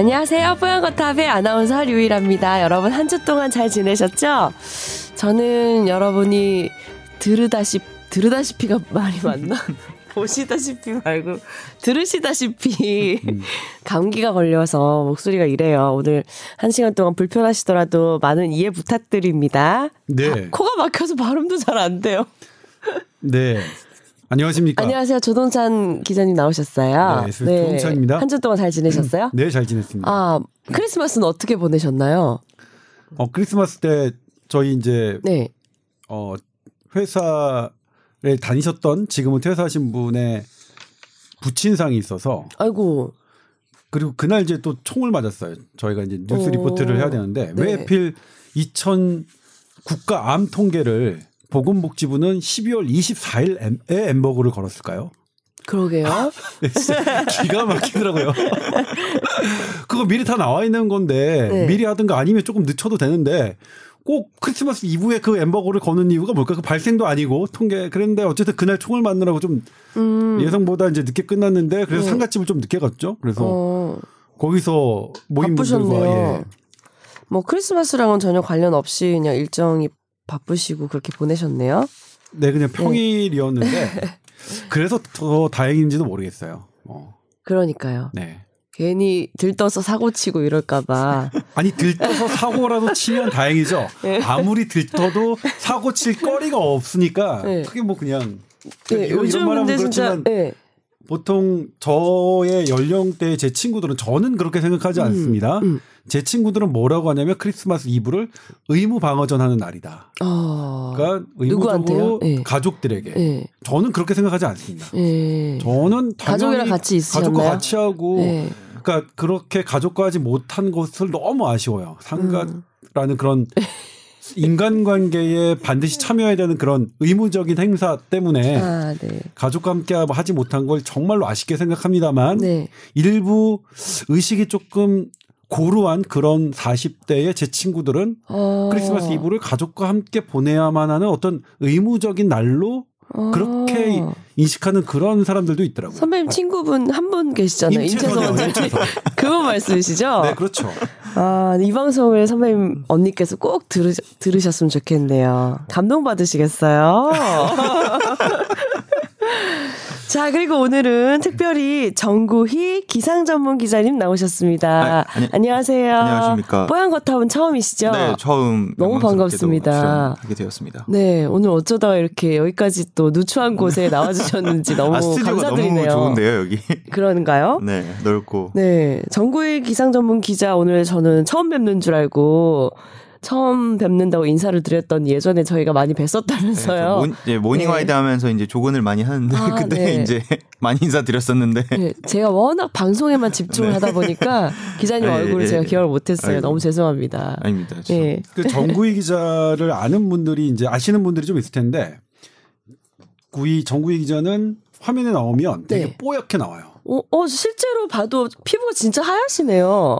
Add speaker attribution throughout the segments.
Speaker 1: 안녕하세요. 뽀얀거탑의 아나운서 류일합니다. 여러분 한 주 동안 잘 지내셨죠? 저는 여러분이 들으다시 들으다시피가 말이 맞나? 보시다시피 말고 들으시다시피 감기가 걸려서 목소리가 이래요. 오늘 한 시간 동안 불편하시더라도 많은 이해 부탁드립니다.
Speaker 2: 네.
Speaker 1: 아, 코가 막혀서 발음도 잘 안 돼요.
Speaker 2: 네. 안녕하십니까.
Speaker 1: 안녕하세요. 조동찬 기자님 나오셨어요.
Speaker 2: 네, 조동찬입니다.
Speaker 1: 한주 동안 잘 지내셨어요?
Speaker 2: 네, 잘 지냈습니다.
Speaker 1: 아, 크리스마스는 어떻게 보내셨나요?
Speaker 2: 어, 크리스마스 때 저희 이제
Speaker 1: 네.
Speaker 2: 어, 회사를 다니셨던 지금은 퇴사하신 분의 부친상이 있어서
Speaker 1: 아이고.
Speaker 2: 그리고 그날 이제 또 총을 맞았어요. 저희가 이제 뉴스
Speaker 1: 오.
Speaker 2: 리포트를 해야 되는데
Speaker 1: 네.
Speaker 2: 왜 하필 2000 국가 암 통계를 보건복지부는 12월 24일에 엠버그를 걸었을까요?
Speaker 1: 그러게요.
Speaker 2: 진짜 기가 막히더라고요. 그거 미리 다 나와 있는 건데
Speaker 1: 네.
Speaker 2: 미리 하든가 아니면 조금 늦춰도 되는데 꼭 크리스마스 이브에 그 엠버거를 거는 이유가 뭘까? 그 발생도 아니고 통계 그런데 어쨌든 그날 총을 맞느라고 좀
Speaker 1: 음.
Speaker 2: 예상보다 이제 늦게 끝났는데 그래서
Speaker 1: 네.
Speaker 2: 상가집을 좀 늦게 갔죠. 그래서
Speaker 1: 어,
Speaker 2: 거기서 모인 분들과. 예.
Speaker 1: 뭐 크리스마스랑은 전혀 관련 없이 그냥 일정이 바쁘시고 그렇게 보내셨네요.
Speaker 2: 네 그냥 평일이었는데 그래서 더 다행인지도 모르겠어요. 어,
Speaker 1: 그러니까요.
Speaker 2: 네.
Speaker 1: 괜히 들떠서 사고 치고 이럴까봐.
Speaker 2: 아니 들떠서 사고라도 치면 다행이죠.
Speaker 1: 네.
Speaker 2: 아무리 들떠도 사고 칠 거리가 없으니까
Speaker 1: 네.
Speaker 2: 그게 뭐 그냥
Speaker 1: 네, 요즘 근데 진짜 네.
Speaker 2: 보통 저의 연령대의 제 친구들은 저는 그렇게 생각하지 않습니다.
Speaker 1: 음.
Speaker 2: 제 친구들은 뭐라고 하냐면 크리스마스 이브를 의무 방어전 하는 날이다.
Speaker 1: 어.
Speaker 2: 그러니까? 의무적으로
Speaker 1: 예.
Speaker 2: 가족들에게.
Speaker 1: 예.
Speaker 2: 저는 그렇게 생각하지 않습니다.
Speaker 1: 예.
Speaker 2: 저는
Speaker 1: 가족이랑 같이 있으셨나요?
Speaker 2: 가족과 같이 하고
Speaker 1: 예.
Speaker 2: 그러니까 그렇게 가족과 하지 못한 것을 너무 아쉬워요. 상가라는
Speaker 1: 음.
Speaker 2: 그런 인간관계에 반드시 참여해야 되는 그런 의무적인 행사 때문에
Speaker 1: 아, 네.
Speaker 2: 가족과 함께 하지 못한 걸 정말로 아쉽게 생각합니다만
Speaker 1: 네.
Speaker 2: 일부 의식이 조금 고루한 그런 40대의 제 친구들은
Speaker 1: 어.
Speaker 2: 크리스마스 이브를 가족과 함께 보내야만 하는 어떤 의무적인 날로 그렇게
Speaker 1: 어.
Speaker 2: 인식하는 그런 사람들도 있더라고요.
Speaker 1: 선배님 친구분 한 분 계시잖아요. 임채선 원장님. 그분 말씀이시죠?
Speaker 2: 네, 그렇죠.
Speaker 1: 아, 이 방송을 선배님 언니께서 꼭 들으, 들으셨으면 좋겠네요. 감동받으시겠어요? 자, 그리고 오늘은 특별히 정구희 기상 전문 기자님 나오셨습니다.
Speaker 3: 아, 아니,
Speaker 1: 안녕하세요.
Speaker 3: 안녕하십니까.
Speaker 1: 뽀얀 거탑은 처음이시죠?
Speaker 3: 네, 처음
Speaker 1: 너무 반갑습니다.
Speaker 3: 출연하게 되었습니다.
Speaker 1: 네, 오늘 어쩌다가 이렇게 여기까지 또 누추한 곳에 나와주셨는지 너무
Speaker 3: 아,
Speaker 1: 감사드리네요.
Speaker 3: 너무 좋은데요, 여기.
Speaker 1: 그런가요?
Speaker 3: 네, 넓고.
Speaker 1: 네, 정구희 기상 전문 기자 오늘 저는 처음 뵙는 줄 알고 처음 뵙는다고 인사를 드렸더니 예전에 저희가 많이
Speaker 3: 네, 저
Speaker 1: 뵀었다면서요.
Speaker 3: 몬, 이제 모닝
Speaker 1: 네.
Speaker 3: 와이드 하면서 이제 조근을 많이 하는데
Speaker 1: 아,
Speaker 3: 그때
Speaker 1: 네.
Speaker 3: 이제 많이 인사 드렸었는데
Speaker 1: 네, 제가 워낙 방송에만 집중을 하다 보니까 기자님
Speaker 3: 네,
Speaker 1: 얼굴을
Speaker 3: 예,
Speaker 1: 제가
Speaker 3: 예.
Speaker 1: 기억을 못했어요.
Speaker 3: 아이고.
Speaker 1: 너무 죄송합니다.
Speaker 3: 아닙니다. 저.
Speaker 1: 예.
Speaker 2: 그 정구희 기자를 아는 분들이 이제 아시는 분들이 좀 있을 텐데 구희 정구희 기자는 화면에 나오면 되게
Speaker 1: 네.
Speaker 2: 뽀얗게 나와요.
Speaker 1: 어, 어, 실제로 봐도 피부가 진짜 하얗시네요.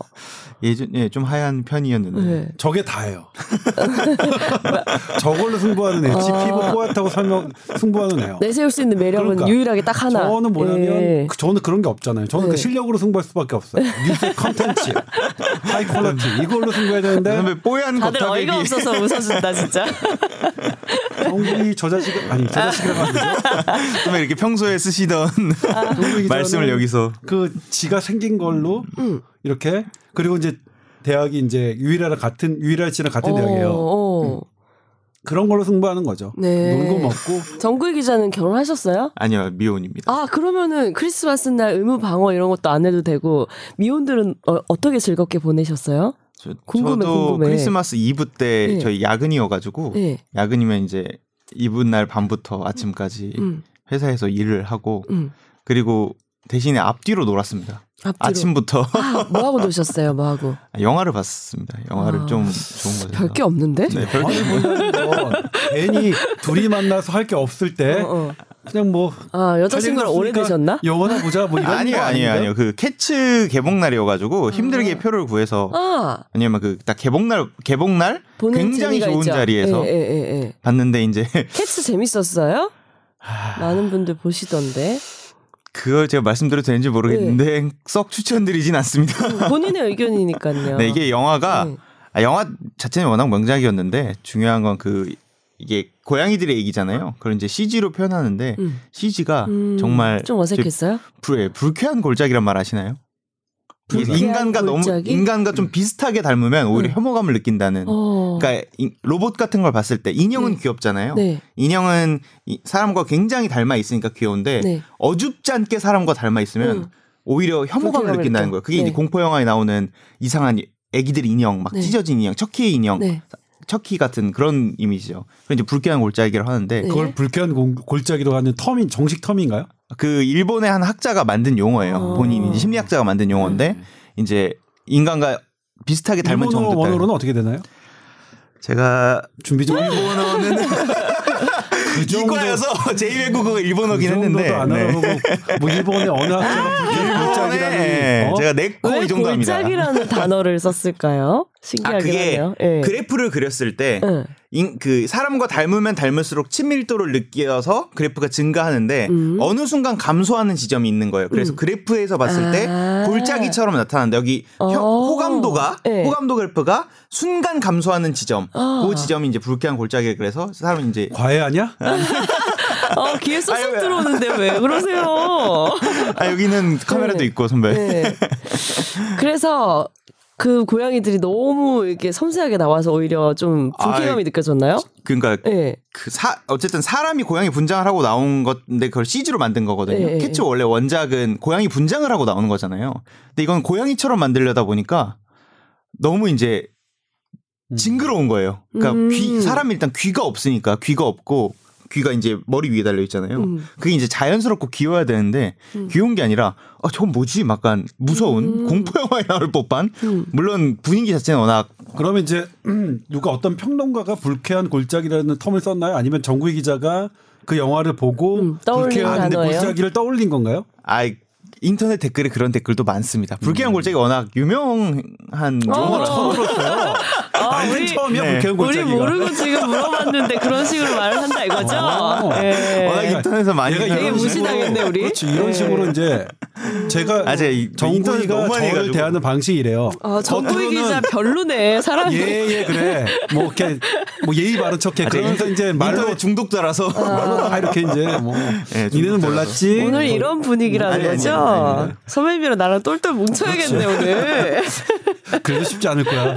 Speaker 3: 예전에 좀 하얀 편이었는데
Speaker 1: 네.
Speaker 2: 저게 다예요. 저걸로 승부하는 애. 지
Speaker 1: 아.
Speaker 2: 피부 뽀얗다고 설명 승부하는 애요.
Speaker 1: 내세울 수 있는 매력은
Speaker 2: 그러니까.
Speaker 1: 유일하게 딱 하나.
Speaker 2: 저는 뭐냐면
Speaker 1: 예.
Speaker 2: 그- 저는 그런 게 없잖아요. 저는
Speaker 1: 네.
Speaker 2: 그 실력으로 승부할 수밖에 없어요. 뉴스 컨텐츠, high quality 이걸로 승부해야 되는데
Speaker 3: 선배 뽀얀
Speaker 1: 다들
Speaker 3: 거탑에
Speaker 1: 어이가 없어서 웃어준다 진짜.
Speaker 2: 정구희 저 자식 아니 저 자식이라고 하는 거죠.
Speaker 3: 선배 이렇게 평소에 쓰시던
Speaker 2: 기자는
Speaker 3: 말씀을 여기서
Speaker 2: 그 지가 생긴 걸로
Speaker 1: 음.
Speaker 2: 이렇게 그리고 이제 대학이 이제 유일하랑 같은 유일할 씨랑 같은 대학이에요.
Speaker 1: 어.
Speaker 2: 그런 걸로 승부하는 거죠.
Speaker 1: 네.
Speaker 2: 놀고 먹고
Speaker 1: 정구희 기자는 결혼하셨어요?
Speaker 3: 아니요 미혼입니다.
Speaker 1: 아 그러면은 크리스마스 날 의무 방어 이런 것도 안 해도 되고 미혼들은 어, 떻게 즐겁게 보내셨어요?
Speaker 3: 저,
Speaker 1: 궁금해,
Speaker 3: 도
Speaker 1: 궁금해.
Speaker 3: 크리스마스 이브 때
Speaker 1: 네.
Speaker 3: 저희 야근이어가지고
Speaker 1: 네.
Speaker 3: 야근이면 이제 이브 날 밤부터 아침까지
Speaker 1: 음,
Speaker 3: 회사에서 일을 하고
Speaker 1: 음.
Speaker 3: 그리고 대신에 앞뒤로 놀았습니다.
Speaker 1: 앞뒤로.
Speaker 3: 아침부터
Speaker 1: 아, 뭐 하고 노셨어요? 뭐 하고?
Speaker 3: 영화를 봤습니다. 영화를
Speaker 1: 아,
Speaker 3: 좀 좋은 거죠.
Speaker 1: 별게 없는데?
Speaker 3: 네, 별게
Speaker 2: 아니 보자는 건 괜히 둘이 만나서 할 게 없을 때
Speaker 1: 어, 어.
Speaker 2: 그냥 뭐
Speaker 1: 아 여자친구랑
Speaker 2: 없으니까
Speaker 1: 오래 되셨나?
Speaker 2: 영화나 보자 뭐 이런
Speaker 3: 아니에요,
Speaker 2: 거
Speaker 3: 아니에요,
Speaker 2: 아닌가요?
Speaker 3: 아니에요. 그 캐츠 개봉 날이어가지고 힘들게 표를 구해서
Speaker 1: 아
Speaker 3: 왜냐면 그 딱 개봉 날 개봉 날
Speaker 1: 보는
Speaker 3: 굉장히 좋은
Speaker 1: 있죠.
Speaker 3: 자리에서
Speaker 1: 예, 예, 예, 예.
Speaker 3: 봤는데 이제
Speaker 1: 캐츠 재밌었어요? 많은 분들 보시던데.
Speaker 3: 그걸 제가 말씀드려도 되는지 모르겠는데 썩 추천드리진 않습니다.
Speaker 1: 본인의 의견이니까요.
Speaker 3: 네, 이게 영화가
Speaker 1: 네.
Speaker 3: 아, 영화 자체는 워낙 명작이었는데 중요한 건 그 이게 고양이들의 얘기잖아요. 그걸 이제 CG로 표현하는데
Speaker 1: 음.
Speaker 3: CG가
Speaker 1: 음,
Speaker 3: 정말
Speaker 1: 좀 어색했어요.
Speaker 3: 불, 예, 불쾌한 골짜기란 말 아시나요? 인간과 너무
Speaker 1: 골짜기?
Speaker 3: 인간과 좀 비슷하게 닮으면 오히려
Speaker 1: 음.
Speaker 3: 혐오감을 느낀다는.
Speaker 1: 어.
Speaker 3: 그러니까 이- 로봇 같은 걸 봤을 때 인형은
Speaker 1: 네.
Speaker 3: 귀엽잖아요.
Speaker 1: 네.
Speaker 3: 인형은 이- 사람과 굉장히 닮아 있으니까 귀여운데
Speaker 1: 네.
Speaker 3: 어줍지 않게 사람과 닮아 있으면
Speaker 1: 음.
Speaker 3: 오히려 혐오감을 느낀다는. 거예요. 그게
Speaker 1: 네.
Speaker 3: 이제 공포 영화에 나오는 이상한 애기들 인형, 막
Speaker 1: 네.
Speaker 3: 찢어진 인형, 척키의 인형,
Speaker 1: 네.
Speaker 3: 척키 같은 그런 이미지죠. 그래서 이제 불쾌한 골짜기를 하는데
Speaker 1: 네.
Speaker 2: 그걸 불쾌한 공- 골짜기로 하는 텀인 정식 텀인가요?
Speaker 3: 그 일본의 한 학자가 만든 용어예요.
Speaker 1: 어.
Speaker 3: 본인이 심리학자가 만든 용어인데 이제 인간과 비슷하게 닮은
Speaker 2: 일본어
Speaker 3: 정도
Speaker 2: 원어로는 어떻게 되나요?
Speaker 3: 제가
Speaker 2: 준비 좀
Speaker 3: 일본어는
Speaker 2: 그
Speaker 3: 이과여서 제2외국어가 일본어긴
Speaker 2: 그
Speaker 3: 했는데
Speaker 2: 안
Speaker 3: 네.
Speaker 2: 뭐 일본의 어느 학자가 골짜기라는 어?
Speaker 3: 제가 네코 왜이 정도 합니다.
Speaker 1: 골짜기라는 단어를 썼을까요?
Speaker 3: 아 그게
Speaker 1: 하네요. 예.
Speaker 3: 그래프를 그렸을 때
Speaker 1: 예.
Speaker 3: 인, 그 사람과 닮으면 닮을수록 친밀도를 느껴서 그래프가 증가하는데
Speaker 1: 음.
Speaker 3: 어느 순간 감소하는 지점이 있는 거예요. 그래서
Speaker 1: 음.
Speaker 3: 그래프에서 봤을 때
Speaker 1: 아.
Speaker 3: 골짜기처럼 나타나는데 여기 혀-
Speaker 1: 어.
Speaker 3: 호감도가
Speaker 1: 네.
Speaker 3: 호감도 그래프가 순간 감소하는 지점.
Speaker 1: 아.
Speaker 3: 그 지점이 이제 불쾌한 골짜기 그래서 사람이 이제
Speaker 2: 과외하냐?
Speaker 1: 어, 귀에 쏙쏙 들어오는데 왜 그러세요?
Speaker 3: 아 여기는 카메라도
Speaker 1: 네.
Speaker 3: 있고 선배.
Speaker 1: 네. 그래서 그 고양이들이 너무 이렇게 섬세하게 나와서 오히려 좀 불쾌감이
Speaker 3: 아이.
Speaker 1: 느껴졌나요?
Speaker 3: 그러니까
Speaker 1: 네.
Speaker 3: 그 사 어쨌든 사람이 고양이 분장을 하고 나온 건데 그걸 CG로 만든 거거든요.
Speaker 1: 네,
Speaker 3: 캐치
Speaker 1: 네.
Speaker 3: 원래 원작은 고양이 분장을 하고 나오는 거잖아요. 근데 이건 고양이처럼 만들려다 보니까 너무 이제 징그러운 거예요. 그러니까
Speaker 1: 음.
Speaker 3: 귀 사람이 일단 귀가 없으니까 귀가 없고 귀가 이제 머리 위에 달려 있잖아요.
Speaker 1: 음.
Speaker 3: 그게 이제 자연스럽고 귀여워야 되는데 귀여운 게 아니라 아 저건 뭐지? 약간 무서운
Speaker 1: 음.
Speaker 3: 공포 영화에 나올 법한
Speaker 1: 음.
Speaker 3: 물론 분위기 자체는 워낙
Speaker 2: 그러면 이제 음, 누가 어떤 평론가가 불쾌한 골짜기라는 텀을 썼나요? 아니면 정구희 기자가 그 영화를 보고
Speaker 1: 음,
Speaker 2: 불쾌한
Speaker 1: 단어예요?
Speaker 2: 골짜기를 떠올린 건가요?
Speaker 3: 아 인터넷 댓글에 그런 댓글도 많습니다. 불쾌한 골짜기가 워낙 유명한 용어라서
Speaker 1: 처음
Speaker 2: 들었어요.
Speaker 1: 아,
Speaker 2: 아,
Speaker 1: 우리,
Speaker 2: 이 처음이야
Speaker 3: 네.
Speaker 2: 불쾌한
Speaker 1: 우리
Speaker 2: 골짜기가.
Speaker 1: 모르고 지금 물어봤는데 그런 식으로 말을 한다 이거죠?
Speaker 2: 어.
Speaker 1: 예.
Speaker 3: 워낙 인터넷에서 많이
Speaker 2: 얘가
Speaker 1: 되게
Speaker 2: 이런 식으로-
Speaker 1: 무시당했네, 우리.
Speaker 2: 그렇지 이런
Speaker 1: 네.
Speaker 2: 식으로 이제 제가
Speaker 3: 아, 인터넷 너무 많이
Speaker 2: 저를
Speaker 3: 해가지고.
Speaker 2: 대하는 방식이 이래요.
Speaker 1: 아,
Speaker 2: 겉으로는
Speaker 1: 기자 별로네 사람이.
Speaker 2: 예예 그래 뭐 이렇게 뭐 예의 바른 척해
Speaker 3: 아,
Speaker 2: 그러면서 이제 말로
Speaker 3: 중독자라서
Speaker 2: 말로 다 이렇게 이제 뭐
Speaker 3: 예,
Speaker 2: 니네는
Speaker 3: 중독자라서.
Speaker 2: 몰랐지
Speaker 1: 오늘 이런 분위기라는
Speaker 3: 아니, 아니,
Speaker 1: 거죠?
Speaker 3: 아니, 아니.
Speaker 1: 선배님이랑 나랑 똘똘 뭉쳐야겠네 오늘.
Speaker 2: 그래도 쉽지 않을 거야.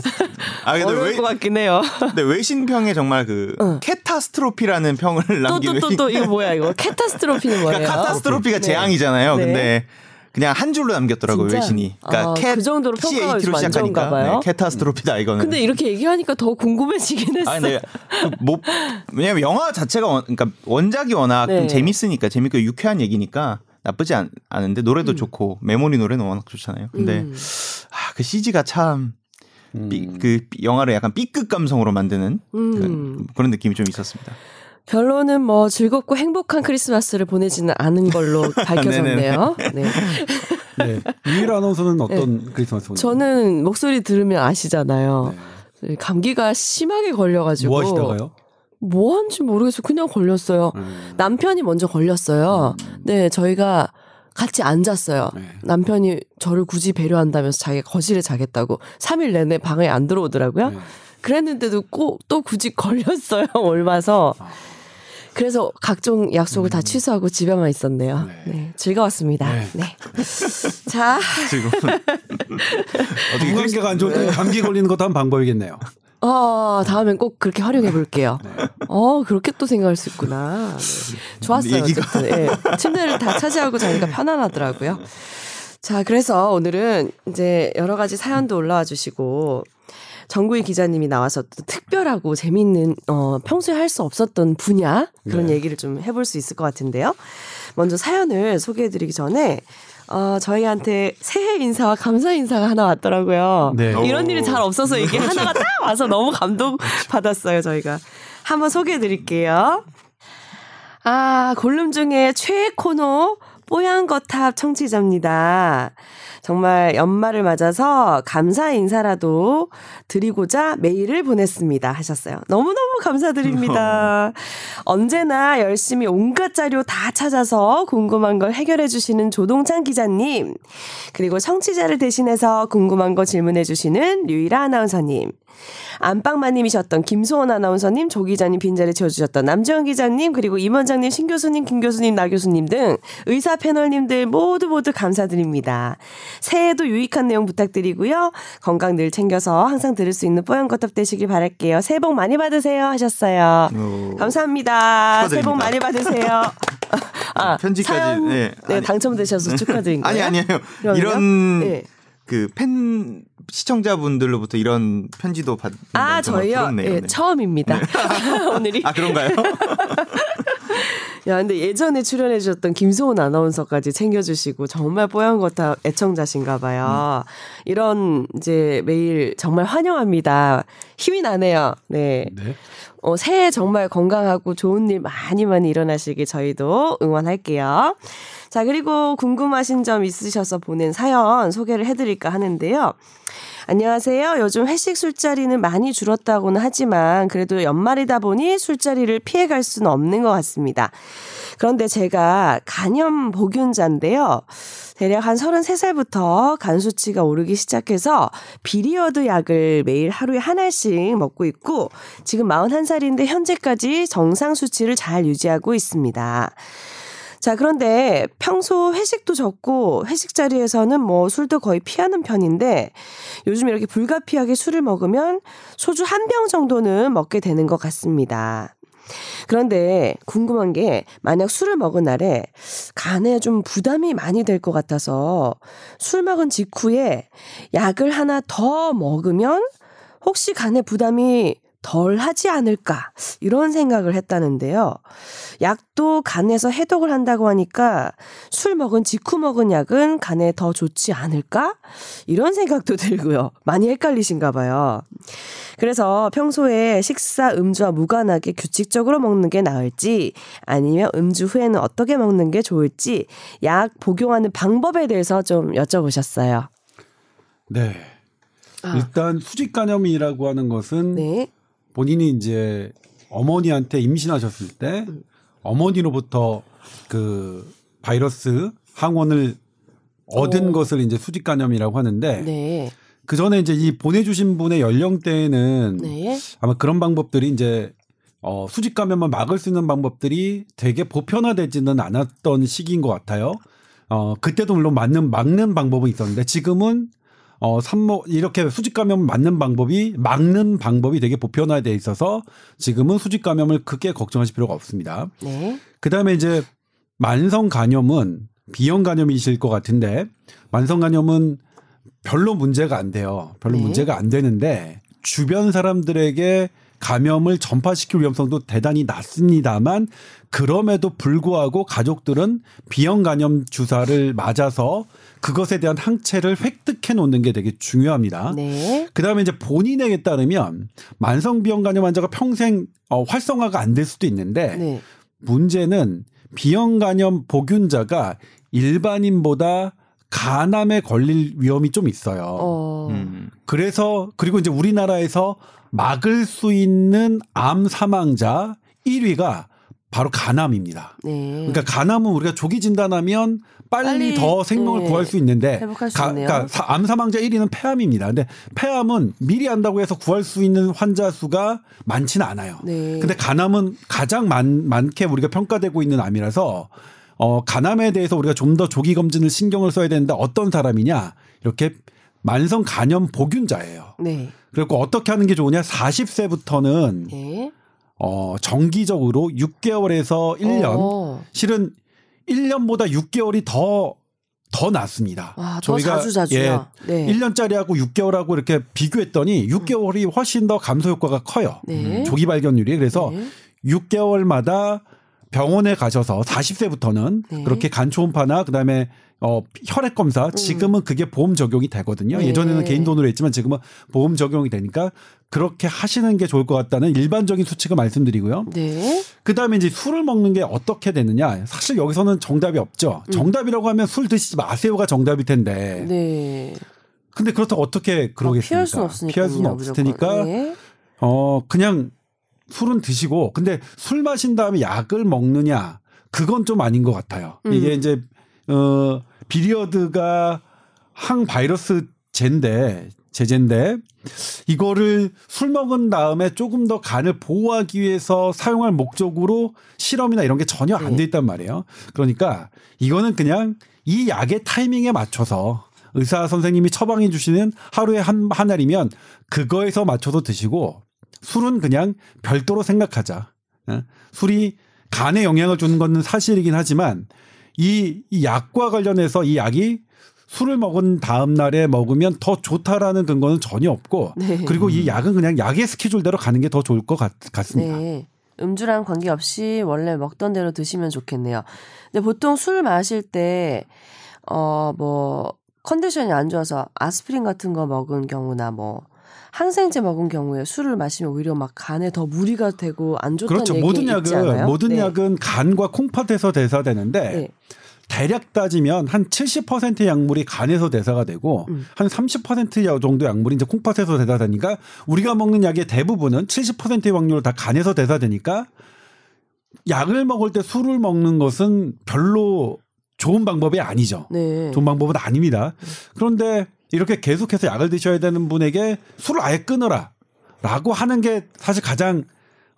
Speaker 3: 아 근데 왜
Speaker 1: 것 같긴 해요.
Speaker 3: 근데 외신평에 정말 그
Speaker 1: 응.
Speaker 3: catastrophe라는 평을
Speaker 1: 또
Speaker 3: 남긴
Speaker 1: 또또 또 이거 뭐야 이거 catastrophe는 뭐예요?
Speaker 3: 그러니까 catastrophe가
Speaker 1: 네.
Speaker 3: 재앙이잖아요.
Speaker 1: 네.
Speaker 3: 근데 그냥 한 줄로 남겼더라고요
Speaker 1: 진짜?
Speaker 3: 외신이. 그러니까
Speaker 1: 아,
Speaker 3: 캣
Speaker 1: 그 정도로 평가가 좋은가
Speaker 3: 시작하니까
Speaker 1: 봐요?
Speaker 3: 네, catastrophe다 이거는.
Speaker 1: 근데 이렇게 얘기하니까 더 궁금해지긴 했어.
Speaker 3: 아 근데 그뭐 왜냐면 영화 자체가 원, 그러니까 원작이 워낙
Speaker 1: 네.
Speaker 3: 좀 재밌으니까 재밌고 유쾌한 얘기니까 나쁘지 않, 않은데 노래도 좋고 메모리 노래는 워낙 좋잖아요. 근데
Speaker 1: 음.
Speaker 3: 아, 그 CG가 참
Speaker 2: 음.
Speaker 3: 삐, 그 영화를 약간 B급 감성으로 만드는
Speaker 1: 음.
Speaker 3: 그, 그런 느낌이 좀 있었습니다.
Speaker 1: 결론은 뭐 즐겁고 행복한 크리스마스를 보내지는 않은 걸로 밝혀졌네요. 네.
Speaker 2: 네. 유일 아나운서는 어떤 크리스마스 보내요?
Speaker 1: 저는 목소리 들으면 아시잖아요. 감기가 심하게 걸려가지고
Speaker 2: 뭐 하시다가요?
Speaker 1: 뭐 한지 모르겠어요. 그냥 걸렸어요.
Speaker 2: 음.
Speaker 1: 남편이 먼저 걸렸어요. 네, 저희가 같이 앉았어요.
Speaker 2: 네.
Speaker 1: 남편이 저를 굳이 배려한다면서 자기가 거실에 자겠다고 3일 내내 방에 안 들어오더라고요.
Speaker 2: 네.
Speaker 1: 그랬는데도 꼭 또 굳이 걸렸어요. 옮아서. 그래서 각종 약속을 다 취소하고 집에만 있었네요.
Speaker 2: 음. 네.
Speaker 1: 네, 즐거웠습니다.
Speaker 2: 네.
Speaker 1: 네. 자,
Speaker 3: 지금
Speaker 2: 어떻게 관계가 안 좋을 때 감기 걸리는 것도 한 방법이겠네요.
Speaker 1: 어, 다음엔 꼭 그렇게 활용해 볼게요.
Speaker 2: 네.
Speaker 1: 어, 그렇게 또 생각할 수 있구나. 네. 좋았어요.
Speaker 3: 얘기가-
Speaker 1: 어쨌든. 예. 침대를 다 차지하고 자니까 편안하더라고요. 자, 그래서 오늘은 이제 여러 가지 사연도 올라와 주시고 정구희 기자님이 나와서 또 특별하고 재밌는 어 평소에 할 수 없었던 분야 그런
Speaker 2: 네.
Speaker 1: 얘기를 좀 해볼 수 있을 것 같은데요. 먼저 사연을 소개해드리기 전에 어 저희한테 새해 인사와 감사 인사가 하나 왔더라고요.
Speaker 2: 네.
Speaker 1: 이런 일이 잘 없어서 이게 하나가 딱 와서 너무 감동 받았어요 저희가 한번 소개해 드릴게요. 아 골룸 중에 최애 코너 뽀얀 거탑 청취자입니다. 정말 연말을 맞아서 감사 인사라도 드리고자 메일을 보냈습니다. 하셨어요. 너무너무 감사드립니다. 언제나 열심히 온갖 자료 다 찾아서 궁금한 걸 해결해 주시는 조동찬 기자님, 그리고 청취자를 대신해서 궁금한 거 질문해 주시는 류일아 아나운서님, 안방마님이셨던 김소원 아나운서님, 조 기자님 빈자리 채워주셨던 남지원 기자님, 그리고 임 원장님, 신 교수님, 김 교수님, 나 교수님 등 의사 패널님들 모두 모두 감사드립니다. 새해에도 유익한 내용 부탁드리고요. 건강 늘 챙겨서 항상 들을 수 있는 뽀얀 거탑 되시길 바랄게요. 새해 복 많이 받으세요 하셨어요.
Speaker 3: 오.
Speaker 1: 감사합니다. 새해 복
Speaker 3: 축하드립니다.
Speaker 1: 많이 받으세요. 아,
Speaker 3: 편지까지,
Speaker 1: 사연,
Speaker 3: 네.
Speaker 1: 네. 당첨되셔서 거예요.
Speaker 3: 아니 아니에요.
Speaker 1: 그럼요?
Speaker 3: 이런
Speaker 1: 네.
Speaker 3: 그팬 시청자분들로부터 이런 편지도 받는
Speaker 1: 아, 저희요? 예,
Speaker 3: 네.
Speaker 1: 처음입니다. 오늘이.
Speaker 3: 아 그런가요?
Speaker 1: 야, 근데 예전에 출연해 주셨던 김소은 아나운서까지 챙겨주시고 정말 뽀얀 거다 애청자신가 봐요. 이런 이제 메일 정말 환영합니다. 힘이 나네요. 네.
Speaker 2: 네.
Speaker 1: 어, 새해 정말 건강하고 좋은 일 많이 많이 일어나시길 저희도 응원할게요. 자, 그리고 궁금하신 점 있으셔서 보낸 사연 소개를 해드릴까 하는데요. 안녕하세요. 요즘 회식 술자리는 많이 줄었다고는 하지만 그래도 연말이다 보니 술자리를 피해갈 수는 없는 것 같습니다. 그런데 제가 간염 보균자인데요. 대략 한 33살부터 간 수치가 오르기 시작해서 비리어드 약을 매일 하루에 한 알씩 먹고 있고 지금 41살인데 현재까지 정상 수치를 잘 유지하고 있습니다. 자, 그런데 평소 회식도 적고 회식 자리에서는 뭐 술도 거의 피하는 편인데 요즘 이렇게 불가피하게 술을 먹으면 소주 한 병 정도는 먹게 되는 것 같습니다. 그런데 궁금한 게 만약 술을 먹은 날에 간에 좀 부담이 많이 될 것 같아서 술 먹은 직후에 약을 하나 더 먹으면 혹시 간에 부담이 덜 하지 않을까 이런 생각을 했다는데요. 약도 간에서 해독을 한다고 하니까 술 먹은 직후 먹은 약은 간에 더 좋지 않을까 이런 생각도 들고요. 많이 헷갈리신가 봐요. 그래서 평소에 식사 음주와 무관하게 규칙적으로 먹는 게 나을지 아니면 음주 후에는 어떻게 먹는 게 좋을지 약 복용하는 방법에 대해서 좀 여쭤보셨어요.
Speaker 2: 네. 일단 수직 간염이라고 하는 것은
Speaker 1: 네.
Speaker 2: 본인이 이제 어머니한테 임신하셨을 때 어머니로부터 그 바이러스 항원을 얻은
Speaker 1: 오.
Speaker 2: 것을 이제 수직 간염이라고 하는데
Speaker 1: 네.
Speaker 2: 그 전에 이제 이 보내주신 분의 연령대에는
Speaker 1: 네.
Speaker 2: 아마 그런 방법들이 이제 어, 수직 감염을 막을 수 있는 방법들이 되게 보편화되지는 않았던 시기인 것 같아요. 어, 그때도 물론 맞는 막는 방법은 있었는데 지금은 어, 산모 이렇게 수직 감염 맞는 방법이 막는 방법이 되게 보편화돼 있어서 지금은 수직 감염을 크게 걱정하실 필요가 없습니다.
Speaker 1: 네.
Speaker 2: 그다음에 이제 만성 간염은 비형 간염이실 것 같은데 만성 간염은 별로 문제가 안 돼요. 별로
Speaker 1: 네.
Speaker 2: 문제가 안 되는데 주변 사람들에게 감염을 전파시킬 위험성도 대단히 낮습니다만 그럼에도 불구하고 가족들은 비형 간염 주사를 맞아서 그것에 대한 항체를 획득해 놓는 게 되게 중요합니다.
Speaker 1: 네.
Speaker 2: 그다음에 이제 본인에게 따르면 만성 비형 간염 환자가 평생 어, 활성화가 안 될 수도 있는데
Speaker 1: 네.
Speaker 2: 문제는 비형 간염 보균자가 일반인보다 간암에 걸릴 위험이 좀 있어요.
Speaker 1: 어.
Speaker 3: 음.
Speaker 2: 그래서 그리고 이제 우리나라에서 막을 수 있는 암 사망자 1위가 바로 간암입니다.
Speaker 1: 네.
Speaker 2: 그러니까 간암은 우리가 조기 진단하면 빨리,
Speaker 1: 빨리,
Speaker 2: 더 생명을
Speaker 1: 네,
Speaker 2: 구할 수 있는데
Speaker 1: 회복할 수
Speaker 2: 가-
Speaker 1: 있네요.
Speaker 2: 그러니까 사- 암 사망자 1위는 폐암입니다. 근데 폐암은 미리 한다고 해서 구할 수 있는 환자 수가 많지는 않아요.
Speaker 1: 네.
Speaker 2: 근데 간암은 가장 많, 많게 우리가 평가되고 있는 암이라서 어, 간암에 대해서 우리가 좀 더 조기 검진을 신경을 써야 되는데 어떤 사람이냐 이렇게 만성 간염 보균자예요.
Speaker 1: 네.
Speaker 2: 그리고 어떻게 하는 게 좋으냐? 40세부터는
Speaker 1: 네.
Speaker 2: 어, 정기적으로 6개월에서 1년
Speaker 1: 어.
Speaker 2: 실은 1년보다 6개월이 더, 더 낫습니다.
Speaker 1: 와, 더 자주 자주요. 네.
Speaker 2: 1년짜리하고 6개월하고 이렇게 비교했더니 6개월이 훨씬 더 감소 효과가 커요.
Speaker 1: 네.
Speaker 2: 조기 발견률이. 그래서
Speaker 1: 네.
Speaker 2: 6개월마다 병원에 가셔서 40세부터는
Speaker 1: 네.
Speaker 2: 그렇게 간 초음파나 그다음에 어 혈액 검사 지금은 그게 보험 적용이 되거든요.
Speaker 1: 네.
Speaker 2: 예전에는 개인 돈으로 했지만 지금은 보험 적용이 되니까 그렇게 하시는 게 좋을 것 같다는 일반적인 수칙을 말씀드리고요.
Speaker 1: 네.
Speaker 2: 그다음에 이제 술을 먹는 게 어떻게 되느냐? 사실 여기서는 정답이 없죠. 정답이라고 하면 술 드시지 마세요가 정답일 텐데.
Speaker 1: 네.
Speaker 2: 근데 그렇다고 어떻게 그러겠습니까?
Speaker 1: 피할 수는 없으니까.
Speaker 2: 피할 수는 없을 테니까
Speaker 1: 네.
Speaker 2: 어 그냥 술은 드시고 근데 술 마신 다음에 약을 먹느냐 그건 좀 아닌 것 같아요.
Speaker 1: 음.
Speaker 2: 이게 이제 어 비리어드가 항바이러스 제인데 제제인데 이거를 술 먹은 다음에 조금 더 간을 보호하기 위해서 사용할 목적으로 실험이나 이런 게 전혀 안
Speaker 1: 네.
Speaker 2: 돼 있단 말이에요. 그러니까 이거는 그냥 이 약의 타이밍에 맞춰서 의사 선생님이 처방해 주시는 하루에 한, 한 알이면 그거에서 맞춰서 드시고 술은 그냥 별도로 생각하자. 예? 술이 간에 영향을 주는 건 사실이긴 하지만 이, 이 약과 관련해서 이 약이 술을 먹은 다음 날에 먹으면 더 좋다라는 근거는 전혀 없고
Speaker 1: 네.
Speaker 2: 그리고 이 약은 그냥 약의 스케줄대로 가는 게 더 좋을 것 같, 같습니다.
Speaker 1: 네. 음주랑 관계없이 원래 먹던 대로 드시면 좋겠네요. 근데 보통 술 마실 때, 어, 뭐, 컨디션이 안 좋아서 아스피린 같은 거 먹은 경우나 뭐, 항생제 먹은 경우에 술을 마시면 오히려 막 간에 더 무리가 되고 안 좋다는
Speaker 2: 그렇죠.
Speaker 1: 얘기
Speaker 2: 모든
Speaker 1: 있지
Speaker 2: 약은
Speaker 1: 않아요?
Speaker 2: 모든
Speaker 1: 네.
Speaker 2: 약은 간과 콩팥에서 대사되는데
Speaker 1: 네.
Speaker 2: 대략 따지면 한 70%의 약물이 간에서 대사가 되고
Speaker 1: 음.
Speaker 2: 한30% 정도 약물이 이제 콩팥에서 대사되니까 우리가 먹는 약의 대부분은 70%의 확률로 다 간에서 대사되니까 약을 먹을 때 술을 먹는 것은 별로 좋은 방법이 아니죠.
Speaker 1: 네.
Speaker 2: 좋은 방법은 아닙니다. 그런데 이렇게 계속해서 약을 드셔야 되는 분에게 술을 아예 끊어라. 라고 하는 게 사실 가장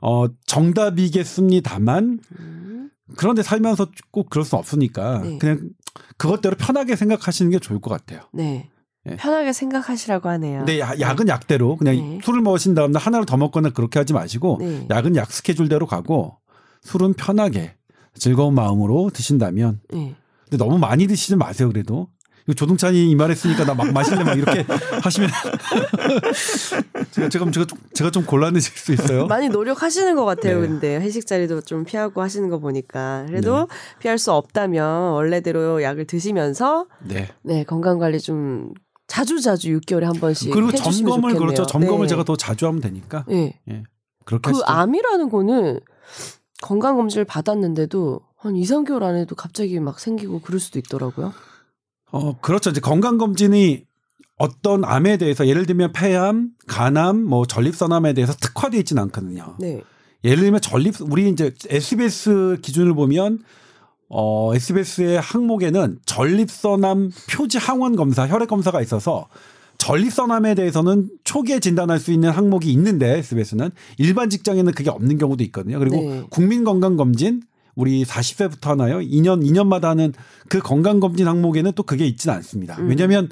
Speaker 2: 어 정답이겠습니다만
Speaker 1: 음.
Speaker 2: 그런데 살면서 꼭 그럴 수 없으니까
Speaker 1: 네.
Speaker 2: 그냥 그것대로 편하게 생각하시는 게 좋을 것 같아요.
Speaker 1: 네.
Speaker 2: 예.
Speaker 1: 편하게 생각하시라고 하네요.
Speaker 2: 야- 약은 약대로 그냥
Speaker 1: 네.
Speaker 2: 술을 먹으신 다음날 하나를 더 먹거나 그렇게 하지 마시고
Speaker 1: 네.
Speaker 2: 약은 약 스케줄대로 가고 술은 편하게 즐거운 마음으로 드신다면
Speaker 1: 네.
Speaker 2: 근데 너무 많이 드시지 마세요 그래도 조동찬이 이 말했으니까 나 막 마실래 막 이렇게 하시면 제가 제가 제가 좀, 제가 좀 곤란해질 수 있어요.
Speaker 1: 많이 노력하시는 것 같아요.
Speaker 2: 네.
Speaker 1: 근데 회식 자리도 좀 피하고 하시는 거 보니까 그래도 피할 수 없다면 원래대로 약을 드시면서
Speaker 2: 네.
Speaker 1: 네 건강 관리 좀 자주 자주 6개월에 한 번씩
Speaker 2: 그리고 점검을
Speaker 1: 좋겠네요.
Speaker 2: 그렇죠. 점검을
Speaker 1: 네.
Speaker 2: 제가 더 자주 하면 되니까
Speaker 1: 네.
Speaker 2: 그렇게
Speaker 1: 그
Speaker 2: 하시죠.
Speaker 1: 암이라는 거는 건강 검진을 받았는데도 한 2, 3개월 안에도 갑자기 막 생기고 그럴 수도 있더라고요.
Speaker 2: 어, 그렇죠. 이제 건강검진이 어떤 암에 대해서 예를 들면 폐암, 간암, 뭐 전립선암에 대해서 특화되어 있지는 않거든요.
Speaker 1: 네.
Speaker 2: 예를 들면 전립, 우리 이제 SBS 기준을 보면 어, SBS의 항목에는 전립선암 표지 항원 검사, 혈액 검사가 있어서 전립선암에 대해서는 초기에 진단할 수 있는 항목이 있는데 SBS는 일반 직장에는 그게 없는 경우도 있거든요. 그리고
Speaker 1: 네.
Speaker 2: 국민건강검진 우리 40세부터 하나요? 2년 2년마다 하는 그 건강 검진 항목에는 또 그게 있지는 않습니다.
Speaker 1: 음.
Speaker 2: 왜냐하면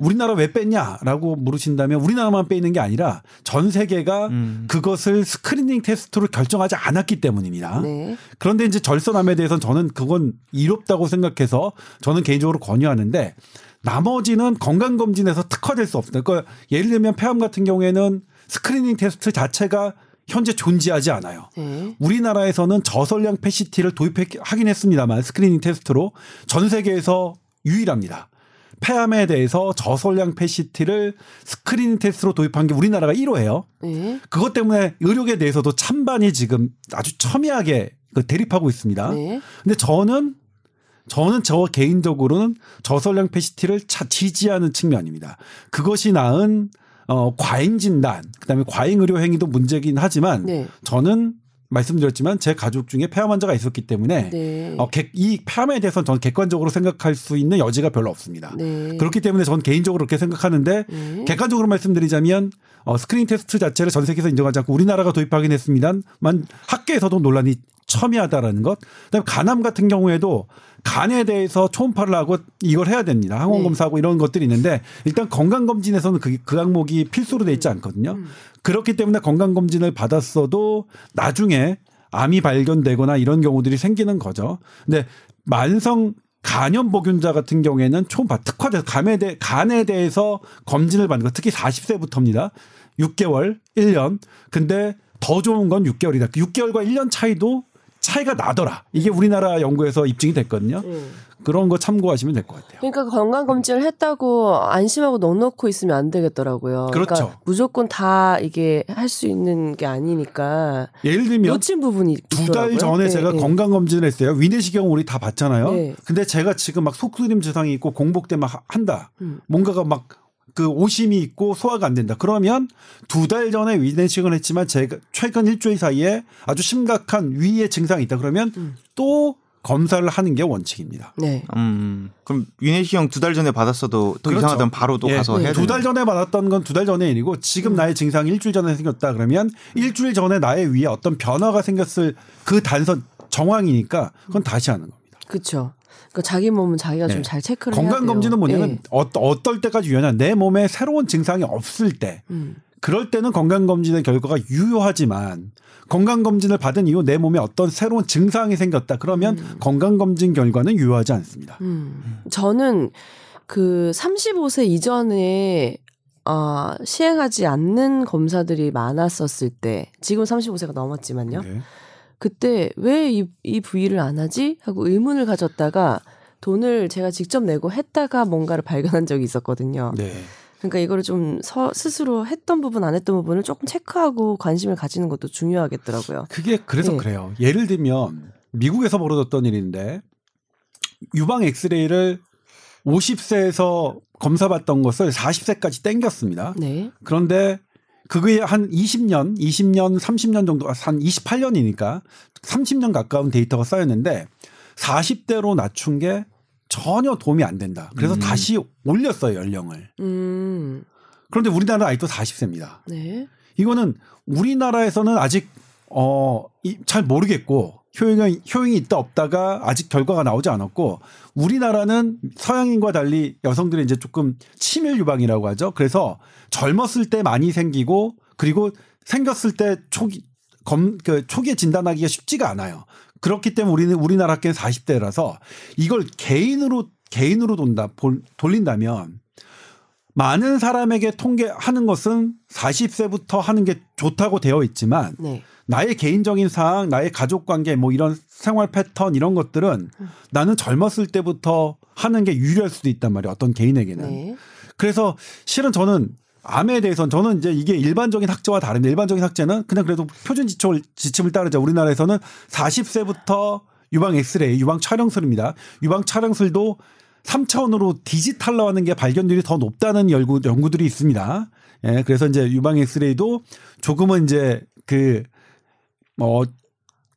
Speaker 2: 우리나라 왜 뺐냐라고 물으신다면 우리나라만 빼는 게 아니라 전 세계가
Speaker 3: 음.
Speaker 2: 그것을 스크리닝 테스트로 결정하지 않았기 때문입니다.
Speaker 1: 네.
Speaker 2: 그런데 이제 절선암에 대해서는 저는 그건 이롭다고 생각해서 저는 개인적으로 권유하는데 나머지는 건강검진에서 특화될 수 없다. 그러니까 예를 들면 폐암 같은 경우에는 screening test 자체가 현재 존재하지 않아요.
Speaker 1: 네.
Speaker 2: 우리나라에서는 저선량 폐CT를 도입하긴 했습니다만 screening test로 전 세계에서 유일합니다. 폐암에 대해서 저선량 폐CT를 screening test로 도입한 게 우리나라가 1호예요.
Speaker 1: 네.
Speaker 2: 그것 때문에 의료계에 대해서도 찬반이 지금 아주 첨예하게 그 대립하고 있습니다.
Speaker 1: 네.
Speaker 2: 근데 저는 저는 저 개인적으로는 저선량 폐CT를 차 지지하는 측면입니다. 그것이 낳은 어 과잉 진단, 그다음에 과잉 의료 행위도 문제긴 하지만
Speaker 1: 네.
Speaker 2: 저는 말씀드렸지만 제 가족 중에 폐암 환자가 있었기 때문에
Speaker 1: 네.
Speaker 2: 어, 객- 이 폐암에 대해서는 저는 객관적으로 생각할 수 있는 여지가 별로 없습니다.
Speaker 1: 네.
Speaker 2: 그렇기 때문에 저는 개인적으로 그렇게 생각하는데
Speaker 1: 네.
Speaker 2: 객관적으로 말씀드리자면 어, 스크린 테스트 자체를 전 세계에서 인정하지 않고 우리나라가 도입하긴 했습니다만 학계에서도 논란이 첨예하다라는 것. 그다음에 간암 같은 경우에도 간에 대해서 초음파를 하고 이걸 해야 됩니다. 항원
Speaker 1: 네.
Speaker 2: 검사하고 이런 것들이 있는데 일단 건강 검진에서는 그, 그 항목이 필수로 돼 있지 않거든요.
Speaker 1: 음.
Speaker 2: 그렇기 때문에 건강 검진을 받았어도 나중에 암이 발견되거나 이런 경우들이 생기는 거죠. 근데 만성 간염 보균자 같은 경우에는 초음파 특화돼서 간에, 대, 간에 대해서 검진을 받는 거 특히 40세부터입니다. 6개월, 1년. 근데 더 좋은 건 6개월이다. 6개월과 1년 차이도 차이가 나더라. 이게 우리나라 연구에서 입증이 됐거든요.
Speaker 1: 음.
Speaker 2: 그런 거 참고하시면 될 것 같아요.
Speaker 1: 그러니까 건강 검진을 했다고 안심하고 넣어놓고 있으면 안 되겠더라고요.
Speaker 2: 그렇죠.
Speaker 1: 러니까 무조건 다 이게 할 수 있는 게 아니니까
Speaker 2: 예를 들면
Speaker 1: 놓친 부분이
Speaker 2: 두 달. 전에
Speaker 1: 네,
Speaker 2: 제가
Speaker 1: 네.
Speaker 2: 건강 검진을 했어요. 위내시경 우리 다 봤잖아요.
Speaker 1: 네.
Speaker 2: 근데 제가 지금 막 속쓰림 증상이 있고 공복 때막 하- 한다.
Speaker 1: 음.
Speaker 2: 뭔가가 막 그 오심이 있고 소화가 안 된다. 그러면 두 달 전에 위내시경을 했지만 제가 최근 일주일 사이에 아주 심각한 위의 증상이 있다. 그러면
Speaker 1: 음.
Speaker 2: 또 검사를 하는 게 원칙입니다.
Speaker 1: 네.
Speaker 3: 음, 그럼 위내시경 두달 전에 받았어도 또
Speaker 2: 그렇죠.
Speaker 3: 이상하다면 바로 또
Speaker 2: 예,
Speaker 3: 가서
Speaker 1: 네.
Speaker 3: 해야
Speaker 2: 두 달 전에 받았던 건 두 달 전의 일이고 지금 나의 증상이 일주일 전에 생겼다 그러면 일주일 전에 나의 위에 어떤 변화가 생겼을 그 단선 정황이니까 그건 다시 하는 겁니다.
Speaker 1: 그렇죠. 그러니까 자기 몸은 자기가
Speaker 2: 네.
Speaker 1: 좀잘 체크를
Speaker 2: 건강. 검진은 뭐냐면
Speaker 1: 네.
Speaker 2: 어, 어떨 때까지 유효냐 내 몸에 새로운 증상이 없을 때
Speaker 1: 음.
Speaker 2: 그럴 때는 건강 검진의 결과가 유효하지만 건강 검진을 받은 이후 내 몸에 어떤 새로운 증상이 생겼다 그러면 건강 검진 결과는 유효하지 않습니다.
Speaker 1: 음. 저는 그 35세 이전에 어, 시행하지 않는 검사들이 많았었을 때 지금 35세가 넘었지만요.
Speaker 2: 네.
Speaker 1: 그때 왜 이 이 부위를 안 하지 하고 의문을 가졌다가 돈을 제가 직접 내고 했다가 뭔가를 발견한 적이 있었거든요.
Speaker 2: 네.
Speaker 1: 그러니까 이거를 좀 서, 스스로 했던 부분 안 했던 부분을 조금 체크하고 관심을 가지는 것도 중요하겠더라고요.
Speaker 2: 그게 그래서
Speaker 1: 네.
Speaker 2: 그래요. 예를 들면 미국에서 벌어졌던 일인데 유방 엑스레이를 50세에서 검사받던 것을 40세까지 땡겼습니다.
Speaker 1: 네.
Speaker 2: 그런데 그게 한 20년, 20년, 30년 정도, 아, 한 28년이니까 30년 가까운 데이터가 쌓였는데 40대로 낮춘 게 전혀 도움이 안 된다. 그래서
Speaker 3: 음.
Speaker 2: 다시 올렸어요, 연령을.
Speaker 1: 음.
Speaker 2: 그런데 우리나라 아직도 40세입니다.
Speaker 1: 네.
Speaker 2: 이거는 우리나라에서는 아직 어, 이, 잘 모르겠고 효용이, 효용이 있다 없다가 아직 결과가 나오지 않았고 우리나라는 서양인과 달리 여성들이 이제 조금 치밀 유방이라고 하죠. 그래서 젊었을 때 많이 생기고 그리고 생겼을 때 초기 검, 그 초기에 진단하기가 쉽지가 않아요. 그렇기 때문에 우리는 우리나라 학교는 40대라서 이걸 개인으로 개인으로 돈다 볼- 돌린다면 많은 사람에게 통계하는 것은 40세부터 하는 게 좋다고 되어 있지만
Speaker 1: 네.
Speaker 2: 나의 개인적인 사항, 나의 가족 관계, 뭐 이런 생활 패턴 이런 것들은 나는 젊었을 때부터 하는 게 유리할 수도 있단 말이에요. 어떤 개인에게는.
Speaker 1: 네.
Speaker 2: 그래서 실은 저는 암에 대해서는 저는 이제 이게 일반적인 학제와 다른데 일반적인 학제는 그냥 그래도 표준 지침을, 지침을 따르자 우리나라에서는 40세부터 유방 엑스레이, 유방 촬영술입니다. 유방 촬영술도 3차원으로 디지털로 하는 게 발견률이 더 높다는 연구, 연구들이 있습니다. 예, 그래서 이제 유방 엑스레이도 조금은 이제 그, 뭐,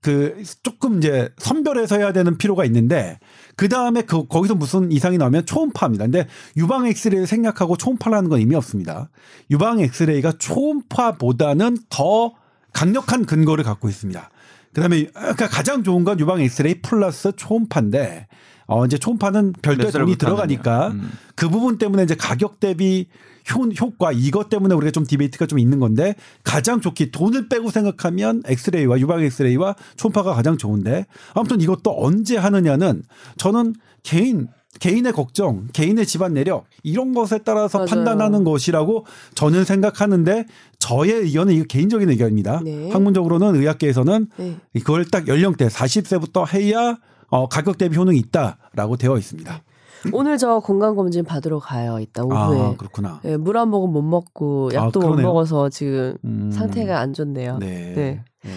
Speaker 2: 그 조금 이제 선별해서 해야 되는 필요가 있는데 그 다음에 그 거기서 무슨 이상이 나오면 초음파입니다. 근데 유방 엑스레이를 생략하고 초음파라는 건 의미 없습니다. 유방 엑스레이가 초음파보다는 더 강력한 근거를 갖고 있습니다. 그다음에 그러니까 가장 좋은 건 유방 엑스레이 플러스 초음파인데 어 이제 초음파는 별도의 돈이. 들어가니까
Speaker 3: 음.
Speaker 2: 그 부분 때문에 이제 가격 대비 효, 효과 이것 때문에 우리가 좀 debate가 좀 있는 건데 가장 좋기 돈을 빼고 생각하면 엑스레이와 유방 엑스레이와 초음파가 가장 좋은데 아무튼 이것도 언제 하느냐는 저는 개인 개인의 걱정, 개인의 집안 내력 이런 것에 따라서
Speaker 1: 맞아요.
Speaker 2: 판단하는 것이라고 저는 생각하는데 저의 의견은 이거 개인적인 의견입니다.
Speaker 1: 네.
Speaker 2: 학문적으로는 의학계에서는
Speaker 1: 네.
Speaker 2: 그걸 딱 연령대 40세부터 해야 어, 가격 대비 효능이 있다라고 되어 있습니다.
Speaker 1: 오늘 저 건강 검진 받으러 가요. 이따 오후에.
Speaker 2: 아 그렇구나.
Speaker 1: 예, 물 한 모금 못 먹고
Speaker 2: 아,
Speaker 1: 약도 못
Speaker 2: 그러네요.
Speaker 1: 먹어서 지금
Speaker 2: 음.
Speaker 1: 상태가 안 좋네요.
Speaker 2: 네.
Speaker 1: 네.
Speaker 2: 네.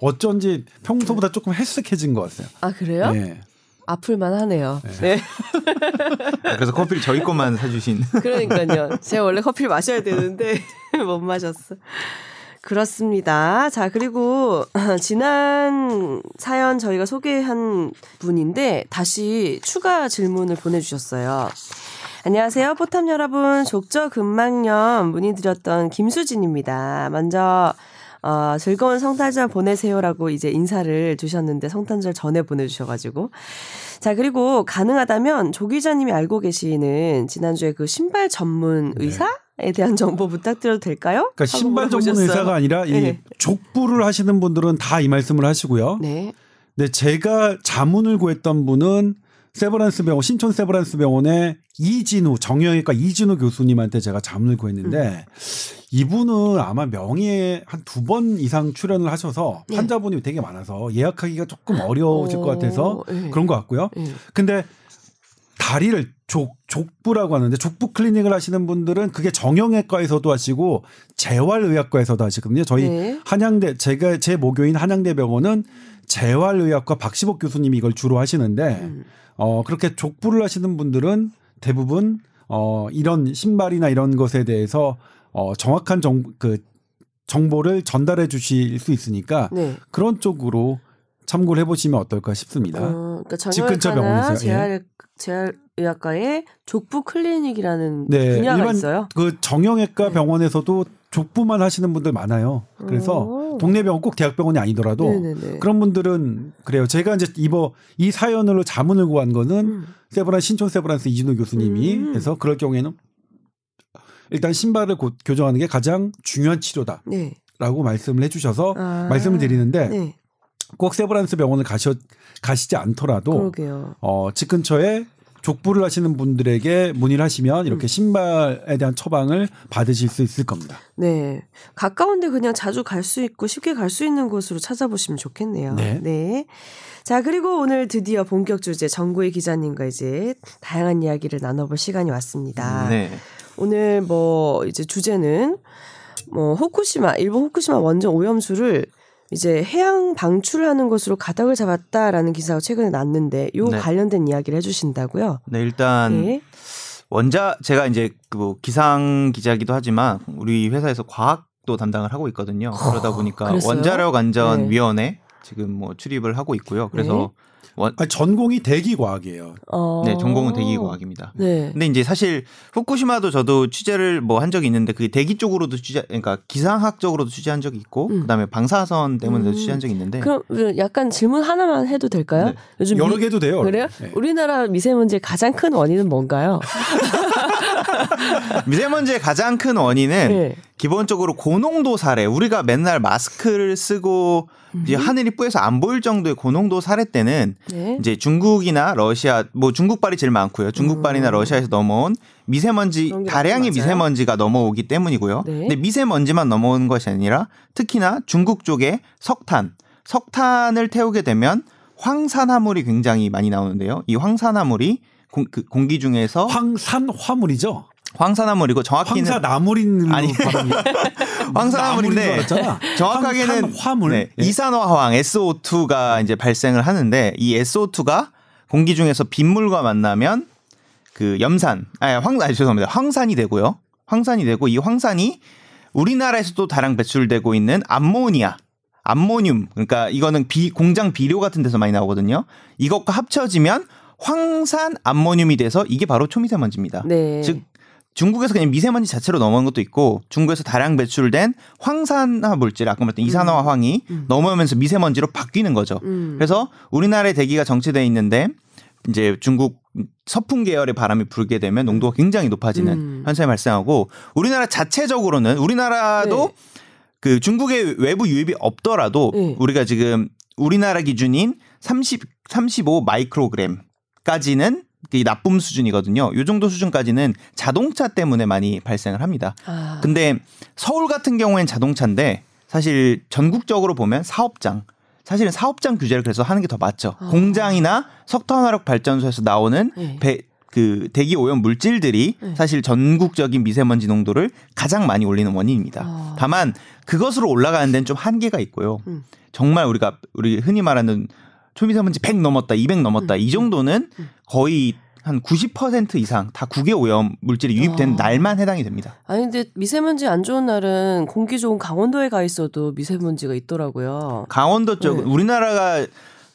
Speaker 2: 어쩐지 평소보다 조금 헬쓱해진 것 같아요.
Speaker 1: 아 그래요?
Speaker 2: 네.
Speaker 1: 아플만 하네요. 네.
Speaker 3: 그래서 커피를 저희 것만 사주신.
Speaker 1: 그러니까요. 제가 원래 커피를 마셔야 되는데 못 마셨어. 그렇습니다. 자, 그리고 지난 사연 저희가 소개한 분인데 다시 추가 질문을 보내주셨어요. 안녕하세요. 포탐 여러분. 족저근막염 문의드렸던 김수진입니다. 먼저 어, 즐거운 성탄절 보내세요라고 이제 인사를 주셨는데 성탄절 전에 보내주셔가지고 자 그리고 가능하다면 조 기자님이 알고 계시는 지난주에 그 신발 전문 의사 에 대한 정보 부탁드려도 될까요?
Speaker 2: 그러니까 신발 전문. 의사가 아니라 이
Speaker 1: 네.
Speaker 2: 족부를 하시는 분들은 다 이 말씀을 하시고요.
Speaker 1: 네.
Speaker 2: 근데 제가 자문을 구했던 분은 세브란스 병원 신촌 세브란스 병원의 이진우 정형외과 이진우 교수님한테 제가 자문을 구했는데 이분은 아마 명의에 한 두 번 이상 출연을 하셔서
Speaker 1: 네.
Speaker 2: 환자분이 되게 많아서 예약하기가 조금 어려우실 것 같아서
Speaker 1: 네.
Speaker 2: 그런 것 같고요.
Speaker 1: 네.
Speaker 2: 근데 다리를 족 족부라고 하는데 족부 클리닉을 하시는 분들은 그게 정형외과에서도 하시고 재활의학과에서도 하시거든요. 저희
Speaker 1: 네.
Speaker 2: 한양대 제가 제 모교인 한양대병원은 재활의학과 박시복 교수님이 이걸 주로 하시는데
Speaker 1: 음.
Speaker 2: 어 그렇게 족부를 하시는 분들은 대부분 어 이런 신발이나 이런 것에 대해서 어 정확한 정그 정보를 전달해 주실 수 있으니까
Speaker 1: 네.
Speaker 2: 그런 쪽으로 참고를 해보시면 어떨까 싶습니다.
Speaker 1: 어, 그러니까
Speaker 2: 집 근처 병원에서요. 예.
Speaker 1: 재활 재활 의학과에 족부 클리닉이라는
Speaker 2: 네,
Speaker 1: 분야가
Speaker 2: 일반
Speaker 1: 있어요.
Speaker 2: 그 정형외과
Speaker 1: 네.
Speaker 2: 병원에서도 족부만 하시는 분들 많아요. 그래서
Speaker 1: 오.
Speaker 2: 동네 병원 꼭 대학병원이 아니더라도
Speaker 1: 네네네.
Speaker 2: 그런 분들은 그래요. 제가 이제 이거 이 사연으로 자문을 구한 거는
Speaker 1: 음.
Speaker 2: 세브란 신촌 세브란스 이진우 교수님이
Speaker 1: 음.
Speaker 2: 해서 그럴 경우에는 일단 신발을 고- 교정하는 게 가장 중요한 치료다라고
Speaker 1: 네.
Speaker 2: 말씀을 해주셔서
Speaker 1: 아.
Speaker 2: 말씀을 드리는데
Speaker 1: 네.
Speaker 2: 꼭 세브란스 병원을 가셔 가시지 않더라도
Speaker 1: 그러게요.
Speaker 2: 어, 집 근처에 족부를 하시는 분들에게 문의를 하시면
Speaker 1: 음.
Speaker 2: 이렇게 신발에 대한 처방을 받으실 수 있을 겁니다.
Speaker 1: 네. 가까운데 그냥 자주 갈 수 있고 쉽게 갈 수 있는 곳으로 찾아보시면 좋겠네요.
Speaker 2: 네.
Speaker 1: 자, 그리고 오늘 드디어 본격 주제 정구희 기자님과 이제 다양한 이야기를 나눠볼 시간이 왔습니다.
Speaker 3: 네.
Speaker 1: 오늘 뭐 이제 주제는 뭐 후쿠시마 일본 후쿠시마 원전 오염수를 이제 해양 방출하는 것으로 가닥을 잡았다라는 기사가 최근에 났는데 요
Speaker 3: 네.
Speaker 1: 관련된 이야기를 해주신다고요?
Speaker 3: 네, 일단
Speaker 1: 네.
Speaker 3: 원자 제가 이제 그뭐 기상 기자기도 하지만 우리 회사에서 과학도 담당을 하고 있거든요. 그러다 보니까
Speaker 1: 그랬어요?
Speaker 3: 원자력 안전
Speaker 1: 네.
Speaker 3: 위원회 지금 뭐 출입을 하고 있고요. 그래서 원,
Speaker 2: 아니, 전공이 대기과학이에요.
Speaker 1: 어.
Speaker 3: 네, 전공은 대기과학입니다.
Speaker 1: 네.
Speaker 3: 근데 이제 사실 후쿠시마도 저도 취재를 뭐 한 적이 있는데 그게 대기 쪽으로도 취재 그러니까 기상학적으로도 취재한 적이 있고
Speaker 1: 음.
Speaker 3: 그다음에 방사선 때문에도
Speaker 1: 음.
Speaker 3: 취재한 적이 있는데
Speaker 1: 그럼 그 약간 질문 하나만 해도 될까요?
Speaker 3: 네.
Speaker 1: 요즘
Speaker 2: 여러
Speaker 1: 미-
Speaker 2: 개도 돼요.
Speaker 1: 그래요?
Speaker 2: 네.
Speaker 1: 우리나라 미세먼지의 가장 큰 원인은 뭔가요?
Speaker 3: 미세먼지의 가장 큰 원인은
Speaker 1: 네.
Speaker 3: 기본적으로 고농도 사례 우리가 맨날 마스크를 쓰고 이제 하늘이 뿌여서 안 보일 정도의 고농도 사례 때는
Speaker 1: 네.
Speaker 3: 이제 중국이나 러시아 뭐 중국발이 제일 많고요. 중국발이나
Speaker 1: 음.
Speaker 3: 러시아에서 넘어온 미세먼지 다량의
Speaker 1: 맞아요?
Speaker 3: 미세먼지가 넘어오기 때문이고요.
Speaker 1: 네.
Speaker 3: 근데 미세먼지만 넘어오는 것이 아니라 특히나 중국 쪽에 석탄, 석탄을 태우게 되면 황산화물이 굉장히 많이 나오는데요. 이 황산화물이 공, 그 공기 중에서
Speaker 2: 황산 화물이죠.
Speaker 3: 황산화물이고 정확히는
Speaker 2: 황사 나물인
Speaker 3: 아니. 황산화물인데 정확하게는
Speaker 2: 황산 화물.
Speaker 3: 네,
Speaker 2: 예.
Speaker 3: 이산화황 SO2가 이제 발생을 하는데 이 SO2가 공기 중에서 빗물과 만나면 그 염산, 아니 황, 아니 죄송합니다. 황산이 되고요. 황산이 되고 이 황산이 우리나라에서도 다량 배출되고 있는 암모니아, 암모늄, 그러니까 이거는 비 공장 비료 같은 데서 많이 나오거든요. 이것과 합쳐지면 황산 암모늄이 돼서 이게 바로 초미세먼지입니다.
Speaker 1: 네.
Speaker 3: 즉 중국에서 그냥 미세먼지 자체로 넘어온 것도 있고 중국에서 다량 배출된 황산화 물질 아까 말했던 이산화황이 넘어오면서 미세먼지로 바뀌는 거죠.
Speaker 1: 음.
Speaker 3: 그래서 우리나라의 대기가 정체돼 있는데 이제 중국 서풍 계열의 바람이 불게 되면 농도가 굉장히 높아지는
Speaker 1: 음.
Speaker 3: 현상이 발생하고 우리나라 자체적으로는 우리나라도
Speaker 1: 네.
Speaker 3: 그 중국의 외부 유입이 없더라도
Speaker 1: 네.
Speaker 3: 우리가 지금 우리나라 기준인 30 35 마이크로그램 까지는 이 나쁨 수준이거든요. 요 정도 수준까지는 자동차 때문에 많이 발생을 합니다.
Speaker 1: 아.
Speaker 3: 근데 서울 같은 경우엔 자동차인데 사실 전국적으로 보면 사업장 사실은 사업장 규제를 그래서 하는 게 더 맞죠.
Speaker 1: 아.
Speaker 3: 공장이나 석탄화력 발전소에서 나오는
Speaker 1: 네.
Speaker 3: 배, 그 대기 오염 물질들이
Speaker 1: 네.
Speaker 3: 사실 전국적인 미세먼지 농도를 가장 많이 올리는 원인입니다.
Speaker 1: 아.
Speaker 3: 다만 그것으로 올라가는 데는 좀 한계가 있고요.
Speaker 1: 음.
Speaker 3: 정말 우리가 우리 흔히 말하는 초미세먼지 100 넘었다, 200 넘었다
Speaker 1: 음.
Speaker 3: 이 정도는
Speaker 1: 음.
Speaker 3: 거의 한90% 이상 다 국외 오염 물질이 유입된
Speaker 1: 아.
Speaker 3: 날만 해당이 됩니다.
Speaker 1: 아니 근데 미세먼지 안 좋은 날은 공기 좋은 강원도에 가 있어도 미세먼지가 있더라고요.
Speaker 3: 강원도 쪽
Speaker 1: 네.
Speaker 3: 우리나라가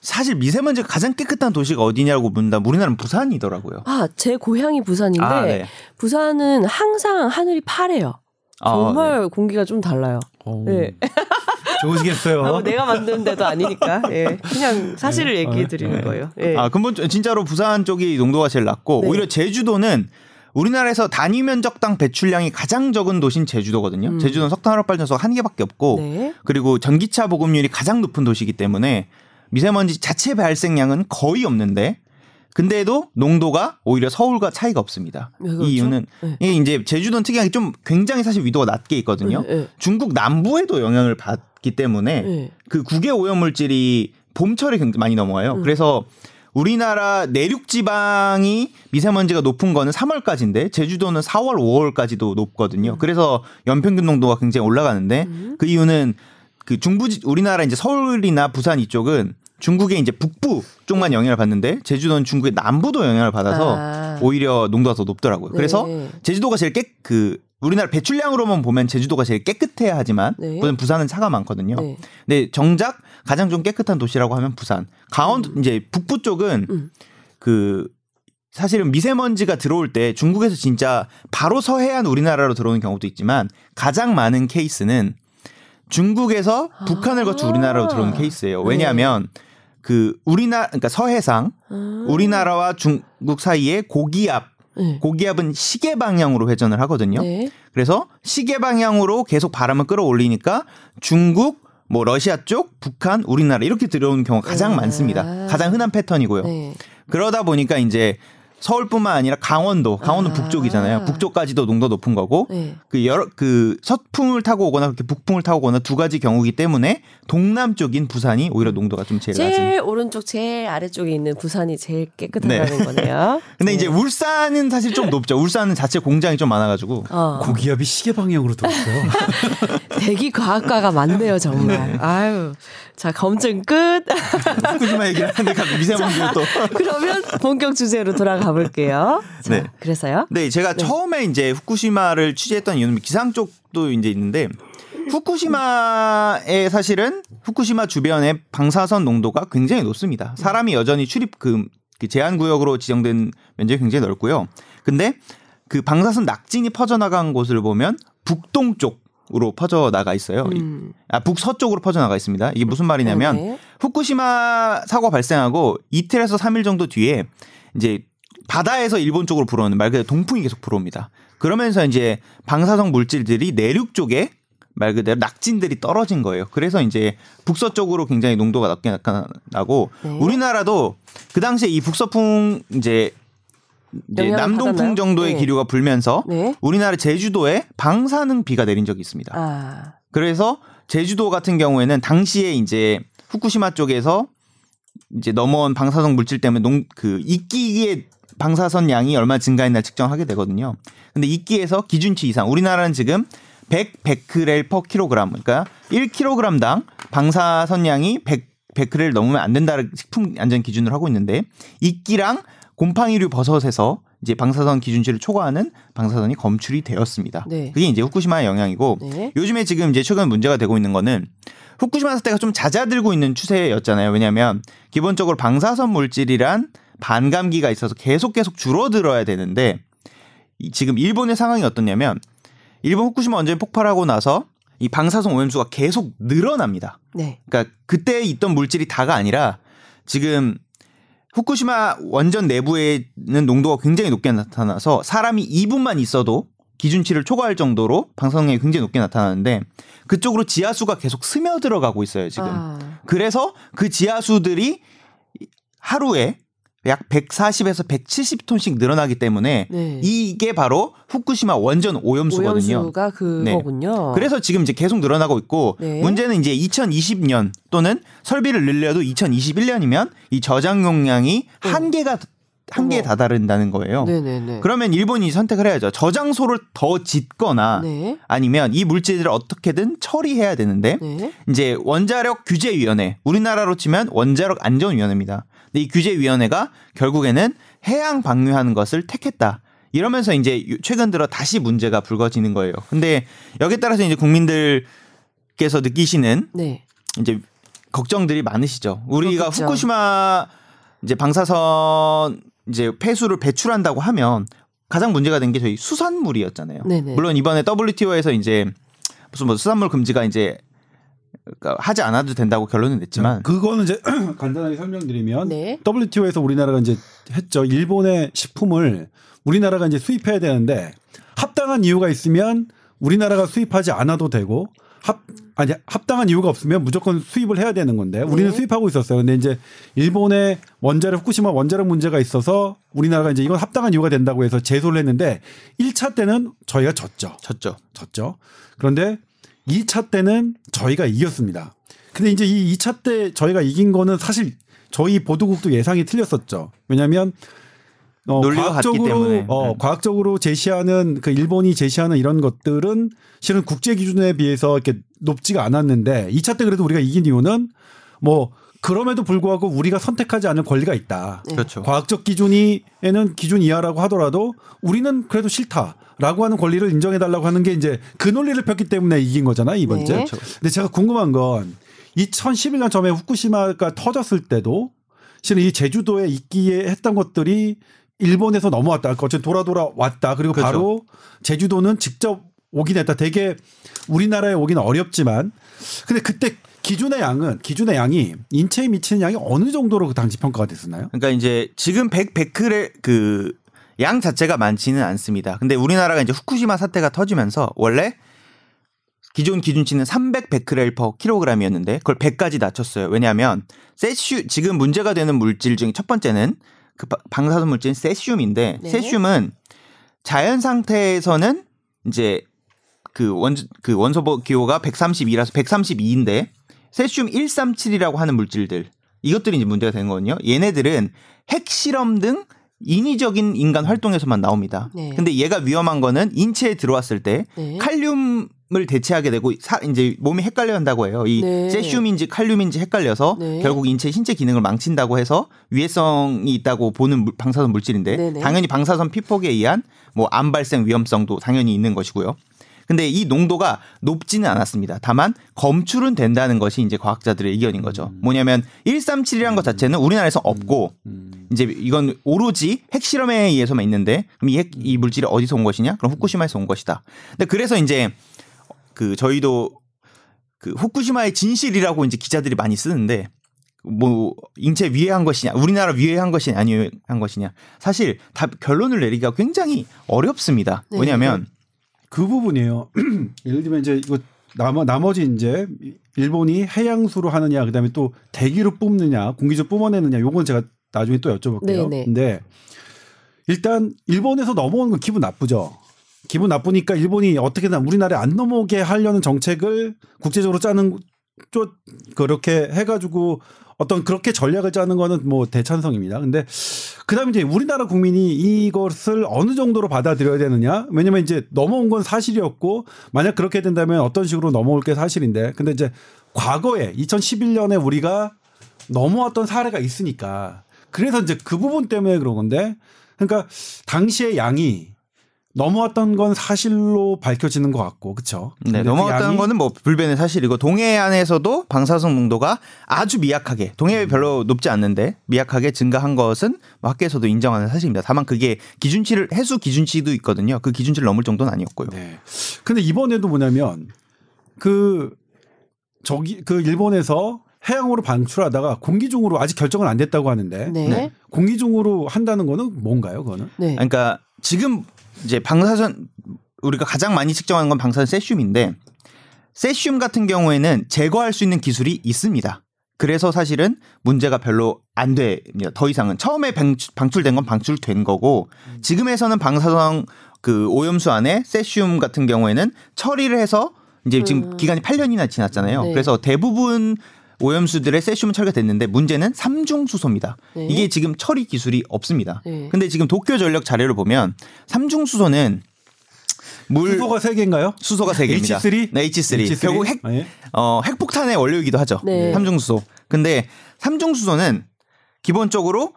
Speaker 3: 사실 미세먼지가 가장 깨끗한 도시가 어디냐고 묻는다. 우리나라는 부산이더라고요.
Speaker 1: 아, 제 고향이 부산인데
Speaker 3: 아, 네.
Speaker 1: 부산은 항상 하늘이 파래요.
Speaker 3: 아,
Speaker 1: 정말 공기가 좀 달라요.
Speaker 2: 어,
Speaker 1: 네.
Speaker 2: 좋으시겠어요.
Speaker 1: 아, 뭐 내가 만든 데도 아니니까. 예. 그냥 사실을
Speaker 2: 네.
Speaker 1: 얘기해
Speaker 2: 어,
Speaker 1: 드리는
Speaker 2: 네.
Speaker 1: 거예요. 예.
Speaker 3: 아, 근본 진짜로 부산 쪽이 농도가 제일 낮고
Speaker 1: 네.
Speaker 3: 오히려 제주도는 우리나라에서 단위 면적당 배출량이 가장 적은 도시인 제주도거든요.
Speaker 1: 음.
Speaker 3: 제주도는 석탄화력 발전소가 한 개밖에 없고
Speaker 1: 네.
Speaker 3: 그리고 전기차 보급률이 가장 높은 도시이기 때문에 미세먼지 자체 발생량은 거의 없는데 근데도 농도가 오히려 서울과 차이가 없습니다.
Speaker 1: 왜 그렇죠?
Speaker 3: 이 이유는
Speaker 1: 네.
Speaker 3: 이게 이제 제주도는 특이하게 좀 굉장히 사실 위도가 낮게 있거든요.
Speaker 1: 네, 네.
Speaker 3: 중국 남부에도 영향을 받기 때문에
Speaker 1: 네.
Speaker 3: 그 국외 오염 물질이 봄철에 굉장히 많이 넘어와요.
Speaker 1: 음.
Speaker 3: 그래서 우리나라 내륙 지방이 미세먼지가 높은 거는 3월까지인데 제주도는 4월, 5월까지도 높거든요. 그래서 연평균 농도가 굉장히 올라가는데
Speaker 1: 음.
Speaker 3: 그 이유는 그 중부 지- 우리나라 이제 서울이나 부산 이쪽은 중국의 이제 북부 쪽만 영향을 받는데 제주도는 중국의 남부도 영향을 받아서
Speaker 1: 아.
Speaker 3: 오히려 농도가 더 높더라고요. 그래서
Speaker 1: 네.
Speaker 3: 제주도가 제일 깨 그 우리나라 배출량으로만 보면 제주도가 제일 깨끗해야 하지만
Speaker 1: 네.
Speaker 3: 부산 부산은 차가 많거든요.
Speaker 1: 네.
Speaker 3: 근데 정작 가장 좀 깨끗한 도시라고 하면 부산. 강원도 이제 북부 쪽은
Speaker 1: 음.
Speaker 3: 그 사실은 미세먼지가 들어올 때 중국에서 진짜 바로 서해안 우리나라로 들어오는 경우도 있지만 가장 많은 케이스는 중국에서 북한을 거쳐 우리나라로 들어오는 케이스예요. 왜냐하면 그 우리나라 그러니까 서해상
Speaker 1: 아.
Speaker 3: 우리나라와 중국 사이에 고기압
Speaker 1: 네.
Speaker 3: 고기압은 시계 방향으로 회전을 하거든요.
Speaker 1: 네.
Speaker 3: 그래서 시계 방향으로 계속 바람을 끌어올리니까 중국, 뭐 러시아 쪽, 북한, 우리나라 이렇게 들어오는 경우가 가장
Speaker 1: 아.
Speaker 3: 많습니다. 가장 흔한 패턴이고요.
Speaker 1: 네.
Speaker 3: 그러다 보니까 이제 서울뿐만 아니라 강원도, 강원도
Speaker 1: 아.
Speaker 3: 북쪽이잖아요. 북쪽까지도 농도 높은 거고
Speaker 1: 네.
Speaker 3: 그 여러 그 서풍을 타고 오거나 그렇게 북풍을 타고 오거나 두 가지 경우이기 때문에 동남 쪽인 부산이 오히려 농도가 좀 제일 낮은.
Speaker 1: 제일 오른쪽 제일 아래쪽에 있는 부산이 제일 깨끗하다는 거네요.
Speaker 3: 근데 이제
Speaker 1: 네.
Speaker 3: 울산은 사실 좀 높죠. 울산은 자체 공장이 좀 많아 가지고
Speaker 1: 어.
Speaker 2: 고기압이 시계 방향으로 돌았어요.
Speaker 1: 대기 과학과가 많네요 정말. 아유, 자 검증 끝.
Speaker 3: 후쿠시마 얘기를 하는데 갑자기 미세먼지를 또.
Speaker 1: 그러면 본격 주제로 돌아가 볼게요. 자,
Speaker 3: 네.
Speaker 1: 그래서요?
Speaker 3: 네, 제가 처음에 이제 후쿠시마를 취재했던 이유는 기상 쪽도 이제 있는데 후쿠시마에 사실은 후쿠시마 주변의 방사선 농도가 굉장히 높습니다. 사람이 여전히 출입 그, 그 제한 구역으로 지정된 면적이 굉장히 넓고요. 근데 그 방사선 낙진이 퍼져나간 곳을 보면 북동쪽 으로 퍼져 나가 있어요.
Speaker 1: 음.
Speaker 3: 아, 북서쪽으로 퍼져 나가 있습니다. 이게 무슨 말이냐면
Speaker 1: 네.
Speaker 3: 후쿠시마 사고 발생하고 이틀에서 3일 정도 뒤에 이제 바다에서 일본 쪽으로 불어오는 말 그대로 동풍이 계속 불어옵니다. 그러면서 이제 방사성 물질들이 내륙 쪽에 말 그대로 낙진들이 떨어진 거예요. 그래서 이제 북서쪽으로 굉장히 농도가 낮게 나타나고
Speaker 1: 네.
Speaker 3: 우리나라도 그 당시에 이 북서풍 이제 남동풍? 정도의
Speaker 1: 네.
Speaker 3: 기류가 불면서
Speaker 1: 네.
Speaker 3: 우리나라 제주도에 방사능 비가 내린 적이 있습니다.
Speaker 1: 아,
Speaker 3: 그래서 제주도 같은 경우에는 당시에 이제 후쿠시마 쪽에서 이제 넘어온 방사성 물질 때문에 농, 그 이끼의 방사선 양이 얼마 증가했나 측정하게 되거든요. 근데 이끼에서 기준치 이상 우리나라는 지금 100 베크렐 퍼 킬로그램 그러니까 1kg당 방사선 양이 100 베크렐 넘으면 안 된다는 식품 안전 기준을 하고 있는데 이끼랑 곰팡이류 버섯에서 이제 방사선 기준치를 초과하는 방사선이 검출이 되었습니다.
Speaker 1: 네.
Speaker 3: 그게 이제 후쿠시마의 영향이고
Speaker 1: 네.
Speaker 3: 요즘에 지금 이제 최근 문제가 되고 있는 거는 후쿠시마 사태가 좀 잦아들고 있는 추세였잖아요. 왜냐하면 기본적으로 방사선 물질이란 반감기가 있어서 계속 계속 줄어들어야 되는데 이- 지금 일본의 상황이 어떻냐면 일본 후쿠시마 원전이 폭발하고 나서 이 방사선 오염수가 계속 늘어납니다.
Speaker 1: 네.
Speaker 3: 그러니까 그때 있던 물질이 다가 아니라 지금 후쿠시마 원전 내부에는 농도가 굉장히 높게 나타나서 사람이 2분만 있어도 기준치를 초과할 정도로 방사능이 굉장히 높게 나타나는데 그쪽으로 지하수가 계속 스며들어가고 있어요 지금.
Speaker 1: 아,
Speaker 3: 그래서 그 지하수들이 하루에 약 140에서 170톤씩 늘어나기 때문에
Speaker 1: 네.
Speaker 3: 이게 바로 후쿠시마 원전 오염수거든요.
Speaker 1: 오염수가 그거군요.
Speaker 3: 그래서 지금 이제 계속 늘어나고 있고
Speaker 1: 네.
Speaker 3: 문제는 이제 2020년 또는 설비를 늘려도 2021년이면 이 저장 용량이
Speaker 1: 어.
Speaker 3: 한계가 한계에. 다다른다는 거예요.
Speaker 1: 네네네.
Speaker 3: 그러면 일본이 선택을 해야죠. 저장소를 더 짓거나
Speaker 1: 네.
Speaker 3: 아니면 이 물질들을 어떻게든 처리해야 되는데
Speaker 1: 네.
Speaker 3: 이제 원자력 규제위원회 우리나라로 치면 원자력 안전위원회입니다. 이 규제위원회가 결국에는 해양 방류하는 것을 택했다. 이러면서 이제 최근 들어 다시 문제가 불거지는 거예요. 근데 여기에 따라서 이제 국민들께서 느끼시는
Speaker 1: 네.
Speaker 3: 이제 걱정들이 많으시죠. 우리가
Speaker 1: 그렇겠죠.
Speaker 3: 후쿠시마 이제 방사선 이제 폐수를 배출한다고 하면 가장 문제가 된 게 저희 수산물이었잖아요.
Speaker 1: 네네.
Speaker 3: 물론 이번에 WTO에서 이제 무슨 뭐 수산물 금지가 이제 그러니까 하지 않아도 된다고 결론은 냈지만
Speaker 2: 그거는 이제 간단하게 설명드리면
Speaker 1: 네.
Speaker 2: WTO에서 우리나라가 이제 했죠. 일본의 식품을 우리나라가 이제 수입해야 되는데 합당한 이유가 있으면 우리나라가 수입하지 않아도 되고 합 아니 합당한 이유가 없으면 무조건 수입을 해야 되는 건데 우리는
Speaker 1: 네.
Speaker 2: 수입하고 있었어요. 근데 이제 일본의 원자력 후쿠시마 원자력 문제가 있어서 우리나라가 이제 이건 합당한 이유가 된다고 해서 제소를 했는데 1차 때는 저희가 졌죠.
Speaker 3: 졌죠.
Speaker 2: 졌죠. 그런데 2차 때는 저희가 이겼습니다. 근데 이제 이 2차 때 저희가 이긴 거는 사실 저희 보도국도 예상이 틀렸었죠. 왜냐하면 어, 과학적으로. 어,
Speaker 3: 음.
Speaker 2: 과학적으로 제시하는 그 일본이 제시하는 이런 것들은 실은 국제 기준에 비해서 이렇게 높지가 않았는데 2차 때 그래도 우리가 이긴 이유는 뭐 그럼에도 불구하고 우리가 선택하지 않을 권리가 있다.
Speaker 1: 네.
Speaker 3: 그렇죠.
Speaker 2: 과학적 기준이에는 기준 이하라고 하더라도 우리는 그래도 싫다라고 하는 권리를 인정해 달라고 하는 게 이제 그 논리를 폈기 때문에 이긴 거잖아요 이번
Speaker 1: 네.
Speaker 2: 주.
Speaker 3: 그렇죠.
Speaker 2: 근데 제가 궁금한 건 2011년 처음에 후쿠시마가 터졌을 때도 실은 이 제주도에 있기에 했던 것들이 일본에서 넘어왔다. 어쨌든 돌아 돌아 왔다. 그리고
Speaker 3: 그렇죠.
Speaker 2: 바로 제주도는 직접 오긴 했다. 되게 우리나라에 오기는 어렵지만 근데 그때 기준의 양은 기준의 양이 인체에 미치는 양이 어느 정도로 그 당시 평가가 됐었나요?
Speaker 3: 그러니까 이제 지금 100 베크레 그양 자체가 많지는 않습니다. 근데 우리나라가 이제 후쿠시마 사태가 터지면서 원래 기존 기준치는 300 베크렐 퍼 킬로그램이었는데 그걸 100까지 낮췄어요. 왜냐하면 세슘 지금 문제가 되는 물질 중에 첫 번째는 그 바- 방사선 물질인 세슘인데
Speaker 1: 네.
Speaker 3: 세슘은 자연 상태에서는 이제 그 원, 그 원소 기호가 132라서 132인데 세슘 137이라고 하는 물질들 이것들이 이제 문제가 되는 거거든요. 얘네들은 핵실험 등 인위적인 인간 활동에서만 나옵니다.
Speaker 1: 네.
Speaker 3: 근데 얘가 위험한 거는 인체에 들어왔을 때
Speaker 1: 네.
Speaker 3: 칼륨 을 대체하게 되고 사, 이제 몸이 헷갈려 한다고 해요. 이
Speaker 1: 네.
Speaker 3: 세슘인지 칼륨인지 헷갈려서
Speaker 1: 네.
Speaker 3: 결국 인체 신체 기능을 망친다고 해서 위해성이 있다고 보는 물- 방사선 물질인데
Speaker 1: 네네.
Speaker 3: 당연히 방사선 피폭에 의한 뭐 암 발생 위험성도 당연히 있는 것이고요. 근데 이 농도가 높지는 않았습니다. 다만 검출은 된다는 것이 이제 과학자들의 의견인 거죠. 뭐냐면 137이라는 것 자체는 우리나라에서 없고 이제 이건 오로지 핵실험에 의해서만 있는데 그럼 이, 핵, 이 물질이 어디서 온 것이냐? 그럼 후쿠시마에서 온 것이다. 근데 그래서 이제 그 저희도 그 후쿠시마의 진실이라고 이제 기자들이 많이 쓰는데 뭐 인체 위해한 것이냐 우리나라 위해한 것이냐 아니한 것이냐 사실 다 결론을 내리기가 굉장히 어렵습니다.
Speaker 1: 네.
Speaker 3: 왜냐하면
Speaker 2: 그 부분이에요. 예를 들면 이제 이거 나머, 나머지 이제 일본이 해양수로 하느냐 그다음에 또 대기로 뿜느냐 공기적 뿜어내느냐 요건 제가 나중에 또 여쭤볼게요.
Speaker 1: 네네.
Speaker 2: 근데 일단 일본에서 넘어오는 건 기분 나쁘죠. 기분 나쁘니까 일본이 어떻게든 우리나라에 안 넘어오게 하려는 정책을 국제적으로 짜는 좀 그렇게 해가지고 어떤 그렇게 전략을 짜는 거는 뭐 대찬성입니다. 근데 그다음에 이제 우리나라 국민이 이것을 어느 정도로 받아들여야 되느냐? 왜냐면 이제 넘어온 건 사실이었고 만약 그렇게 된다면 어떤 식으로 넘어올 게 사실인데 근데 이제 과거에 2011년에 우리가 넘어왔던 사례가 있으니까 그래서 이제 그 부분 때문에 그런 건데 그러니까 당시의 양이 넘어왔던 건 사실로 밝혀지는 것 같고 그렇죠.
Speaker 3: 네, 넘어갔다는 거는 뭐 불변의 사실이고 동해안에서도 방사성 농도가 아주 미약하게 동해에 별로 높지 않는데 미약하게 증가한 것은 뭐 학계에서도 인정하는 사실입니다. 다만 그게 기준치를 해수 기준치도 있거든요. 그 기준치를 넘을 정도는 아니었고요.
Speaker 2: 네. 근데 이번에도 뭐냐면 그 저기 그 일본에서 해양으로 방출하다가 공기 중으로 아직 결정은 안 됐다고 하는데
Speaker 1: 네.
Speaker 3: 네.
Speaker 2: 공기 중으로 한다는 거는 뭔가요? 그거는?
Speaker 1: 네.
Speaker 3: 그러니까 지금 이제 방사선 우리가 가장 많이 측정하는 건 방사선 세슘인데 세슘 같은 경우에는 제거할 수 있는 기술이 있습니다. 그래서 사실은 문제가 별로 안 됩니다. 더 이상은 처음에 방출, 방출된 건 방출된 거고 지금에서는 방사성 그 오염수 안에 세슘 같은 경우에는 처리를 해서 이제 지금
Speaker 1: 음.
Speaker 3: 기간이 8년이나 지났잖아요.
Speaker 1: 네.
Speaker 3: 그래서 대부분 오염수들의 세슘은 처리가 됐는데 문제는 삼중수소입니다.
Speaker 1: 네.
Speaker 3: 이게 지금 처리 기술이 없습니다.
Speaker 1: 네.
Speaker 3: 근데 지금 도쿄 전력 자료를 보면 삼중수소는 물
Speaker 2: 수소가 세 개인가요?
Speaker 3: 수소가 세 개입니다.
Speaker 2: H3?
Speaker 3: 네, H3. 결국 핵
Speaker 2: 아, 예.
Speaker 3: 어, 핵폭탄의 원료이기도 하죠.
Speaker 1: 네.
Speaker 3: 삼중수소. 근데 삼중수소는 기본적으로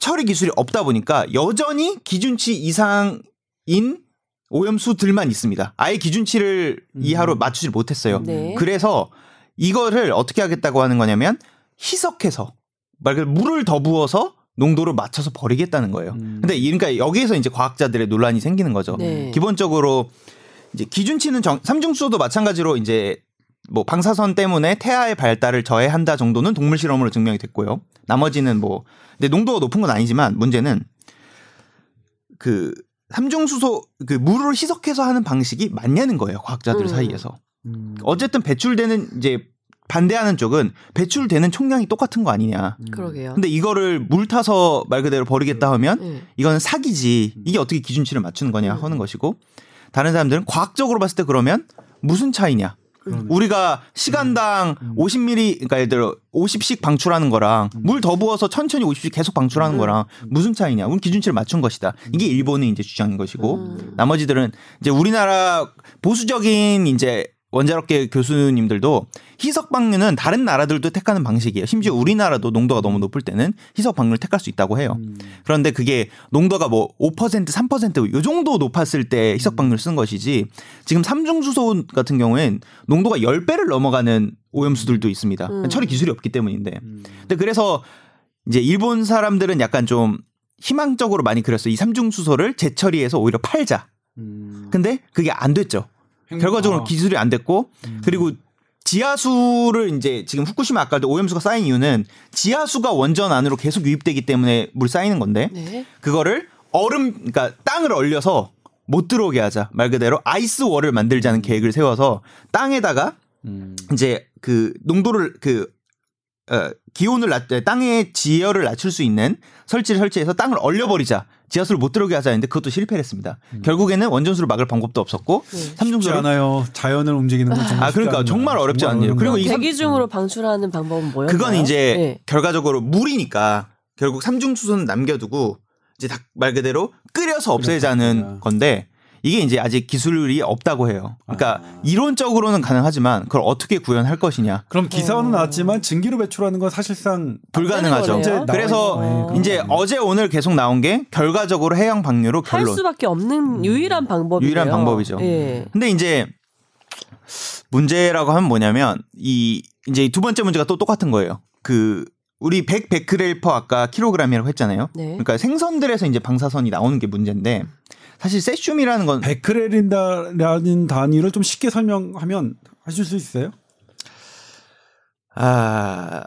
Speaker 3: 처리 기술이 없다 보니까 여전히 기준치 이상인 오염수들만 있습니다. 아예 기준치를 이하로 맞추질 못했어요.
Speaker 1: 네.
Speaker 3: 그래서 이거를 어떻게 하겠다고 하는 거냐면 희석해서 말 그대로 물을 더 부어서 농도를 맞춰서 버리겠다는 거예요.
Speaker 2: 음.
Speaker 3: 근데 이- 그러니까 여기에서 이제 과학자들의 논란이 생기는 거죠.
Speaker 1: 네.
Speaker 3: 기본적으로 이제 기준치는 정, 삼중수소도 마찬가지로 이제 뭐 방사선 때문에 태아의 발달을 저해한다 정도는 동물 실험으로 증명이 됐고요. 나머지는 뭐 근데 농도가 높은 건 아니지만 문제는 그 삼중수소 그 물을 희석해서 하는 방식이 맞냐는 거예요. 과학자들
Speaker 1: 음.
Speaker 3: 사이에서.
Speaker 2: 음.
Speaker 3: 어쨌든 배출되는 이제 반대하는 쪽은 배출되는 총량이 똑같은 거 아니냐.
Speaker 1: 그러게요.
Speaker 3: 근데 이거를 물 타서 말 그대로 버리겠다 하면
Speaker 1: 네.
Speaker 3: 이거는 사기지. 이게 어떻게 기준치를 맞추는 거냐 하는 것이고 다른 사람들은 과학적으로 봤을 때 그러면 무슨 차이냐?
Speaker 2: 그러네.
Speaker 3: 우리가 시간당 50ml 그러니까 예를 들어 50씩 방출하는 거랑 물더 부어서 천천히 50씩 계속 방출하는 거랑 무슨 차이냐? 우리 기준치를 맞춘 것이다. 이게 일본의 이제 주장인 것이고
Speaker 1: 음.
Speaker 3: 나머지들은 이제 우리나라 보수적인 이제 원자력계 교수님들도 희석 방류는 다른 나라들도 택하는 방식이에요. 심지어 우리나라도 농도가 너무 높을 때는 희석 방류를 택할 수 있다고 해요.
Speaker 2: 음.
Speaker 3: 그런데 그게 농도가 뭐 5%, 3%요 정도 높았을 때 희석 방류를 쓴 것이지 지금 삼중수소 같은 경우엔 농도가 10배를 넘어가는 오염수들도 있습니다.
Speaker 1: 음.
Speaker 3: 처리 기술이 없기 때문인데.
Speaker 2: 음.
Speaker 3: 근데 그래서 이제 일본 사람들은 약간 좀 희망적으로 많이 그렸어요. 이 삼중 수소를 재처리해서 오히려 팔자.
Speaker 2: 음.
Speaker 3: 근데 그게 안 됐죠.
Speaker 2: 행-
Speaker 3: 결과적으로
Speaker 2: 아.
Speaker 3: 기술이 안 됐고 그리고 지하수를 이제 지금 후쿠시마 아까도 오염수가 쌓인 이유는 지하수가 원전 안으로 계속 유입되기 때문에 물 쌓이는 건데
Speaker 1: 네.
Speaker 3: 그거를 얼음 그러니까 땅을 얼려서 못 들어오게 하자 말 그대로 아이스 월을 만들자는 계획을 세워서 땅에다가
Speaker 2: 음.
Speaker 3: 이제 그 농도를 그 어, 기온을 낮 땅의 지열을 낮출 수 있는 설치를 설치해서 땅을 얼려버리자 지하수를 못 들어오게 하자 했는데 그것도 실패를 했습니다. 결국에는 원전수를 막을 방법도 없었고
Speaker 1: 네.
Speaker 2: 쉽지
Speaker 3: 삼중수를
Speaker 2: 않아요. 자연을 움직이는 건 정말
Speaker 3: 아, 그러니까
Speaker 2: 쉽지
Speaker 3: 정말. 어렵지
Speaker 2: 정말
Speaker 3: 않네요.
Speaker 2: 어려운
Speaker 3: 그리고. 이 삼-
Speaker 1: 대기 중으로 방출하는 방법은 뭐였나요?
Speaker 3: 그건 이제
Speaker 1: 네.
Speaker 3: 결과적으로 물이니까 결국 삼중수소는 남겨두고 이제 닭말 그대로 끓여서 없애자는
Speaker 2: 그렇구나.
Speaker 3: 건데 이게 이제 아직 기술이 없다고 해요. 그러니까
Speaker 2: 아.
Speaker 3: 이론적으로는 가능하지만 그걸 어떻게 구현할 것이냐
Speaker 2: 그럼 기사는
Speaker 1: 어.
Speaker 2: 나왔지만 증기로 배출하는 건 사실상
Speaker 3: 불가능하죠. 그래서
Speaker 1: 어.
Speaker 3: 이제 어제 오늘 계속 나온 게 결과적으로 해양 방류로
Speaker 1: 할
Speaker 3: 결론.
Speaker 1: 수밖에 없는 유일한 방법이에요.
Speaker 3: 유일한 방법이죠.
Speaker 1: 예.
Speaker 3: 근데 이제 문제라고 하면 뭐냐면 이 이제 두 번째 문제가 또 똑같은 거예요. 그 우리 100 베크렐 퍼 아까 킬로그램이라고 했잖아요.
Speaker 1: 네.
Speaker 3: 그러니까 생선들에서 이제 방사선이 나오는 게 문제인데 사실 세슘이라는 건
Speaker 2: 베크렐이라는 단위를 좀 쉽게 설명하면 하실 수 있어요?
Speaker 3: 아,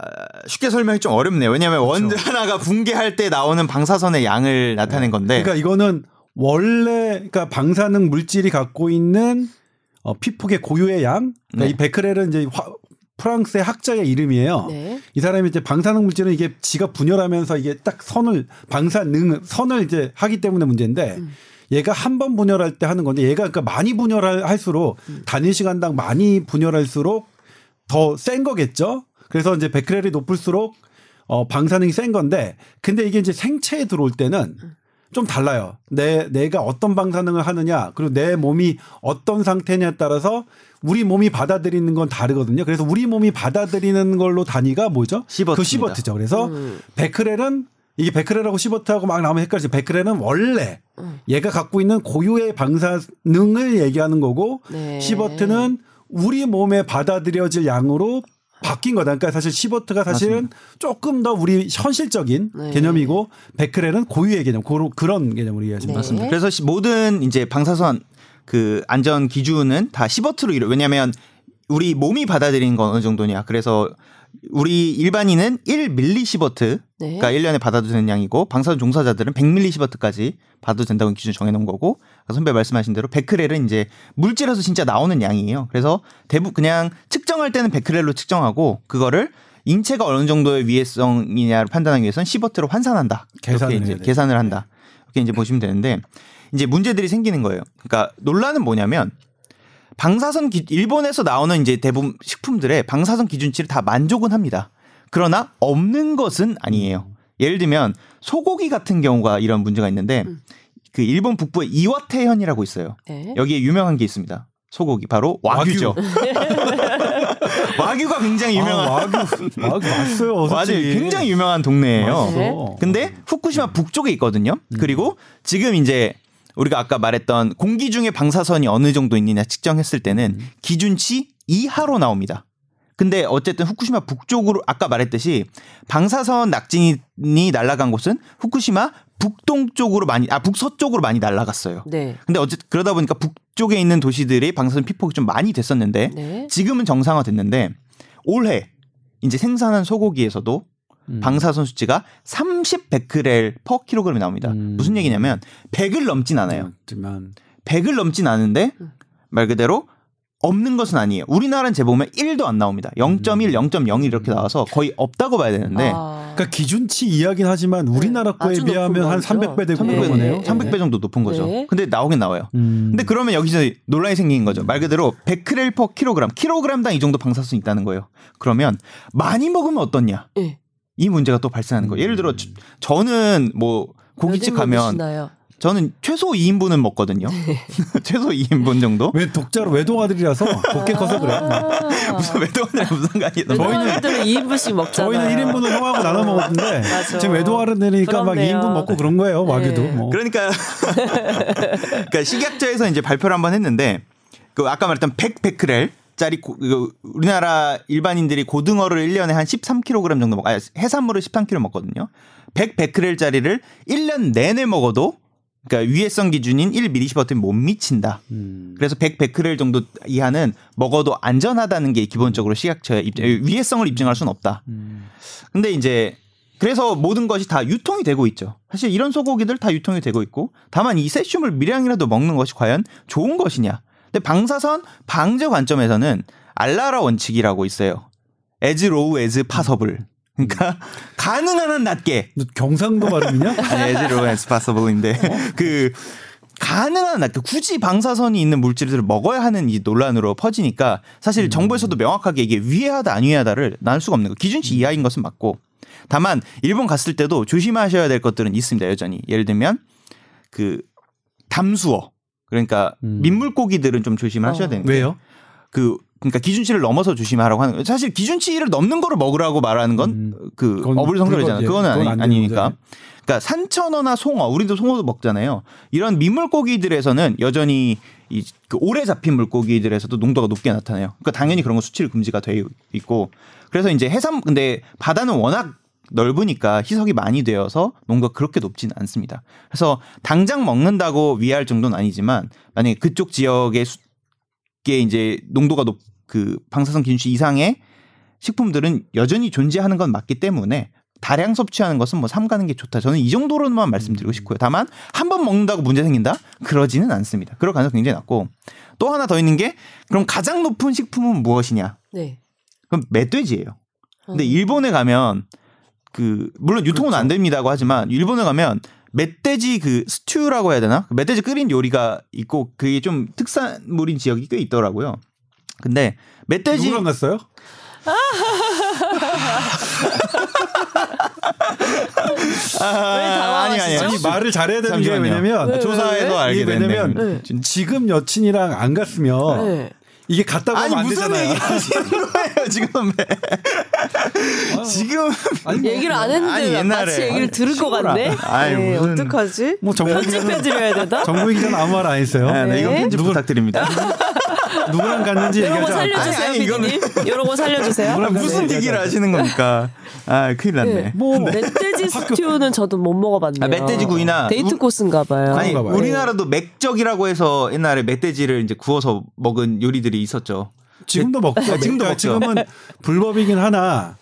Speaker 3: 쉽게 설명이 좀 어렵네요. 왜냐하면 원전 하나가 붕괴할 때 나오는 방사선의 양을 나타낸 건데
Speaker 2: 그러니까 이거는 원래 그러니까 방사능 물질이 갖고 있는 어, 피폭의 고유의 양. 그러니까
Speaker 3: 네.
Speaker 2: 이 베크렐은 이제 화- 프랑스의 학자의 이름이에요.
Speaker 1: 네.
Speaker 2: 이 사람이 이제 방사능 물질은 이게 지가 분열하면서 이게 딱 선을 방사능 선을 이제 하기 때문에 문제인데
Speaker 1: 음.
Speaker 2: 얘가 한 번 분열할 때 하는 건데 얘가 그러니까 많이 분열할수록
Speaker 1: 음.
Speaker 2: 단위 시간당 많이 분열할수록 더 센 거겠죠. 그래서 이제 베크렐이 높을수록 어 방사능이 센 건데 근데 이게 이제 생체에 들어올 때는
Speaker 1: 음.
Speaker 2: 좀 달라요. 내 내가 어떤 방사능을 하느냐 그리고 내 몸이 어떤 상태냐에 따라서 우리 몸이 받아들이는 건 다르거든요. 그래서 우리 몸이 받아들이는 걸로 단위가 뭐죠?
Speaker 3: 시버트입니다.
Speaker 2: 그 시버트죠. 그래서
Speaker 1: 음.
Speaker 2: 베크렐은 이게 베크렐하고 시버트하고 막 나오면 헷갈리죠. 베크렐은 원래
Speaker 1: 음.
Speaker 2: 얘가 갖고 있는 고유의 방사능을 얘기하는 거고
Speaker 1: 네.
Speaker 2: 시버트는 우리 몸에 받아들여질 양으로 바뀐 거다. 그러니까 사실 시버트가 사실은 조금 더 우리 현실적인
Speaker 1: 네.
Speaker 2: 개념이고 베크렐은 고유의 개념, 고로- 그런 개념으로 이해하시면
Speaker 1: 네.
Speaker 2: 맞습니다.
Speaker 3: 그래서 시- 모든 이제 방사선 그 안전 기준은 다 시버트로 이루. 왜냐하면 우리 몸이 받아들이는 건 어느 정도냐. 그래서 우리 일반인은 1밀리 시버트,
Speaker 1: 네.
Speaker 3: 그러니까 1년에 받아도 되는 양이고 방사선 종사자들은 100밀리 시버트까지 받아도 된다고 기준 정해놓은 거고 선배 말씀하신 대로 베크렐은 이제 물질에서 진짜 나오는 양이에요. 그래서 대부 그냥 측정할 때는 베크렐로 측정하고 그거를 인체가 어느 정도의 위해성이냐를 판단하기 위해서는 시버트로 환산한다.
Speaker 2: 계산을
Speaker 3: 이렇게 이제. 계산을 한다. 이렇게 이제 보시면 되는데 이제 문제들이 생기는 거예요. 그러니까 논란은 뭐냐면 방사선 기, 일본에서 나오는 이제 대부분 식품들의 방사선 기준치를 다 만족은 합니다. 그러나 없는 것은 아니에요. 예를 들면 소고기 같은 경우가 이런 문제가 있는데
Speaker 1: 음.
Speaker 3: 그 일본 북부에 이와테현이라고 있어요.
Speaker 1: 네.
Speaker 3: 여기에 유명한 게 있습니다. 소고기 바로 와규죠. 와규 가 굉장히 유명한
Speaker 2: 아, 와규, 와규 맞어요.
Speaker 3: 맞아요. 굉장히 유명한 동네예요.
Speaker 2: 맛있어.
Speaker 1: 네.
Speaker 3: 근데 후쿠시마 북쪽에 있거든요. 그리고 지금 이제 우리가 아까 말했던 공기 중에 방사선이 어느 정도 있느냐 측정했을 때는 기준치 이하로 나옵니다. 근데 어쨌든 후쿠시마 북쪽으로 아까 말했듯이 방사선 낙진이 날아간 곳은 후쿠시마 북동쪽으로 많이 아 북서쪽으로 많이 날아갔어요.
Speaker 1: 네.
Speaker 3: 근데 어쨌든 그러다 보니까 북쪽에 있는 도시들이 방사선 피폭이 좀 많이 됐었는데
Speaker 1: 네.
Speaker 3: 지금은 정상화됐는데 올해 이제 생산한 소고기에서도
Speaker 2: 음.
Speaker 3: 방사선 수치가 30 베크렐 퍼 킬로그램이 나옵니다.
Speaker 2: 음.
Speaker 3: 무슨 얘기냐면 100을 넘진 않아요.
Speaker 2: 하지만
Speaker 3: 100을 넘진 않은데
Speaker 1: 음.
Speaker 3: 말 그대로 없는 것은 아니에요. 우리나라는 재보면 1도 안 나옵니다. 0.1, 0.01 이렇게 나와서 거의 없다고 봐야 되는데
Speaker 1: 아.
Speaker 2: 그러니까 기준치 이야기는 하지만 우리나라
Speaker 1: 네,
Speaker 2: 거에 비하면 한
Speaker 1: 거죠.
Speaker 2: 300배 되고
Speaker 3: 300배,
Speaker 2: 그런 거네요.
Speaker 3: 300배 정도 높은 거죠.
Speaker 1: 네.
Speaker 3: 근데 나오긴 나와요.
Speaker 2: 음.
Speaker 3: 근데 그러면 여기서 논란이 생긴 거죠. 말 그대로 100크렐 퍼 킬로그램, 킬로그램당 이 정도 방사선이 있다는 거예요. 그러면 많이 먹으면 어떻냐?
Speaker 1: 예.
Speaker 3: 이 문제가 또 발생하는 거예요. 예를 들어 저- 저는 뭐 고깃집
Speaker 1: 몇 인분
Speaker 3: 가면
Speaker 1: 드시나요?
Speaker 3: 저는 최소 2인분은 먹거든요.
Speaker 1: 네.
Speaker 3: 최소 2인분 정도.
Speaker 2: 왜 독자로 외동아들이라서 곱게 커서 그래.
Speaker 3: 무슨 외동아들 무슨 상관이에요?
Speaker 1: 외동아들은 2인분씩 먹잖아요.
Speaker 2: 저희는 1인분을 형하고 나눠 먹었는데
Speaker 1: 맞아.
Speaker 2: 지금 외동아들이니까 막
Speaker 1: 부럽네요.
Speaker 2: 2인분 먹고 그런 거예요. 와규도
Speaker 1: 네.
Speaker 2: 뭐.
Speaker 3: 그러니까 그러니까 식약처에서 이제 발표를 한번 했는데 그 아까 말했던 100 베크렐 짜리 고- 그 우리나라 일반인들이 고등어를 1년에 한 13kg 정도 먹, 아 해산물을 13kg 먹거든요. 100 베크렐짜리를 1년 내내 먹어도 그러니까 위해성 기준인 1mS는 못 미친다.
Speaker 2: 음.
Speaker 3: 그래서 100 베크렐 정도 이하는 먹어도 안전하다는 게 기본적으로 식약처의 입장, 위해성을 입증할 수는 없다.
Speaker 2: 음.
Speaker 3: 근데 이제 그래서 모든 것이 다 유통이 되고 있죠. 사실 이런 소고기들 다 유통이 되고 있고 다만 이 세슘을 미량이라도 먹는 것이 과연 좋은 것이냐. 근데 방사선 방제 관점에서는 알라라 원칙이라고 있어요. as low as possible. 그러니까 가능한 한 낮게.
Speaker 2: 너 경상도 발음이냐?
Speaker 3: 아니, as low as possible인데. 그 가능한 한 낮게. 굳이 방사선이 있는 물질들을 먹어야 하는 이 논란으로 퍼지니까 사실 정부에서도 명확하게 이게 위해하다 안 위해하다를 나눌 수가 없는 거. 기준치 이하인 것은 맞고. 다만 일본 갔을 때도 조심하셔야 될 것들은 있습니다 여전히. 예를 들면 그 담수어 그러니까
Speaker 2: 음.
Speaker 3: 민물고기들은 좀 조심하셔야
Speaker 1: 어.
Speaker 3: 되는 게
Speaker 2: 왜요?
Speaker 3: 그 그러니까 기준치를 넘어서 조심하라고 하는 거예요. 사실 기준치를 넘는 거를 먹으라고 말하는 건
Speaker 2: 음.
Speaker 3: 그
Speaker 2: 그건
Speaker 3: 어불성설이잖아요.
Speaker 2: 그건
Speaker 3: 아니,
Speaker 2: 안 되는
Speaker 3: 아니니까. 그러니까 산천어나 송어, 우리도 송어도 먹잖아요. 이런 민물고기들에서는 여전히 이 그 오래 잡힌 물고기들에서도 농도가 높게 나타나요. 그러니까 당연히 그런 거 수출 금지가 돼 있고 그래서 이제 해산 근데 바다는 워낙 넓으니까 희석이 많이 되어서 농도가 그렇게 높지는 않습니다. 그래서 당장 먹는다고 위할 정도는 아니지만 만약에 그쪽 지역의 수, 게 이제 농도가 높 그 방사선 기준치 이상의 식품들은 여전히 존재하는 건 맞기 때문에 다량 섭취하는 것은 뭐 삼가는 게 좋다. 저는 이 정도로만 말씀드리고 싶고요. 다만 한 번 먹는다고 문제 생긴다? 그러지는 않습니다. 그럴 가능성이 굉장히 낮고 또 하나 더 있는 게 그럼 가장 높은 식품은 무엇이냐?
Speaker 1: 네.
Speaker 3: 그럼 멧돼지예요. 근데
Speaker 1: 음.
Speaker 3: 일본에 가면 그 물론 유통은 안 됩니다고 하지만 일본에 가면 멧돼지 그 스튜라고 해야 되나? 그 멧돼지 끓인 요리가 있고 그게 좀 특산물인 지역이 꽤 있더라고요. 근데 멧돼지
Speaker 2: 누구랑 갔어요?
Speaker 3: 아,
Speaker 1: 왜 당황하시죠?
Speaker 2: 아니 말을 잘해야 되는 게
Speaker 3: 잠시만요.
Speaker 2: 왜냐면
Speaker 1: 왜,
Speaker 3: 조사에서
Speaker 1: 왜?
Speaker 3: 알게 됐네.
Speaker 1: 네.
Speaker 2: 지금 여친이랑 안 갔으면
Speaker 1: 네.
Speaker 2: 이게 갔다고
Speaker 3: 아니
Speaker 2: 하면 안
Speaker 3: 무슨
Speaker 2: 되잖아요.
Speaker 3: 얘기 하시는 거예요 지금 지금
Speaker 2: 아니, 뭐,
Speaker 1: 얘기를 안 했는데
Speaker 3: 아니, 옛날에.
Speaker 1: 마치 얘기를
Speaker 3: 아니,
Speaker 1: 들은 것. 같네.
Speaker 3: 아이,
Speaker 1: 네,
Speaker 3: 무슨-
Speaker 1: 어떡하지?
Speaker 2: 뭐 정부
Speaker 1: 편집해드려야 되나?
Speaker 2: 정부 기자는 아무 말 안 했어요.
Speaker 3: 네, 네, 이건
Speaker 1: 네.
Speaker 3: 편집
Speaker 2: 누구-
Speaker 3: 부탁드립니다.
Speaker 2: 누구랑 갔는지 얘기하지 않고.
Speaker 1: 살려주세요,
Speaker 3: 아니, 아니, 이거는-
Speaker 1: 피디님. 이런 거 살려주세요.
Speaker 3: 무슨 얘기를 하시는 겁니까? 아 큰일 났네.
Speaker 1: 네.
Speaker 2: 뭐
Speaker 1: 멧돼지 스튜는 저도 못 먹어봤네요.
Speaker 3: 아, 멧돼지 구이나
Speaker 1: 데이트
Speaker 3: 우-
Speaker 1: 코스인가 봐요.
Speaker 3: 아니. 우리나라도 맥적이라고 해서 옛날에 멧돼지를 이제 구워서 먹은 요리들이 있었죠.
Speaker 2: 지금도 먹죠.
Speaker 3: 네, 지금도
Speaker 2: 그러니까
Speaker 3: 먹죠.
Speaker 2: 지금은 불법이긴 하나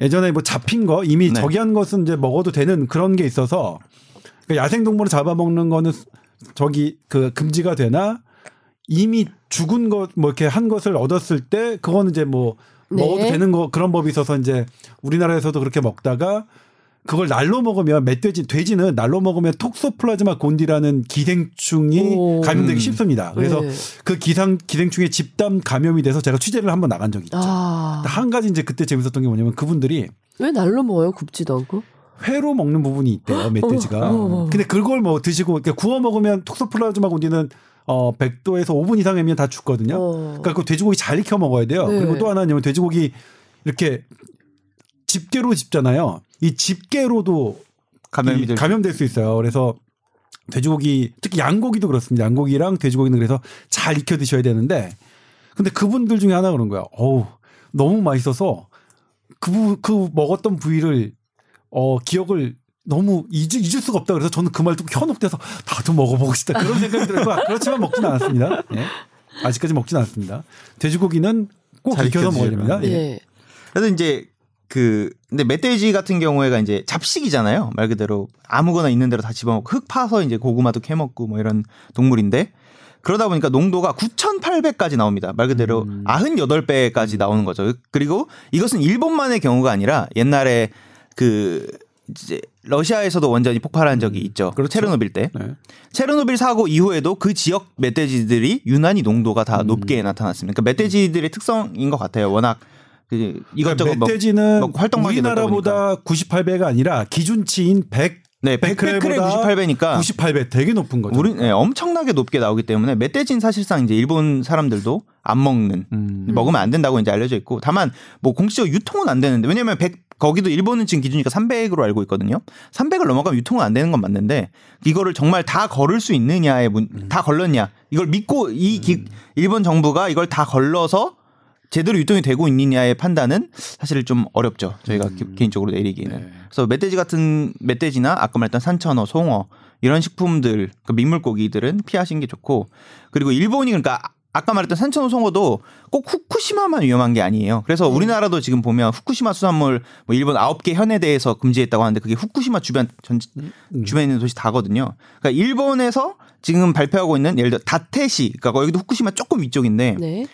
Speaker 2: 예전에 뭐 잡힌 거 이미
Speaker 3: 네.
Speaker 2: 저기 한 것은 이제 먹어도 되는 그런 게 있어서 그러니까 야생 동물을 잡아먹는 거는 저기 그 금지가 되나 이미 죽은 것 뭐 이렇게 한 것을 얻었을 때 그거는 이제 뭐
Speaker 1: 네.
Speaker 2: 먹어도 되는 거 그런 법이 있어서 이제 우리나라에서도 그렇게 먹다가 그걸 날로 먹으면 멧돼지 돼지는 날로 먹으면 톡소플라즈마 곤디라는 기생충이
Speaker 1: 오.
Speaker 2: 감염되기
Speaker 3: 음.
Speaker 2: 쉽습니다. 그래서
Speaker 1: 네.
Speaker 2: 그 기상 기생충의 집단 감염이 돼서 제가 취재를 한번 나간 적이 있죠.
Speaker 1: 아,
Speaker 2: 한 가지 이제 그때 재밌었던 게 뭐냐면 그분들이
Speaker 1: 왜 날로 먹어요? 굽지도 않고?
Speaker 2: 회로 먹는 부분이 있대요 멧돼지가. 근데 그걸 뭐 드시고 이렇게 구워 먹으면 톡소플라즈마 곤디는 어 100도에서 5분 이상이면 다 죽거든요.
Speaker 1: 어.
Speaker 2: 그러니까 그 돼지고기 잘 익혀 먹어야 돼요.
Speaker 1: 네.
Speaker 2: 그리고 또 하나는 돼지고기 이렇게 집게로 집잖아요. 이 집게로도
Speaker 3: 감염이 이될
Speaker 2: 감염될 수 있어요. 그래서 돼지고기 특히 양고기도 그렇습니다. 양고기랑 돼지고기는 그래서 잘 익혀 드셔야 되는데 근데 그분들 중에 하나 그런 거야. 어우 너무 맛있어서 그, 부- 그 먹었던 부위를 어 기억을 너무 잊을, 잊을 수가 없다. 그래서 저는 그말 듣고 현혹돼서 나도 먹어보고 싶다. 그런 생각이 들어요. 그렇지만 먹지는 않았습니다. 예. 아직까지 먹지는 않았습니다. 돼지고기는
Speaker 3: 꼭잘
Speaker 2: 익혀서 먹어야. 됩니다. 예.
Speaker 1: 예.
Speaker 3: 그래서 이제 그 근데 멧돼지 같은 경우에가 이제 잡식이잖아요. 말 그대로 아무거나 있는 대로 다 집어먹고 흙 파서 이제 고구마도 캐먹고 뭐 이런 동물인데 그러다 보니까 농도가 9,800까지 나옵니다. 말 그대로
Speaker 2: 음.
Speaker 3: 98배까지 나오는 거죠. 그리고 이것은 일본만의 경우가 아니라 옛날에 그 이제 러시아에서도 원전이 폭발한 적이 있죠.
Speaker 2: 그렇죠.
Speaker 3: 체르노빌 때.
Speaker 2: 네.
Speaker 3: 체르노빌 사고 이후에도 그 지역 멧돼지들이 유난히 농도가 다
Speaker 2: 음.
Speaker 3: 높게 나타났습니다. 그러니까 멧돼지들의 특성인 것 같아요. 워낙 그 이것저것
Speaker 2: 그러니까
Speaker 3: 먹-
Speaker 2: 멧돼지는
Speaker 3: 먹고 활동량이
Speaker 2: 우리나라보다 98배가 아니라 기준치인 100
Speaker 3: 네, 100베크렐
Speaker 2: 베크렐보다
Speaker 3: 98배니까
Speaker 2: 98배 되게 높은 거죠.
Speaker 3: 우리 네, 엄청나게 높게 나오기 때문에 멧돼지는 사실상 이제 일본 사람들도 안 먹는
Speaker 2: 음.
Speaker 3: 먹으면 안 된다고 이제 알려져 있고 다만 뭐 공식적으로 유통은 안 되는데 왜냐면 100 거기도 일본은 지금 기준이니까 300으로 알고 있거든요. 300을 넘어가면 유통은 안 되는 건 맞는데 이거를 정말 다 걸을 수 있느냐에 문,
Speaker 2: 음.
Speaker 3: 다 걸렀냐 이걸 믿고 이 기- 일본 정부가 이걸 다 걸러서 제대로 유통이 되고 있느냐의 판단은 사실 좀 어렵죠. 저희가 기- 개인적으로 내리기는.
Speaker 2: 음. 네.
Speaker 3: 그래서 멧돼지 같은 멧돼지나 아까 말했던 산천어, 송어 이런 식품들, 그 민물고기들은 피하시는 게 좋고 그리고 일본이 그러니까 아- 아까 말했던 산천어, 송어도 꼭 후쿠시마만 위험한 게 아니에요. 그래서 우리나라도 지금 보면 후쿠시마 수산물 뭐 일본 아홉 개 현에 대해서 금지했다고 하는데 그게 후쿠시마 주변 전 주변에 있는 도시 다거든요. 그러니까 일본에서 지금 발표하고 있는 예를 들어 다테시, 그러니까 여기도 후쿠시마 조금 위쪽인데
Speaker 1: 네.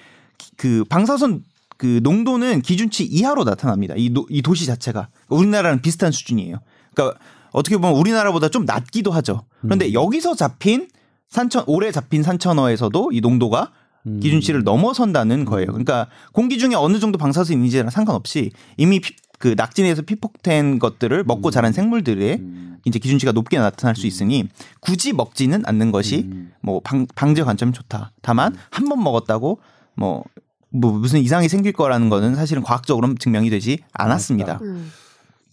Speaker 3: 그 방사선 그 농도는 기준치 이하로 나타납니다. 이, 노- 이 도시 자체가 우리나라랑 비슷한 수준이에요. 그러니까 어떻게 보면 우리나라보다 좀 낮기도 하죠. 그런데 여기서 잡힌 산천 올해 잡힌 산천어에서도 이 농도가 기준치를 넘어선다는 거예요. 그러니까 공기 중에 어느 정도 방사선이 있는지랑 상관없이 이미 피- 그 낙진에서 피폭된 것들을 먹고 자란 생물들의 이제 기준치가 높게 나타날 수 있으니 굳이 먹지는 않는 것이 뭐 방, 방제 관점이 좋다. 다만 한 번 먹었다고 뭐, 뭐 무슨 이상이 생길 거라는 거는 사실은 과학적으로는 증명이 되지 않았습니다.
Speaker 1: 음.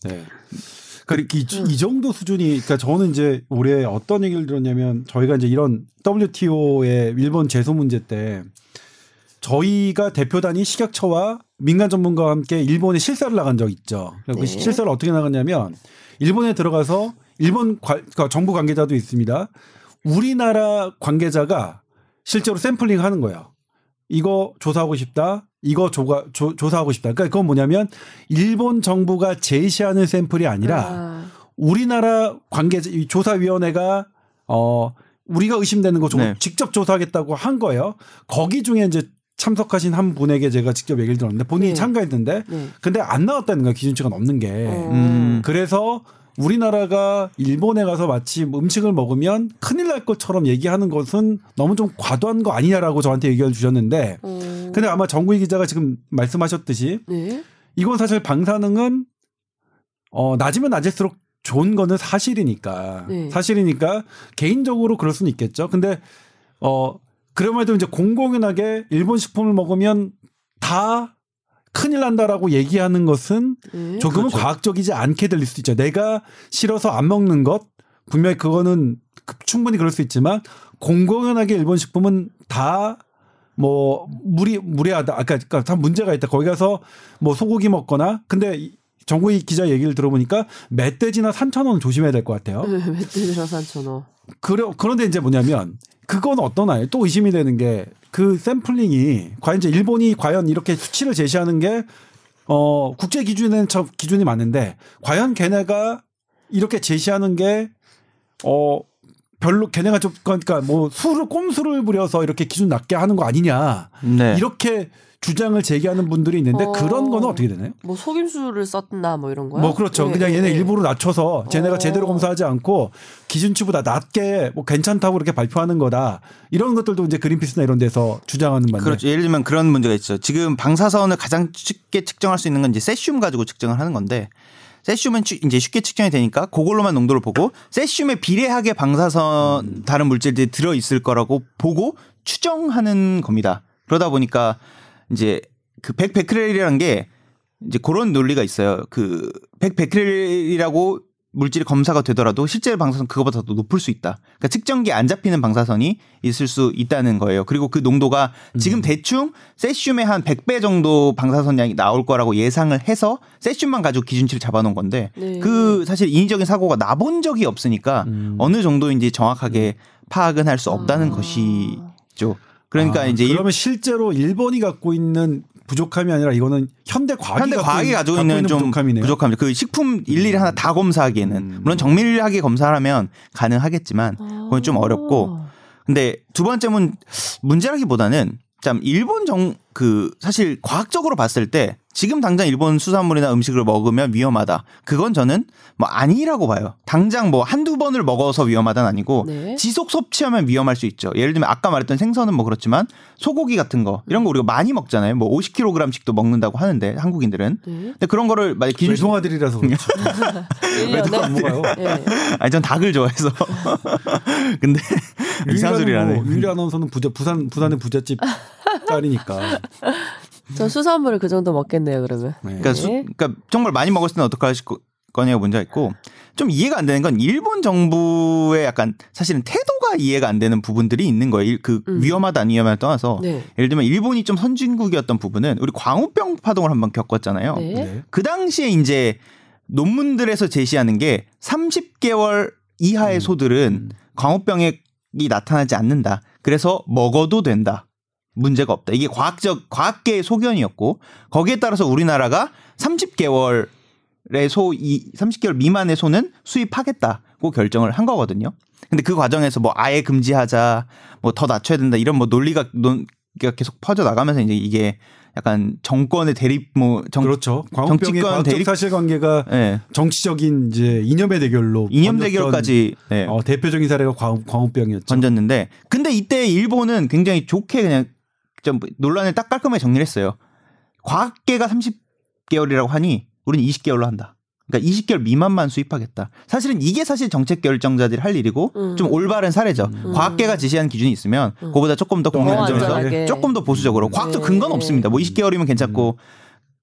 Speaker 2: 네. 그러니까 이, 이 정도 수준이 그러니까 저는 이제 올해 어떤 얘기를 들었냐면 저희가 이제 이런 WTO의 일본 제소 문제 때 저희가 대표단이 식약처와 민간 전문가와 함께 일본에 실사를 나간 적 있죠. 그
Speaker 1: 네.
Speaker 2: 실사를 어떻게 나갔냐면 일본에 들어가서 일본 관- 그러니까 정부 관계자도 있습니다. 우리나라 관계자가 실제로 샘플링 하는 거예요. 이거 조사하고 싶다. 이거 조가, 조, 조사하고 싶다. 그러니까 그건 뭐냐면 일본 정부가 제시하는 샘플이 아니라
Speaker 1: 아,
Speaker 2: 우리나라 관계자 이 조사위원회가 어 우리가 의심되는 거 조-
Speaker 3: 네.
Speaker 2: 직접 조사하겠다고 한 거예요. 거기 중에 이제 참석하신 한 분에게 제가 직접 얘기를 들었는데 본인이
Speaker 1: 네.
Speaker 2: 참가했는데
Speaker 1: 네.
Speaker 2: 근데 안 나왔다는 거야 기준치가 넘는 게.
Speaker 1: 어.
Speaker 3: 음.
Speaker 2: 그래서 우리나라가 일본에 가서 마치 음식을 먹으면 큰일 날 것처럼 얘기하는 것은 너무 좀 과도한 거 아니냐라고 저한테 의견을 주셨는데
Speaker 1: 어.
Speaker 2: 근데 아마 정구희 기자가 지금 말씀하셨듯이
Speaker 1: 네.
Speaker 2: 이건 사실 방사능은 어 낮으면 낮을수록 좋은 거는 사실이니까
Speaker 1: 네.
Speaker 2: 사실이니까 개인적으로 그럴 수는 있겠죠. 근데 어 그럼에도 이제 공공연하게 일본 식품을 먹으면 다 큰일 난다라고 얘기하는 것은
Speaker 1: 네.
Speaker 2: 조금은
Speaker 3: 그렇죠.
Speaker 2: 과학적이지 않게 들릴 수도 있죠. 내가 싫어서 안 먹는 것 분명히 그거는 그- 충분히 그럴 수 있지만 공공연하게 일본 식품은 다 뭐 무리 무리하다. 아까 그러니까 참 문제가 있다. 거기 가서 뭐 소고기 먹거나 근데 이- 정구희 기자 얘기를 들어보니까 멧돼지나 산천어는 조심해야 될 것 같아요.
Speaker 1: 네, 멧돼지랑 산천어.
Speaker 2: 그래, 그런데 이제 뭐냐면 그건 어떠나요? 또 의심이 되는 게 그 샘플링이 과연 이제 일본이 과연 이렇게 수치를 제시하는 게 어, 국제 기준에는 저 기준이 많은데 과연 걔네가 이렇게 제시하는 게 어, 별로 걔네가 좀 그러니까 뭐 수를 꼼수를 부려서 이렇게 기준 낮게 하는 거 아니냐
Speaker 3: 네.
Speaker 2: 이렇게 주장을 제기하는 분들이 있는데
Speaker 1: 어.
Speaker 2: 그런 거는 어떻게 되나요?
Speaker 1: 뭐 속임수를 썼나 뭐 이런 거요?
Speaker 2: 뭐 그렇죠.
Speaker 1: 네,
Speaker 2: 그냥
Speaker 1: 네,
Speaker 2: 얘네
Speaker 1: 네.
Speaker 2: 일부러 낮춰서 쟤네가
Speaker 1: 어.
Speaker 2: 제대로 검사하지 않고 기준치보다 낮게 뭐 괜찮다고 그렇게 발표하는 거다. 이런 것들도 이제 그린피스나 이런 데서 주장하는 건데.
Speaker 3: 그렇죠. 예를 들면 그런 문제가 있죠. 지금 방사선을 가장 쉽게 측정할 수 있는 건 이제 세슘 가지고 측정을 하는 건데 세슘은 추- 이제 쉽게 측정이 되니까 그걸로만 농도를 보고 세슘에 비례하게 방사선 다른 물질들이 들어 있을 거라고 보고 추정하는 겁니다. 그러다 보니까 이제 그 100베크렐이라는 게 이제 그런 논리가 있어요. 그 100베크렐이라고 물질이 검사가 되더라도 실제 방사선 그거보다 더 높을 수 있다. 그러니까 측정기에 안 잡히는 방사선이 있을 수 있다는 거예요. 그리고 그 농도가 지금 대충 세슘의 한 100배 정도 방사선 양이 나올 거라고 예상을 해서 세슘만 가지고 기준치를 잡아놓은 건데
Speaker 1: 네.
Speaker 3: 그 사실 인위적인 사고가 나본 적이 없으니까
Speaker 2: 음.
Speaker 3: 어느 정도인지 정확하게 파악은 할 수 없다는
Speaker 1: 아.
Speaker 3: 것이죠. 그러니까
Speaker 2: 아,
Speaker 3: 이제 일-
Speaker 2: 그러면 실제로 일본이 갖고 있는 부족함이 아니라 이거는 현대 과학이
Speaker 3: 현대
Speaker 2: 갖고
Speaker 3: 과학이
Speaker 2: 있는-
Speaker 3: 가지고 있는 좀
Speaker 2: 부족함이네요.
Speaker 3: 부족합니다. 그 식품 일일이 하나 다 검사하기에는
Speaker 2: 음.
Speaker 3: 물론 정밀하게 검사하면 가능하겠지만 그건 좀 어렵고 근데 두 번째 문 문제라기보다는 참 일본 정 그 사실 과학적으로 봤을 때 지금 당장 일본 수산물이나 음식을 먹으면 위험하다. 그건 저는 뭐 아니라고 봐요. 당장 뭐 한두 번을 먹어서 위험하다는 아니고
Speaker 1: 네.
Speaker 3: 지속 섭취하면 위험할 수 있죠. 예를 들면 아까 말했던 생선은 뭐 그렇지만 소고기 같은 거 이런 거 우리가 많이 먹잖아요. 뭐 50kg씩도 먹는다고 하는데 한국인들은.
Speaker 1: 네.
Speaker 3: 근데 그런 거를 만약 기준
Speaker 2: 외동아들이라서 그렇죠.
Speaker 1: 일년에
Speaker 2: 안 먹어요.
Speaker 1: 예.
Speaker 3: 아니 전 닭을 좋아해서. 근데 이상한 하네.
Speaker 2: 뭐, 유일한 아나운서는 부자, 부산 부산의 부잣집 딸이니까.
Speaker 1: 저 수산물을 그 정도 먹겠네요 그러면.
Speaker 2: 네.
Speaker 3: 그러니까, 수, 그러니까 정말 많이 먹었을 때는 어떡할 거- 거냐가 문제가 있고 좀 이해가 안 되는 건 일본 정부의 약간 사실은 태도가 이해가 안 되는 부분들이 있는 거예요. 일- 그
Speaker 1: 음.
Speaker 3: 위험하다 안 위험하다 떠나서
Speaker 1: 네.
Speaker 3: 예를 들면 일본이 좀 선진국이었던 부분은 우리 광우병 파동을 한번 겪었잖아요.
Speaker 1: 네.
Speaker 2: 네.
Speaker 3: 그 당시에 이제 논문들에서 제시하는 게 30개월 이하의
Speaker 2: 음.
Speaker 3: 소들은 광우병이 나타나지 않는다. 그래서 먹어도 된다. 문제가 없다. 이게 과학적 과학계의 소견이었고 거기에 따라서 우리나라가 30개월의 소 이 30개월 미만의 소는 수입하겠다고 결정을 한 거거든요. 근데 그 과정에서 뭐 아예 금지하자, 뭐 더 낮춰야 된다 이런 뭐 논리가 논가 계속 퍼져 나가면서 이제 이게 약간 정권의 대립 뭐 정,
Speaker 2: 그렇죠.
Speaker 3: 정치권 대립-
Speaker 2: 사실관계가
Speaker 3: 예.
Speaker 2: 정치적인 이제 이념의 대결로
Speaker 3: 이념 대결까지 예.
Speaker 2: 어, 대표적인 사례가 광우, 광우병이었죠.
Speaker 3: 던졌는데 근데 이때 일본은 굉장히 좋게 그냥 좀 논란을 딱 깔끔하게 정리를 했어요. 과학계가 30개월이라고 하니 우리는 20개월로 한다. 그러니까 20개월 미만만 수입하겠다. 사실은 이게 사실 정책 결정자들이 할 일이고
Speaker 1: 음.
Speaker 3: 좀 올바른 사례죠.
Speaker 1: 음.
Speaker 3: 과학계가 지시한 기준이 있으면
Speaker 1: 음.
Speaker 3: 그거보다 조금 더 안전에서
Speaker 1: 안전하게.
Speaker 3: 조금 더 보수적으로 과학적
Speaker 1: 네.
Speaker 3: 근거는 없습니다. 뭐 20개월이면 괜찮고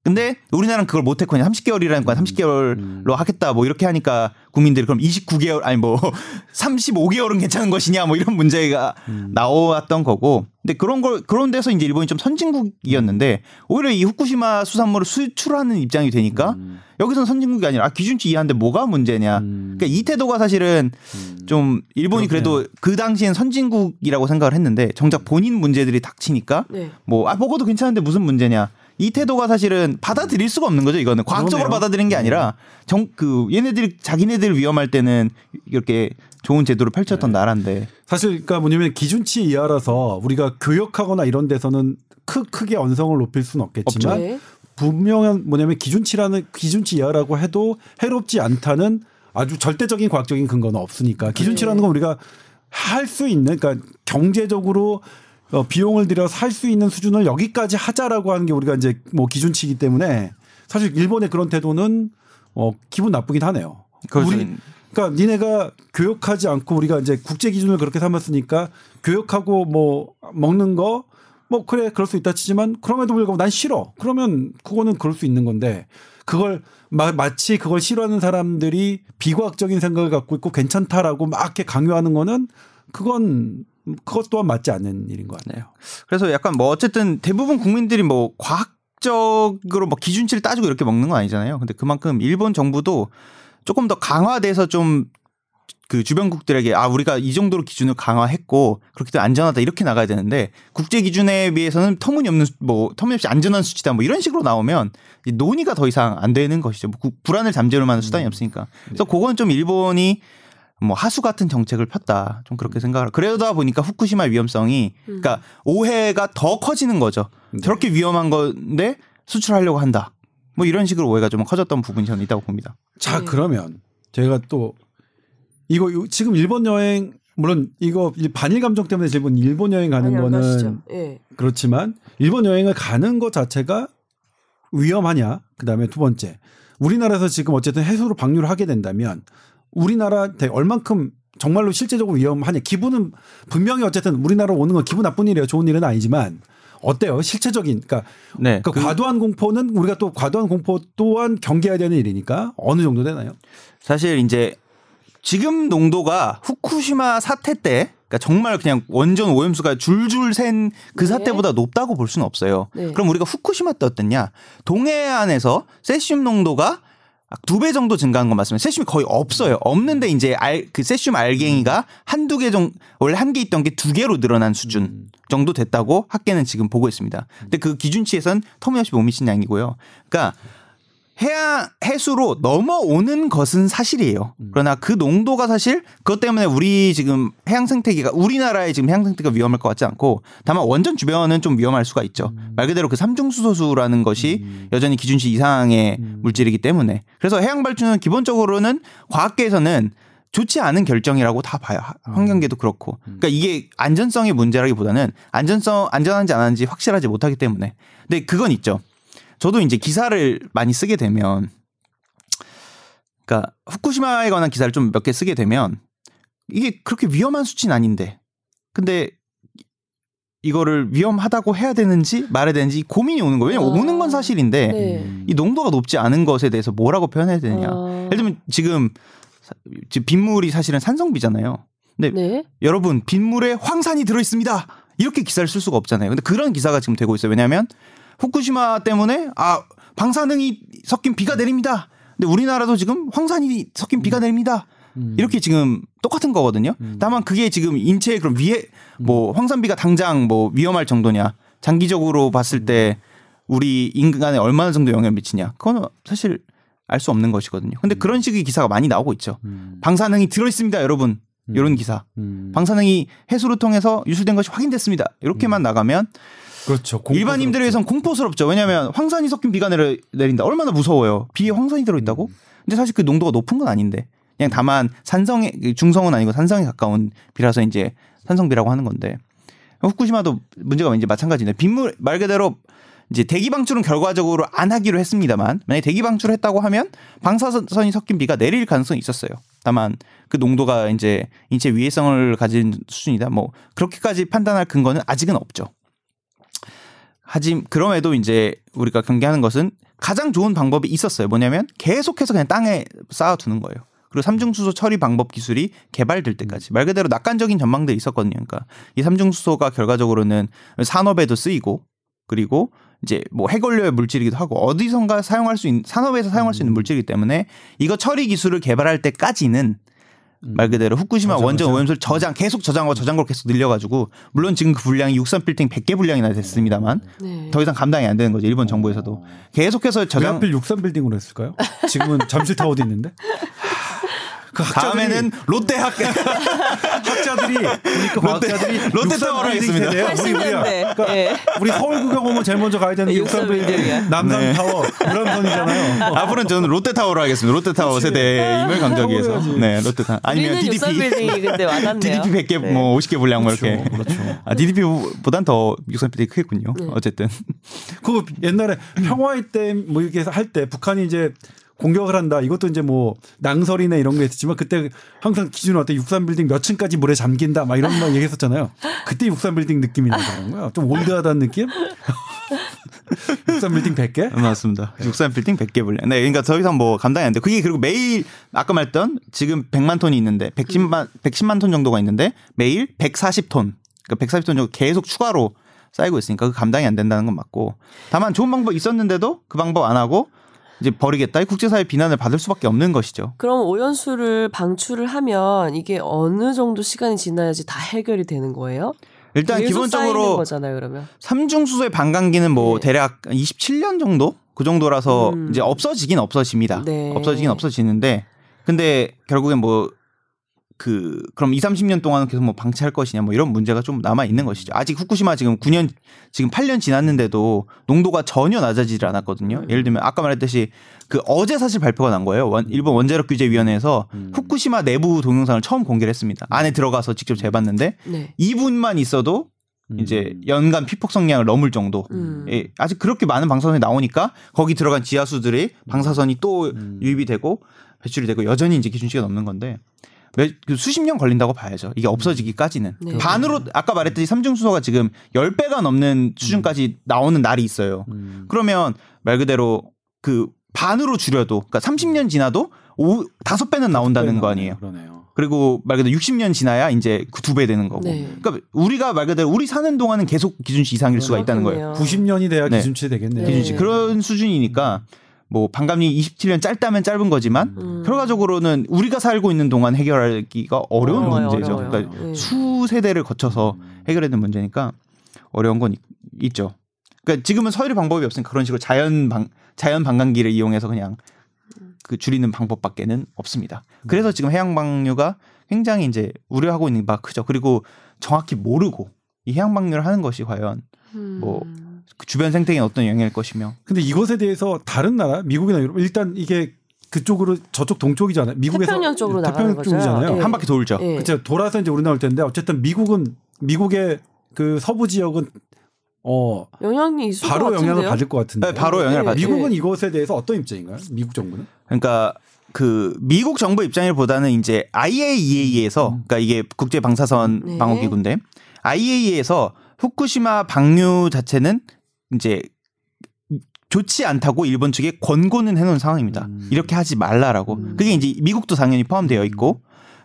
Speaker 3: 근데 우리나라는 그걸 못했고 그냥 30개월이라니까 30개월로
Speaker 2: 음.
Speaker 3: 하겠다 뭐 이렇게 하니까 국민들이 그럼 29개월 아니 뭐 35개월은 괜찮은 것이냐 뭐 이런 문제가
Speaker 2: 음.
Speaker 3: 나왔던 거고 근데 그런 걸 그런 데서 이제 일본이 좀 선진국이었는데 오히려 이 후쿠시마 수산물을 수출하는 입장이 되니까
Speaker 2: 음.
Speaker 3: 여기서는 선진국이 아니라 아, 기준치 이하인데 뭐가 문제냐
Speaker 2: 음.
Speaker 3: 그러니까 이 태도가 사실은
Speaker 2: 음.
Speaker 3: 좀 일본이 그래도 그 당시엔 선진국이라고 생각을 했는데 정작 본인 문제들이 닥치니까
Speaker 1: 네.
Speaker 3: 뭐, 아, 먹어도 괜찮은데 무슨 문제냐. 이 태도가 사실은 받아들일 수가 없는 거죠, 이거는. 과학적으로
Speaker 2: 그러네요.
Speaker 3: 받아들인 게 아니라, 정, 그, 얘네들이, 자기네들 위험할 때는 이렇게 좋은 제도를 펼쳤던
Speaker 2: 네.
Speaker 3: 나라인데.
Speaker 2: 사실 그러니까 뭐냐면 기준치 이하라서 우리가 교역하거나 이런 데서는 크, 크게 언성을 높일 수는 없겠지만
Speaker 1: 네.
Speaker 2: 분명한 뭐냐면 기준치라는 기준치 이하라고 해도 해롭지 않다는 아주 절대적인 과학적인 근거는 없으니까 기준치라는 건 우리가 할 수 있는 그러니까 경제적으로 어, 비용을 들여 살 수 있는 수준을 여기까지 하자라고 하는 게 우리가 이제 뭐 기준치이기 때문에 사실 일본의 그런 태도는 어 기분 나쁘긴 하네요. 우리 그러니까 니네가 교역하지 않고 우리가 이제 국제 기준을 그렇게 삼았으니까 교역하고 뭐 먹는 거 뭐 그래 그럴 수 있다 치지만 그럼에도 불구하고 난 싫어. 그러면 그거는 그럴 수 있는 건데 그걸 마, 마치 그걸 싫어하는 사람들이 비과학적인 생각을 갖고 있고 괜찮다라고 막 이렇게 강요하는 거는 그건 그것 또한 맞지 않는 일인 것 같네요.
Speaker 3: 그래서 약간 뭐 어쨌든 대부분 국민들이 뭐 과학적으로 뭐 기준치를 따지고 이렇게 먹는 건 아니잖아요. 근데 그만큼 일본 정부도 조금 더 강화돼서 좀 그 주변국들에게 아 우리가 이 정도로 기준을 강화했고 그렇게 또 안전하다 이렇게 나가야 되는데 국제 기준에 비해서는 터무니없는 수- 뭐 터무니없이 안전한 수치다 뭐 이런 식으로 나오면 이 논의가 더 이상 안 되는 것이죠. 뭐 구- 불안을 잠재울 만한 수단이 없으니까. 그래서 그건 좀 일본이 뭐 하수 같은 정책을 폈다. 좀 그렇게 생각을. 그러다 보니까 후쿠시마 위험성이 그러니까 오해가 더 커지는 거죠. 저렇게 위험한 건데 수출하려고 한다. 뭐 이런 식으로 오해가 좀 커졌던 부분이 저는 있다고 봅니다.
Speaker 2: 자
Speaker 1: 네.
Speaker 2: 그러면 제가 또 이거 요- 지금 일본 여행 물론 이거 이 반일 감정 때문에 일본 일본 여행 가는 거는.
Speaker 1: 예.
Speaker 2: 그렇지만 일본 여행을 가는 것 자체가 위험하냐? 그다음에 두 번째 우리나라에서 지금 어쨌든 해수로 방류를 하게 된다면 우리나라한테 얼만큼 정말로 실제적으로 위험하냐? 기분은 분명히 어쨌든 우리나라 오는 건 기분 나쁜 일이에요. 좋은 일은 아니지만 어때요? 실체적인 그러니까
Speaker 3: 네.
Speaker 2: 그 과도한 공포는 우리가 또 과도한 공포 또한 경계해야 되는 일이니까 어느 정도 되나요?
Speaker 3: 사실 이제 지금 농도가 후쿠시마 사태 때 그러니까 정말 그냥 원전 오염수가 줄줄 샌그
Speaker 1: 네.
Speaker 3: 사태보다 높다고 볼 수는 없어요.
Speaker 1: 네.
Speaker 3: 그럼 우리가 후쿠시마 때 어땠냐? 동해안에서 세슘 농도가 두 배 정도 증가한 건 맞습니다. 세슘이 거의 없어요. 없는데 이제 알, 그 세슘 알갱이가 한두 개 정도, 원래 한 개 있던 게 두 개로 늘어난 수준 정도 됐다고 학계는 지금 보고 있습니다. 근데 그 기준치에선 터무니없이 못 미친 양이고요. 그러니까 해양 해수로 넘어오는 것은 사실이에요. 그러나 그 농도가 사실 그것 때문에 우리 지금 해양 생태계가 우리나라의 지금 해양 생태가 위험할 것 같지 않고 다만 원전 주변은 좀 위험할 수가 있죠. 말 그대로 그 삼중수소수라는 것이 여전히 기준치 이상의 물질이기 때문에 그래서 해양 발전은 기본적으로는 과학계에서는 좋지 않은 결정이라고 다 봐요. 하- 환경계도 그렇고. 그러니까 이게 안전성의 문제라기보다는 안전성 안전한지 안 하는지 확실하지 못하기 때문에. 근데 그건 있죠. 저도 이제 기사를 많이 쓰게 되면 그러니까 후쿠시마에 관한 기사를 좀 몇 개 쓰게 되면 이게 그렇게 위험한 수치는 아닌데 근데 이거를 위험하다고 해야 되는지 말해야 되는지 고민이 오는 거예요. 왜냐면
Speaker 1: 아.
Speaker 3: 오는 건 사실인데
Speaker 1: 네.
Speaker 3: 이 농도가 높지 않은 것에 대해서 뭐라고 표현해야 되느냐.
Speaker 1: 아.
Speaker 3: 예를 들면 지금 빗물이 사실은 산성비잖아요. 근데
Speaker 1: 네.
Speaker 3: 여러분 빗물에 황산이 들어 있습니다. 이렇게 기사를 쓸 수가 없잖아요. 근데 그런 기사가 지금 되고 있어요. 왜냐하면 후쿠시마 때문에 아 방사능이 섞인 비가 내립니다. 근데 우리나라도 지금 황산이 섞인 비가 내립니다. 이렇게 지금 똑같은 거거든요. 다만 그게 지금 인체에 그럼 위에 뭐 황산비가 당장 뭐 위험할 정도냐 장기적으로 봤을 때 우리 인간에 얼마나 정도 영향을 미치냐 그거는 사실 알 수 없는 것이거든요. 근데 그런 식의 기사가 많이 나오고 있죠. 방사능이 들어 있습니다, 여러분. 이런 기사.
Speaker 2: 음.
Speaker 3: 방사능이 해수를 통해서 유출된 것이 확인됐습니다. 이렇게만 나가면
Speaker 2: 그렇죠.
Speaker 3: 일반인들에 의해서는 공포스럽죠. 왜냐하면 황산이 섞인 비가 내려, 내린다. 얼마나 무서워요. 비에 황산이 들어있다고? 근데 사실 그 농도가 높은 건 아닌데 그냥 다만 산성에 중성은 아니고 산성에 가까운 비라서 이제 산성비라고 하는 건데 후쿠시마도 문제가 이제 마찬가지인데 빗물 말 그대로 이제 대기 방출은 결과적으로 안 하기로 했습니다만 만약에 대기 방출을 했다고 하면 방사선이 섞인 비가 내릴 가능성이 있었어요. 다만 그 농도가 이제 인체 위해성을 가진 수준이다. 뭐 그렇게까지 판단할 근거는 아직은 없죠. 하지 그럼에도 이제 우리가 경계하는 것은 가장 좋은 방법이 있었어요. 뭐냐면 계속해서 그냥 땅에 쌓아두는 거예요. 그리고 삼중수소 처리 방법 기술이 개발될 때까지 말 그대로 낙관적인 전망들이 있었거든요. 그러니까 이 삼중수소가 결과적으로는 산업에도 쓰이고 그리고 이제 뭐 해골류의 물질이기도 하고 어디선가 사용할 수 있는 산업에서 사용할 수 있는 물질이기 때문에 이거 처리 기술을 개발할 때까지는 말 그대로 후쿠시마
Speaker 2: 저장,
Speaker 3: 원전
Speaker 2: 저장.
Speaker 3: 오염수를 저장 계속 저장하고 저장고를 계속 늘려가지고 물론 지금 그 분량이 63 빌딩 100개 분량이나 됐습니다만
Speaker 1: 네.
Speaker 3: 더 이상 감당이 안 되는 거죠 일본 정부에서도 계속해서
Speaker 2: 왜
Speaker 3: 저장
Speaker 2: 하필 63 빌딩으로 했을까요? 지금은 잠실 타워도 있는데. 그 학자들이,
Speaker 3: 다음에는 롯데 학
Speaker 2: 학자들이 보니까 과학자들이
Speaker 3: 롯데 타워로
Speaker 2: 63 빌딩
Speaker 3: 하겠습니다.
Speaker 2: 세대예요. 우리 우리야.
Speaker 1: 80년대.
Speaker 2: 그러니까
Speaker 1: 예.
Speaker 2: 우리 서울구경 오면 제일 먼저 가야 되는 게63 빌딩.
Speaker 1: 63 빌딩이야.
Speaker 2: 남산타워, 유람선이잖아요.
Speaker 3: 앞으로는 저는 롯데 타워로 하겠습니다 롯데 타워 세대임을 강조하기 위해서
Speaker 2: 타워로 해야지.
Speaker 3: 네 롯데 타워 아니면
Speaker 1: 우리는
Speaker 3: DDP
Speaker 1: 63빌딩이 근데 와닿네요.
Speaker 3: DDP 100개
Speaker 1: 네.
Speaker 3: 뭐 50개 분량 뭐
Speaker 2: 그렇죠.
Speaker 3: 이렇게
Speaker 2: 그렇죠.
Speaker 3: 아 DDP보단 더63 빌딩이 크겠군요
Speaker 1: 네.
Speaker 3: 어쨌든
Speaker 2: 그 옛날에 평화의 댐 뭐 이렇게 할 때 북한이 이제 공격을 한다. 이것도 이제 뭐 낭설이나 이런 게 있었지만 그때 항상 기준으로 할때 63 빌딩 몇 층까지 물에 잠긴다. 막 이런 말 얘기했었잖아요. 그때 63 빌딩 느낌이 나는 거야. 좀 old하다는 느낌? 63 빌딩 100개?
Speaker 3: 맞습니다. 63 빌딩 100개 분량. 네, 그러니까 더 이상 뭐 감당이 안 돼. 그게 그리고 매일 아까 말했던 지금 100만 톤이 있는데 110만 110만 톤 정도가 있는데 매일 140톤. 그러니까 140톤 정도 계속 추가로 쌓이고 있으니까 그 감당이 안 된다는 건 맞고. 다만 좋은 방법 있었는데도 그 방법 안 하고 이제 버리겠다. 이 국제사회 비난을 받을 수밖에 없는 것이죠.
Speaker 1: 그럼 오연수를 방출을 하면 이게 어느 정도 시간이 지나야지 다 해결이 되는 거예요?
Speaker 3: 일단 기본적으로
Speaker 1: 거잖아요, 그러면.
Speaker 3: 삼중 수소의 반감기는 뭐
Speaker 1: 네.
Speaker 3: 대략 27년 정도 그 정도라서
Speaker 1: 음.
Speaker 3: 이제 없어지긴 없어집니다.
Speaker 1: 네.
Speaker 3: 없어지긴 없어지는데 근데 결국엔 뭐 그 그럼 2, 30년 동안은 계속 뭐 방치할 것이냐 뭐 이런 문제가 좀 남아 있는 것이죠. 아직 후쿠시마 지금 9년 지금 8년 지났는데도 농도가 전혀 낮아지질 않았거든요.
Speaker 1: 음.
Speaker 3: 예를 들면 아까 말했듯이 그 어제 사실 발표가 난 거예요. 원- 일본 원자력 규제 위원회에서
Speaker 2: 음.
Speaker 3: 후쿠시마 내부 동영상을 처음 공개를 했습니다. 안에 들어가서 직접 재봤는데
Speaker 1: 네.
Speaker 3: 2분만 있어도 이제
Speaker 2: 음.
Speaker 3: 연간 피폭 성량을 넘을 정도.
Speaker 1: 음.
Speaker 3: 예, 아직 그렇게 많은 방사선이 나오니까 거기 들어간 지하수들이 방사선이 또
Speaker 2: 음.
Speaker 3: 유입이 되고 배출이 되고 여전히 이제 기준치가 넘는 건데 수십 년 걸린다고 봐야죠. 이게 없어지기까지는.
Speaker 1: 네.
Speaker 3: 반으로 아까 말했듯이 삼중수소가 지금 10배가 넘는 수준까지 나오는 날이 있어요.
Speaker 2: 음.
Speaker 3: 그러면 말 그대로 그 반으로 줄여도 그러니까 30년 지나도 오, 다섯 배는 나온다는 거 아니에요.
Speaker 2: 그러네요.
Speaker 3: 그리고 말 그대로 60년 지나야 이제 그두배 되는 거고.
Speaker 1: 네.
Speaker 3: 그러니까 우리가 말 그대로 우리 사는 동안은 계속 기준치 이상일 수가 있다는 거예요.
Speaker 1: 그렇겠네요.
Speaker 2: 90년이 돼야
Speaker 3: 네.
Speaker 2: 기준치 되겠네요.
Speaker 1: 네.
Speaker 3: 기준치 그런 수준이니까 뭐 반감이 27년 짧다면 짧은 거지만
Speaker 1: 음.
Speaker 3: 결과적으로는 우리가 살고 있는 동안 해결하기가 어려운
Speaker 1: 어려워요,
Speaker 3: 문제죠.
Speaker 1: 어려워요.
Speaker 3: 그러니까
Speaker 1: 네.
Speaker 3: 수 세대를 거쳐서 해결해야 되는 문제니까 어려운 건 있- 있죠. 그러니까 지금은 서열의 방법이 없으니까 그런 식으로 자연 방 자연 방광기를 이용해서 그냥 그 줄이는 방법밖에는 없습니다. 그래서 지금 해양 방류가 굉장히 이제 우려하고 있는 바가 크죠. 그리고 정확히 모르고 이 해양 방류를 하는 것이 과연 뭐 그 주변 생태계에 어떤 영향일 것이며
Speaker 2: 근데 이것에 대해서 다른 나라, 미국이나 유럽 일단 이게 그쪽으로 저쪽 동쪽이잖아요. 미국에서
Speaker 1: 태평양 쪽으로 나가는
Speaker 2: 태평양
Speaker 1: 거죠.
Speaker 2: 쪽이잖아요.
Speaker 1: 예.
Speaker 3: 한 바퀴 돌죠.
Speaker 1: 예.
Speaker 2: 그쵸 돌아서 이제 우리나라 올 텐데 어쨌든 미국은 미국의 그 서부 지역은 어
Speaker 1: 영향이 있을
Speaker 2: 바로
Speaker 1: 것
Speaker 2: 영향을? 받을 것 같은데.
Speaker 3: 네, 바로 영향을
Speaker 1: 예.
Speaker 2: 미국은 이것에 대해서 어떤 입장인가요? 미국 정부는?
Speaker 3: 그러니까 그 미국 정부 입장일보다는 이제 IAEA에서 그러니까 이게 국제 방사선
Speaker 1: 네.
Speaker 3: 방어 기구인데 IAEA에서 후쿠시마 방류 자체는 이제 좋지 않다고 일본 측에 권고는 해놓은 상황입니다.
Speaker 2: 음.
Speaker 3: 이렇게 하지 말라라고.
Speaker 1: 음.
Speaker 3: 그게 이제 미국도 당연히 포함되어 있고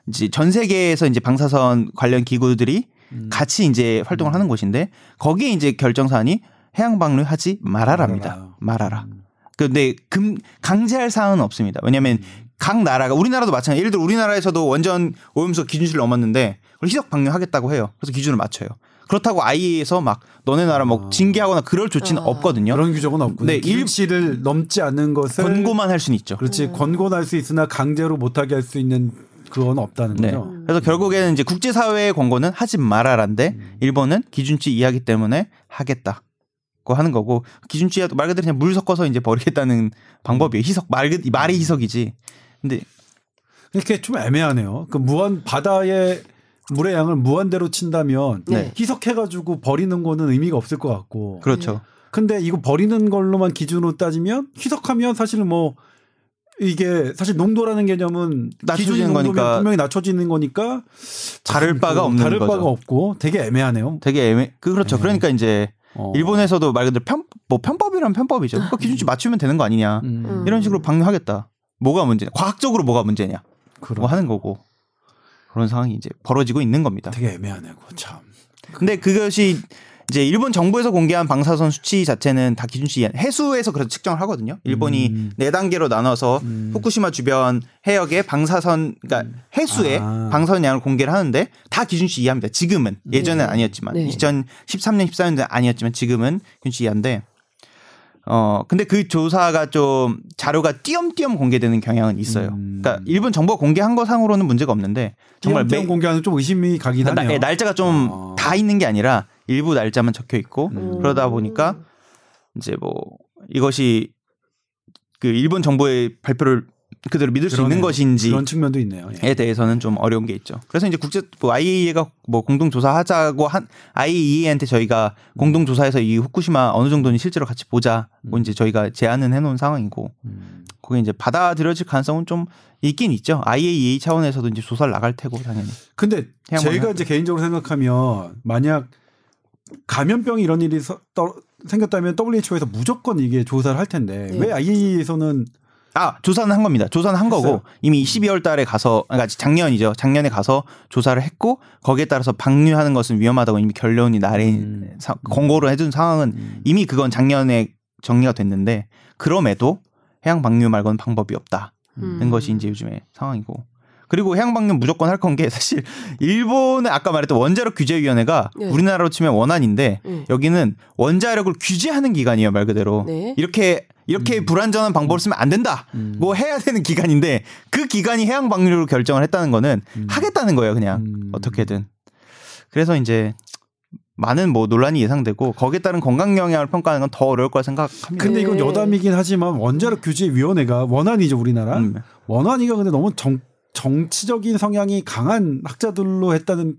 Speaker 3: 이제 전 세계에서 이제 방사선 관련 기구들이
Speaker 2: 음.
Speaker 3: 같이 이제 활동을 하는 곳인데 거기에 이제 결정사안이 해양 방류하지 말아라입니다. 말아라.
Speaker 2: 음.
Speaker 3: 근데 금 강제할 사항은 없습니다. 왜냐하면 각 나라가 우리나라도 마찬가지. 예를 들어 우리나라에서도 원전 오염수 기준치를 넘었는데 그걸 희석 방류하겠다고 해요. 그래서 기준을 맞춰요. 그렇다고 IE에서 막 너네 나라 뭐
Speaker 2: 아.
Speaker 3: 징계하거나 그럴 조치는
Speaker 1: 아.
Speaker 3: 없거든요.
Speaker 2: 그런 규정은 없고
Speaker 3: 네,
Speaker 2: 네, 기준치를 넘지 않는 것을
Speaker 3: 권고만 할 수는 있죠.
Speaker 2: 그렇지
Speaker 1: 음.
Speaker 2: 권고는 할 수 있으나 강제로 못하게 할 수 있는 그건 없다는
Speaker 3: 네.
Speaker 2: 거죠.
Speaker 3: 그래서 결국에는 이제 국제사회의 권고는 하지 말아라인데
Speaker 2: 음.
Speaker 3: 일본은 기준치 이하기 때문에 하겠다 고 하는 거고 기준치 이하 말 그대로 그냥 물 섞어서 이제 버리겠다는 방법이에요. 희석 말 그- 말이 희석이지. 근데
Speaker 2: 이렇게 좀 애매하네요. 그 무한 바다의 물의 양을 무한대로 친다면
Speaker 1: 네.
Speaker 2: 희석해가지고 버리는 거는 의미가 없을 것 같고.
Speaker 3: 그렇죠.
Speaker 2: 근데 이거 버리는 걸로만 기준으로 따지면 희석하면 사실 뭐 이게 사실 농도라는 개념은
Speaker 3: 낮춰지는 거니까
Speaker 2: 분명히 낮춰지는 거니까
Speaker 3: 다를
Speaker 2: 참
Speaker 3: 바가
Speaker 2: 그
Speaker 3: 없는
Speaker 2: 다를
Speaker 3: 거죠.
Speaker 2: 바가 없고 되게 애매하네요.
Speaker 3: 되게 애매. 그 그렇죠.
Speaker 2: 네.
Speaker 3: 그러니까 이제
Speaker 2: 어.
Speaker 3: 일본에서도 말 그대로 편, 뭐 편법이란 편법이죠. 그 기준치 맞추면 되는 거 아니냐.
Speaker 2: 음,
Speaker 1: 음.
Speaker 3: 이런 식으로 방류하겠다. 뭐가 문제냐. 과학적으로 뭐가 문제냐.
Speaker 2: 그런
Speaker 3: 뭐 하는 거고. 그런 상황이 이제 벌어지고 있는 겁니다.
Speaker 2: 되게 애매하네요. 참.
Speaker 3: 근데 그것이 이제 일본 정부에서 공개한 방사선 수치 자체는 다 기준치. 해수에서 그래서 측정을 하거든요. 일본이
Speaker 2: 음.
Speaker 3: 네 단계로 나눠서
Speaker 2: 음.
Speaker 3: 후쿠시마 주변 해역에 방사선 그러니까 해수에
Speaker 2: 아.
Speaker 3: 방사선 양을 공개를 하는데 다 기준치 이하입니다. 지금은 예전엔
Speaker 1: 네.
Speaker 3: 아니었지만
Speaker 1: 네.
Speaker 3: 2013년 14년도 아니었지만 지금은 기준치 이하인데 어 근데 그 조사가 좀 자료가 띄엄띄엄 공개되는 경향은 있어요.
Speaker 2: 음.
Speaker 3: 그러니까 일본 정부가 공개한 거 상으로는 문제가 없는데 정말 매,
Speaker 2: 공개하는 좀 의심이 가긴
Speaker 3: 나,
Speaker 2: 하네요.
Speaker 3: 예, 날짜가 좀
Speaker 2: 아.
Speaker 3: 다 있는 게 아니라 일부 날짜만 적혀 있고
Speaker 2: 음.
Speaker 3: 그러다 보니까 이제 뭐 이것이 그 일본 정부의 발표를 그대로 믿을 수 있는
Speaker 2: 그러네요.
Speaker 3: 것인지에
Speaker 2: 그런 측면도 있네요. 예.
Speaker 3: 대해서는 좀 어려운 게 있죠. 그래서 이제 국제 뭐 IAEA가 뭐 공동 조사하자고 한 IAEA한테 저희가 공동 조사해서 이 후쿠시마 어느 정도는 실제로 같이 보자고
Speaker 2: 음.
Speaker 3: 이제 저희가 제안은 해놓은 상황이고
Speaker 2: 음.
Speaker 3: 그게 이제 받아들여질 가능성은 좀 있긴 있죠. IAEA 차원에서도 이제 조사를 나갈 테고 당연히.
Speaker 2: 근데
Speaker 3: 방류.
Speaker 2: 이제 개인적으로 생각하면 만약 감염병 이런 일이 서- 떠- 생겼다면 WHO에서 무조건 이게 조사를 할 텐데
Speaker 1: 네.
Speaker 2: 왜 IAEA에서는
Speaker 3: 아 조사는 한 겁니다. 조사는 한 거고
Speaker 2: 했어요?
Speaker 3: 이미 12월 달에 가서 그러니까 작년이죠. 작년에 가서 조사를 했고 거기에 따라서 방류하는 것은 위험하다고 이미 결론이 나린
Speaker 2: 음.
Speaker 3: 사- 권고를 해준 상황은
Speaker 2: 음.
Speaker 3: 이미 그건 작년에 정리가 됐는데 그럼에도 해양 방류 말고는 방법이 없다는
Speaker 1: 음.
Speaker 3: 것이 이제 요즘의 상황이고 그리고 해양 방류 무조건 할 건 게 사실 일본의 아까 말했던 원자력 규제위원회가
Speaker 1: 네.
Speaker 3: 우리나라로 치면 원안인데
Speaker 1: 네.
Speaker 3: 여기는 원자력을 규제하는 기관이에요 말 그대로
Speaker 1: 네.
Speaker 3: 이렇게 이렇게 불안전한 방법을 쓰면 안 된다.
Speaker 2: 음.
Speaker 3: 뭐 해야 되는 기간인데 그 기간이 해양 방류를 결정을 했다는 거는
Speaker 2: 음.
Speaker 3: 하겠다는 거예요, 그냥
Speaker 2: 음.
Speaker 3: 어떻게든. 그래서 이제 많은 뭐 논란이 예상되고 거기에 따른 건강 영향을 평가하는 건 더 어려울 거라 생각합니다.
Speaker 2: 근데 이건
Speaker 1: 네.
Speaker 2: 여담이긴 하지만 원자력 규제 위원회가 원안이죠 우리나라
Speaker 3: 음.
Speaker 2: 원안이가 근데 너무 정 정치적인 성향이 강한 학자들로 했다는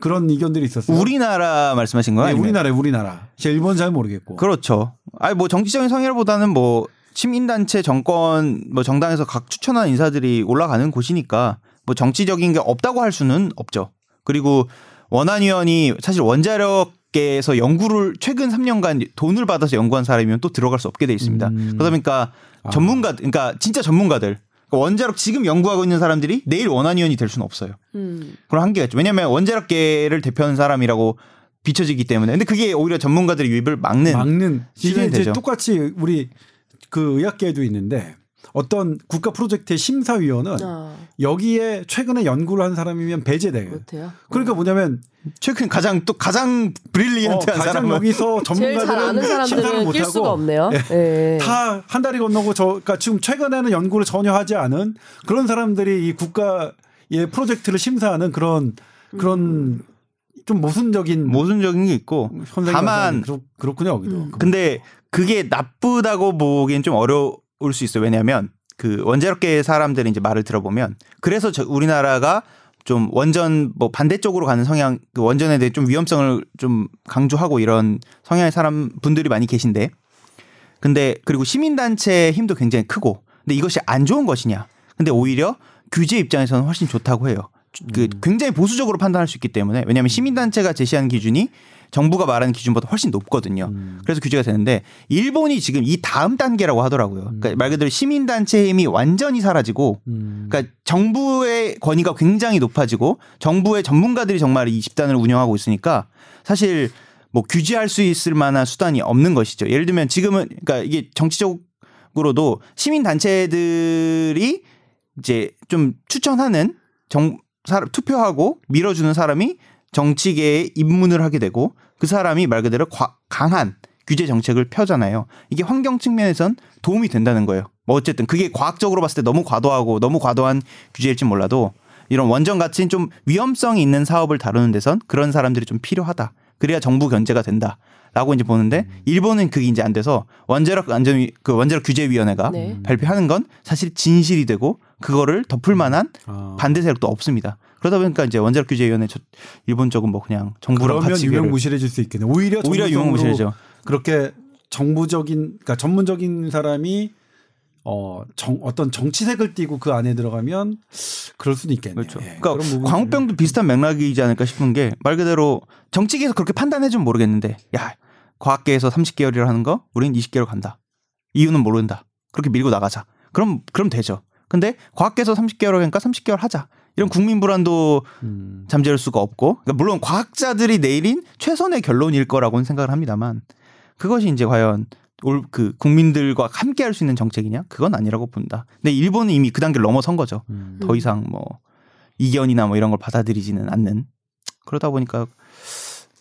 Speaker 2: 그런 의견들이 있었어요.
Speaker 3: 우리나라 말씀하신 거예요?
Speaker 2: 네,
Speaker 3: 아니면?
Speaker 2: 우리나라 우리나라. 제가 일본 잘 모르겠고.
Speaker 3: 그렇죠. 아니 뭐 정치적인 성향보다는 뭐 시민단체 정권 뭐 정당에서 각 추천한 인사들이 올라가는 곳이니까 뭐 정치적인 게 없다고 할 수는 없죠. 그리고 원안위원이 사실 원자력계에서 연구를 최근 3년간 돈을 받아서 연구한 사람이면 또 들어갈 수 없게 돼 있습니다.
Speaker 2: 음.
Speaker 3: 그러다 보니까
Speaker 2: 아.
Speaker 3: 전문가, 그러니까 진짜 전문가들, 그러니까 원자력 지금 연구하고 있는 사람들이 내일 원안위원이 될 수는 없어요.
Speaker 1: 음.
Speaker 3: 그런 한계가 있죠. 왜냐하면 원자력계를 대표하는 사람이라고 비춰지기 때문에. 근데 그게 오히려 전문가들의 유입을 막는
Speaker 2: 막는 이게
Speaker 3: 시즌이
Speaker 2: 이제
Speaker 3: 되죠.
Speaker 2: 똑같이 우리 그 의학계에도 있는데 어떤 국가 프로젝트의 심사위원은
Speaker 1: 아,
Speaker 2: 여기에 최근에 연구를 한 사람이면 배제돼요.
Speaker 1: 못해요.
Speaker 2: 그러니까 뭐냐면
Speaker 3: 최근 가장 또 가장
Speaker 2: 어,
Speaker 3: 브릴리언트한
Speaker 2: 가장
Speaker 3: 사람은
Speaker 2: 여기서 전문가들은 심사를 못하고
Speaker 1: 없네요. 예.
Speaker 2: 다한 다리 건너고 저 그러니까 지금 최근에는 연구를 전혀 하지 않은 그런 사람들이 이 국가의 프로젝트를 심사하는 그런 그런
Speaker 1: 음.
Speaker 2: 좀 모순적인
Speaker 3: 모순적인 게 있고 다만
Speaker 2: 그렇, 그렇군요 여기도.
Speaker 1: 음.
Speaker 3: 근데 그게 나쁘다고 보기엔 좀 어려 울수 있어요. 왜냐하면 그 원자력계 사람들이 이제 말을 들어보면 그래서 저 우리나라가 좀 원전 뭐 반대쪽으로 가는 성향 그 원전에 대해 좀 위험성을 좀 강조하고 이런 성향의 사람 분들이 많이 계신데. 근데 그리고 시민단체의 힘도 굉장히 크고. 근데 이것이 안 좋은 것이냐. 근데 오히려 규제 입장에서는 훨씬 좋다고 해요. 그 굉장히 보수적으로 판단할 수 있기 때문에. 왜냐하면 시민단체가 제시한 기준이 정부가 말하는 기준보다 훨씬 높거든요. 그래서 규제가 되는데 일본이 지금 이 다음 단계라고 하더라고요. 그러니까 말 그대로 시민단체의 힘이 완전히 사라지고
Speaker 2: 음.
Speaker 3: 그러니까 정부의 권위가 굉장히 높아지고 정부의 전문가들이 정말 이 집단을 운영하고 있으니까 사실 뭐 규제할 수 있을 만한 수단이 없는 것이죠. 예를 들면 지금은 그러니까 이게 정치적으로도 시민 단체들이 이제 좀 추천하는 정 사람 투표하고 밀어주는 사람이 정치계에 입문을 하게 되고 그 사람이 말 그대로 과- 강한 규제 정책을 펴잖아요. 이게 환경 측면에선 도움이 된다는 거예요. 뭐 어쨌든 그게 과학적으로 봤을 때 너무 과도하고 너무 과도한 규제일지 몰라도 이런 원전 같은 좀 위험성이 있는 사업을 다루는 데선 그런 사람들이 좀 필요하다. 그래야 정부 견제가 된다. 라고 이제 보는데 일본은 그게 이제 안 돼서 원자력 안전 그 원자력 규제 위원회가
Speaker 1: 네.
Speaker 3: 발표하는 건 사실 진실이 되고 그거를 덮을 만한
Speaker 2: 아.
Speaker 3: 반대 세력도 없습니다. 그러다 보니까 이제 원자력 규제 위원회 저 일본 쪽은 뭐 그냥 정부랑
Speaker 2: 그러면
Speaker 3: 같이
Speaker 2: 유명
Speaker 3: 위를-
Speaker 2: 무실해질 수 있겠네. 오히려
Speaker 3: 오히려 유명무실해져.
Speaker 2: 그렇게 정부적인 그러니까 전문적인 사람이 어, 정, 어떤 정치색을 띠고 그 안에 들어가면 그럴 수도 있겠네.
Speaker 3: 그렇죠.
Speaker 2: 예,
Speaker 3: 그러니까 광우병도 비슷한 맥락이지 않을까 싶은 게 말 그대로 정치계에서 그렇게 판단해 주면 모르겠는데 야 과학계에서 30개월이라 하는 거 우린 20개월 간다. 이유는 모른다. 그렇게 밀고 나가자. 그럼 그럼 되죠. 근데 과학계에서 30개월 하니까 30개월 하자. 이런 국민 불안도
Speaker 2: 음.
Speaker 3: 잠재울 수가 없고 그러니까 물론 과학자들이 내린 최선의 결론일 거라고는 생각을 합니다만 그것이 이제 과연 올 그 국민들과 함께 할 수 있는 정책이냐 그건 아니라고 본다. 근데 일본은 이미 그 단계를 넘어선 거죠.
Speaker 2: 음.
Speaker 3: 더 이상 뭐 이견이나 뭐 이런 걸 받아들이지는 않는 그러다 보니까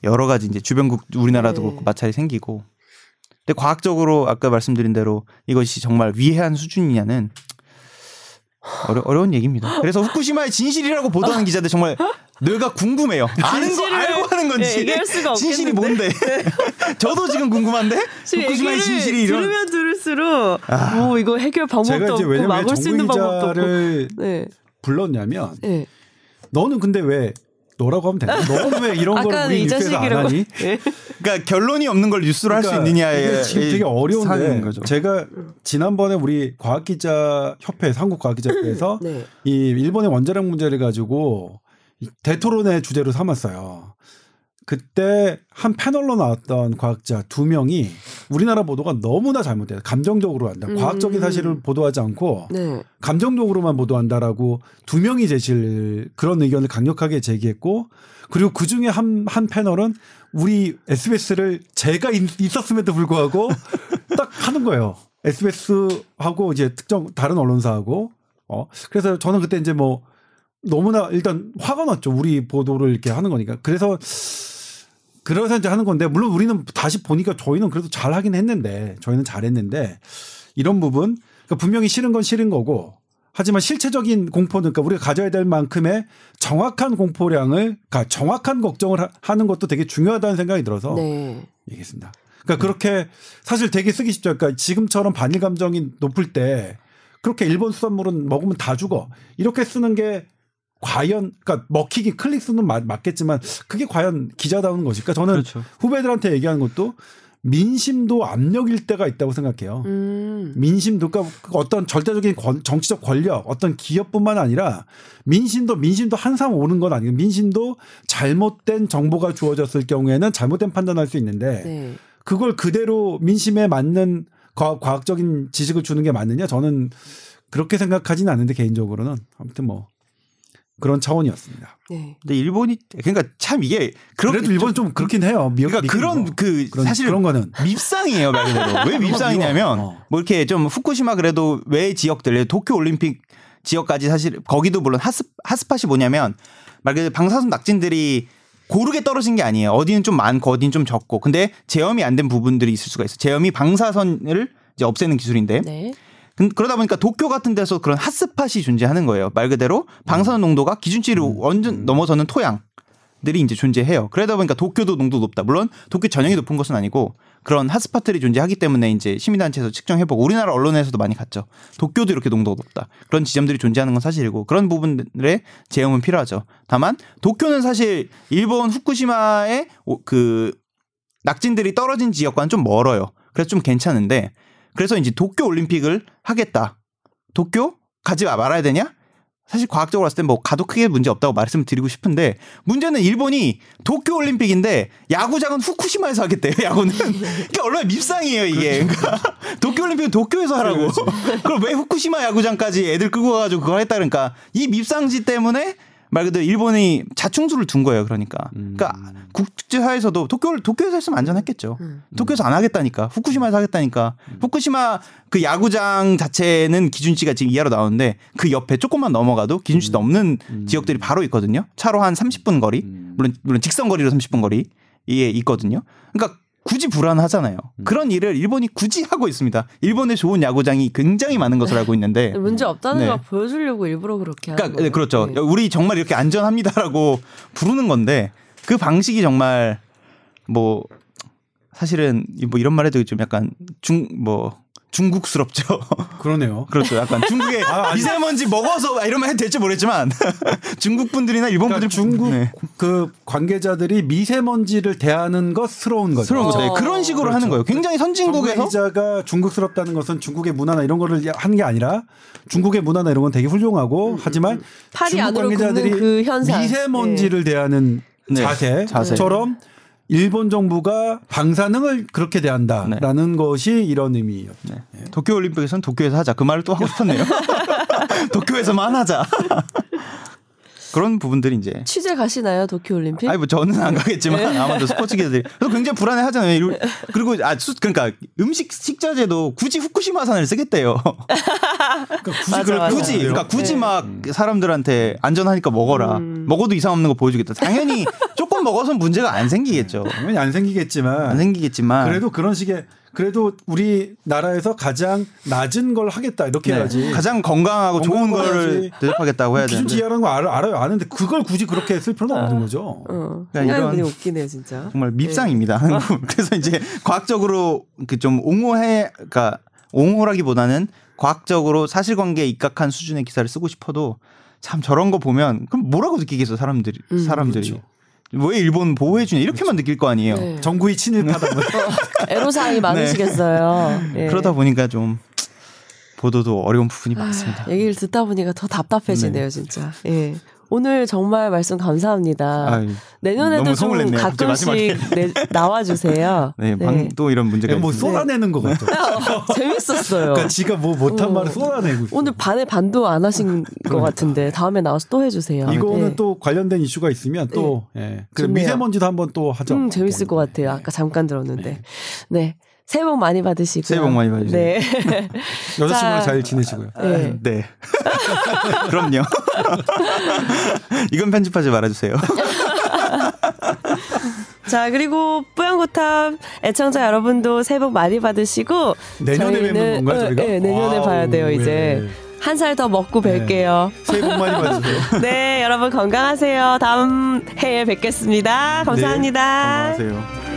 Speaker 3: 여러 가지 이제 주변국 우리나라도
Speaker 1: 네.
Speaker 3: 그렇고 마찰이 생기고 근데 과학적으로 아까 말씀드린 대로 이것이 정말 위해한 수준이냐는 어려, 어려운 얘기입니다. 그래서 후쿠시마의 진실이라고 보도하는 기자들 정말 뇌가 궁금해요. 아는 거 알고 하는 건지
Speaker 1: 예,
Speaker 3: 진실이. 뭔데? 저도 지금 궁금한데 후쿠시마의 진실이 이런
Speaker 1: 들으면 들을수록
Speaker 3: 아.
Speaker 1: 뭐 이거 해결 방법도 없고 막을 수 있는 방법도 없고. 네.
Speaker 2: 불렀냐면
Speaker 1: 네.
Speaker 2: 너는 근데 왜 너라고 하면 되나? 너는 왜 이런 걸 우리
Speaker 1: 이
Speaker 2: 뉴스에서 안. 하니?
Speaker 1: 네.
Speaker 3: 그러니까 결론이 없는 걸 뉴스로 할수
Speaker 2: 그러니까
Speaker 3: 있느냐에
Speaker 2: 이게 지금 되게 어려운데
Speaker 3: 거죠.
Speaker 2: 제가 지난번에 우리 과학기자 협회 한국 과학기자협회에서
Speaker 1: 네.
Speaker 2: 이 일본의 원자력 문제를 가지고 이 대토론의 주제로 삼았어요. 그때 한 패널로 나왔던 과학자 두 명이 우리나라 보도가 너무나 잘못돼요. 감정적으로 한다.
Speaker 1: 음.
Speaker 2: 과학적인 사실을 보도하지 않고
Speaker 1: 네.
Speaker 2: 감정적으로만 보도한다라고 두 명이 제실 그런 의견을 강력하게 제기했고 그리고 그 중에 한, 한 패널은 우리 SBS를 제가 있, 있었음에도 불구하고 딱 하는 거예요. SBS하고 이제 특정 다른 언론사하고 어 그래서 저는 그때 이제 뭐 너무나 일단 화가 났죠. 우리 보도를 이렇게 하는 거니까. 그래서 그래서 이제 하는 건데 물론 우리는 다시 보니까 저희는 그래도 잘 하긴 했는데 저희는 잘했는데 이런 부분 그러니까 분명히 싫은 건 싫은 거고 하지만 실체적인 공포는 그러니까 우리가 가져야 될 만큼의 정확한 공포량을 그러니까 정확한 걱정을 하- 하는 것도 되게 중요하다는 생각이 들어서
Speaker 1: 네.
Speaker 2: 얘기했습니다. 그러니까 그렇게 사실 되게 쓰기 쉽죠. 그러니까 지금처럼 반일 감정이 높을 때 그렇게 일본 수산물은 먹으면 다 죽어. 이렇게 쓰는 게 과연 그러니까 먹히기 클릭 수는 맞, 맞겠지만 그게 과연 기자다운 것일까? 저는
Speaker 3: 그렇죠.
Speaker 2: 후배들한테 얘기하는 것도 민심도 압력일 때가 있다고 생각해요.
Speaker 1: 음.
Speaker 2: 민심도 그러니까 어떤 절대적인 권- 정치적 권력, 어떤 기업뿐만 아니라 민심도 민심도 한삼 오는 건 아니고 민심도 잘못된 정보가 주어졌을 경우에는 잘못된 판단할 수 있는데
Speaker 1: 네.
Speaker 2: 그걸 그대로 민심에 맞는 과, 과학적인 지식을 주는 게 맞느냐? 저는 그렇게 생각하지는 않는데 개인적으로는 아무튼 뭐 그런 차원이었습니다.
Speaker 1: 네.
Speaker 3: 근데 일본이 그러니까 참 이게
Speaker 2: 그래도 일본 좀 그렇긴 해요. 미,
Speaker 3: 그러니까 그런
Speaker 2: 뭐.
Speaker 3: 그
Speaker 2: 그런,
Speaker 3: 사실
Speaker 2: 그런 거는
Speaker 3: 밉상이에요 말 그대로 왜 밉상이냐면.
Speaker 2: 어.
Speaker 3: 뭐 이렇게 좀 후쿠시마 그래도 외 지역들 도쿄 올림픽 지역까지 사실 거기도 물론 하스 하스팟이 뭐냐면 말 그대로 방사선 낙진들이 고르게 떨어진 게 아니에요 어디는 좀 많고 어디는 좀 적고 근데 제염이 안 된 부분들이 있을 수가 있어 요 제염이 방사선을 이제 없애는 기술인데
Speaker 1: 네.
Speaker 3: 근- 그러다 보니까 도쿄 같은 데서 그런 핫스팟이 존재하는 거예요. 말 그대로 방사선 농도가 기준치를 완전 넘어서는 토양들이 이제 존재해요. 그러다 보니까 도쿄도 농도 높다. 물론 도쿄 전형이 높은 것은 아니고 그런 핫스팟들이 존재하기 때문에 이제 시민단체에서 측정해보고 우리나라 언론에서도 많이 갔죠. 도쿄도 이렇게 농도가 높다. 그런 지점들이 존재하는 건 사실이고 그런 부분들의 제형은 필요하죠. 다만 도쿄는 사실 일본 후쿠시마의 오- 그 낙진들이 떨어진 지역과는 좀 멀어요. 그래서 좀 괜찮은데 그래서 이제 도쿄 올림픽을 하겠다. 도쿄 가지 말아야 되냐? 사실 과학적으로 봤을 때뭐 가도 크게 문제 없다고 말씀을 드리고 싶은데 문제는 일본이 도쿄 올림픽인데 야구장은 후쿠시마에서 하겠대요. 야구는 그러니까 얼마나 밉상이에요 이게. 그러니까 도쿄 올림픽은 도쿄에서 하라고. 그럼 왜 후쿠시마 야구장까지 애들 끌고 가가지고 그거 했다 그러니까 이 밉상지 때문에 말 그대로 일본이 자충수를 둔 거예요. 그러니까. 그러니까 국제사회에서도 도쿄 도쿄에서 했으면 안전했겠죠.
Speaker 1: 음.
Speaker 3: 도쿄에서 안 하겠다니까. 후쿠시마에서 하겠다니까. 후쿠시마 그 야구장 자체는 기준치가 지금 이하로 나오는데 그 옆에 조금만 넘어가도 기준치 넘는 지역들이 바로 있거든요. 차로 한 30분 거리. 물론 물론 직선 거리로 30분 거리. 이게 있거든요. 그러니까 굳이 불안하잖아요. 그런 일을 일본이 굳이 하고 있습니다. 일본의 좋은 야구장이 굉장히 많은 것을 알고 있는데
Speaker 1: 문제 없다는
Speaker 3: 네.
Speaker 1: 걸 보여주려고 일부러 그렇게 하는
Speaker 3: 그러니까
Speaker 1: 거예요.
Speaker 3: 네, 그렇죠.
Speaker 1: 네.
Speaker 3: 우리 정말 이렇게 안전합니다라고 부르는 건데 그 방식이 정말 뭐 사실은 뭐 이런 말 해도 좀 약간 중 뭐 중국스럽죠.
Speaker 2: 그러네요.
Speaker 3: 그렇죠. 약간 중국의
Speaker 2: 아.
Speaker 3: 미세먼지 먹어서 아, 이런 말 해도 될지 모르겠지만 중국 분들이나 일본
Speaker 2: 그러니까
Speaker 3: 분들
Speaker 2: 중국
Speaker 3: 네.
Speaker 2: 그 관계자들이 미세먼지를 대하는 것스러운 거죠.
Speaker 3: 그런 거죠. 네,
Speaker 1: 어.
Speaker 3: 그런 식으로
Speaker 2: 그렇죠.
Speaker 3: 하는 거예요. 굉장히 선진국에서
Speaker 2: 기자가 중국스럽다는 것은 중국의 문화나 이런 거를 하는 게 아니라 중국의 문화나 이런 건 되게 훌륭하고 하지만
Speaker 1: 팔이
Speaker 2: 중국
Speaker 1: 안으로
Speaker 2: 관계자들이
Speaker 1: 굽는 그 현상.
Speaker 2: 미세먼지를 대하는
Speaker 3: 네,
Speaker 2: 자세처럼 일본 정부가 방사능을 그렇게 대한다라는 것이 이런 의미였죠.
Speaker 3: 네. 도쿄 올림픽에서는 도쿄에서 하자. 그 말을 또 하고 싶었네요. 도쿄에서만 하자. 그런 부분들이 이제
Speaker 1: 취재 가시나요 도쿄 올림픽?
Speaker 3: 아니 뭐 저는 안 가겠지만 아마도 스포츠 기자들이 그래서 굉장히 불안해 하잖아요. 이러- 그리고 아 수- 그러니까 음식 식자재도 굳이 후쿠시마산을 쓰겠대요.
Speaker 2: 그러니까 굳이
Speaker 1: 맞아.
Speaker 3: 굳이 그러니까. 굳이 막 사람들한테 안전하니까 먹어라.
Speaker 1: 음.
Speaker 3: 먹어도 이상 없는 거 보여주겠다. 당연히 조금 먹어서 문제가 안 생기겠죠.
Speaker 2: 당연히 안 생기겠지만
Speaker 3: 안 생기겠지만
Speaker 2: 그래도 그런 식의 그래도 우리 나라에서 가장 낮은 걸 하겠다 이렇게
Speaker 3: 네.
Speaker 2: 해야지.
Speaker 3: 가장 건강하고 좋은
Speaker 2: 거
Speaker 3: 거를. 대접하겠다고 해야
Speaker 2: 기준
Speaker 3: 되는데
Speaker 2: 지하라는 거 알아, 알아요. 아는데 그걸 굳이 그렇게 쓸 필요는 없는 거죠.
Speaker 1: 어.
Speaker 3: 그러니까 이런-
Speaker 1: 웃기네요 진짜.
Speaker 3: 정말 밉상입니다. 한국. 그래서 이제 과학적으로 그 좀 옹호해, 그러니까 옹호라기보다는 과학적으로 사실관계에 입각한 수준의 기사를 쓰고 싶어도 참 저런 거 보면 그럼 뭐라고 느끼겠어 사람들이
Speaker 1: 음,
Speaker 3: 사람들이
Speaker 2: 그렇죠.
Speaker 3: 왜 일본 보호해주냐 이렇게만 느낄 거 아니에요.
Speaker 1: 네.
Speaker 2: 정부의 친일파다. 뭐.
Speaker 1: 애로사항이 많으시겠어요. 예.
Speaker 3: 그러다 보니까 좀 보도도 어려운 부분이 많습니다.
Speaker 1: 얘기를 듣다 보니까 더 답답해지네요 진짜. 예. 오늘 정말 말씀 감사합니다.
Speaker 3: 아유,
Speaker 1: 내년에도 좀
Speaker 3: 갑자기
Speaker 1: 가끔씩 내, 나와주세요.
Speaker 3: 네, 방, 또 이런 문제가
Speaker 2: 뭐
Speaker 3: 있습니다.
Speaker 2: 쏟아내는 것 같죠.
Speaker 1: 재밌었어요.
Speaker 2: 그러니까 지가 뭐 못한
Speaker 1: 어.
Speaker 2: 말을 쏟아내고 있어.
Speaker 1: 오늘 반에 반도 안 하신 것 같은데 다음에 나와서 또 해주세요.
Speaker 2: 이거는
Speaker 1: 네.
Speaker 2: 또 관련된 이슈가 있으면 또 예. 그
Speaker 1: 좋네요.
Speaker 2: 미세먼지도 한번 또 하죠.
Speaker 1: 음, 재밌을 것 같아요. 아까 잠깐 들었는데. 네. 새해 복 많이 받으시고요.
Speaker 3: 새해 복 많이 받으세요.
Speaker 1: 네.
Speaker 2: 여자친구랑
Speaker 1: 자.
Speaker 2: 잘 지내시고요.
Speaker 1: 네.
Speaker 3: 네. 그럼요. 이건 편집하지 말아주세요.
Speaker 1: 자, 그리고 뿌연고탑 애청자 여러분도 새해 복 많이 받으시고
Speaker 2: 내년에 뵙는 건가요,
Speaker 1: 어,
Speaker 2: 저희가?
Speaker 1: 네, 내년에
Speaker 2: wow,
Speaker 1: 봐야 돼요, 이제.
Speaker 2: 네.
Speaker 1: 한살 더 먹고 뵐게요.
Speaker 2: 새해 복 많이 받으세요.
Speaker 1: 네, 여러분 건강하세요. 다음 해에 뵙겠습니다. 감사합니다.
Speaker 3: 안녕하세요.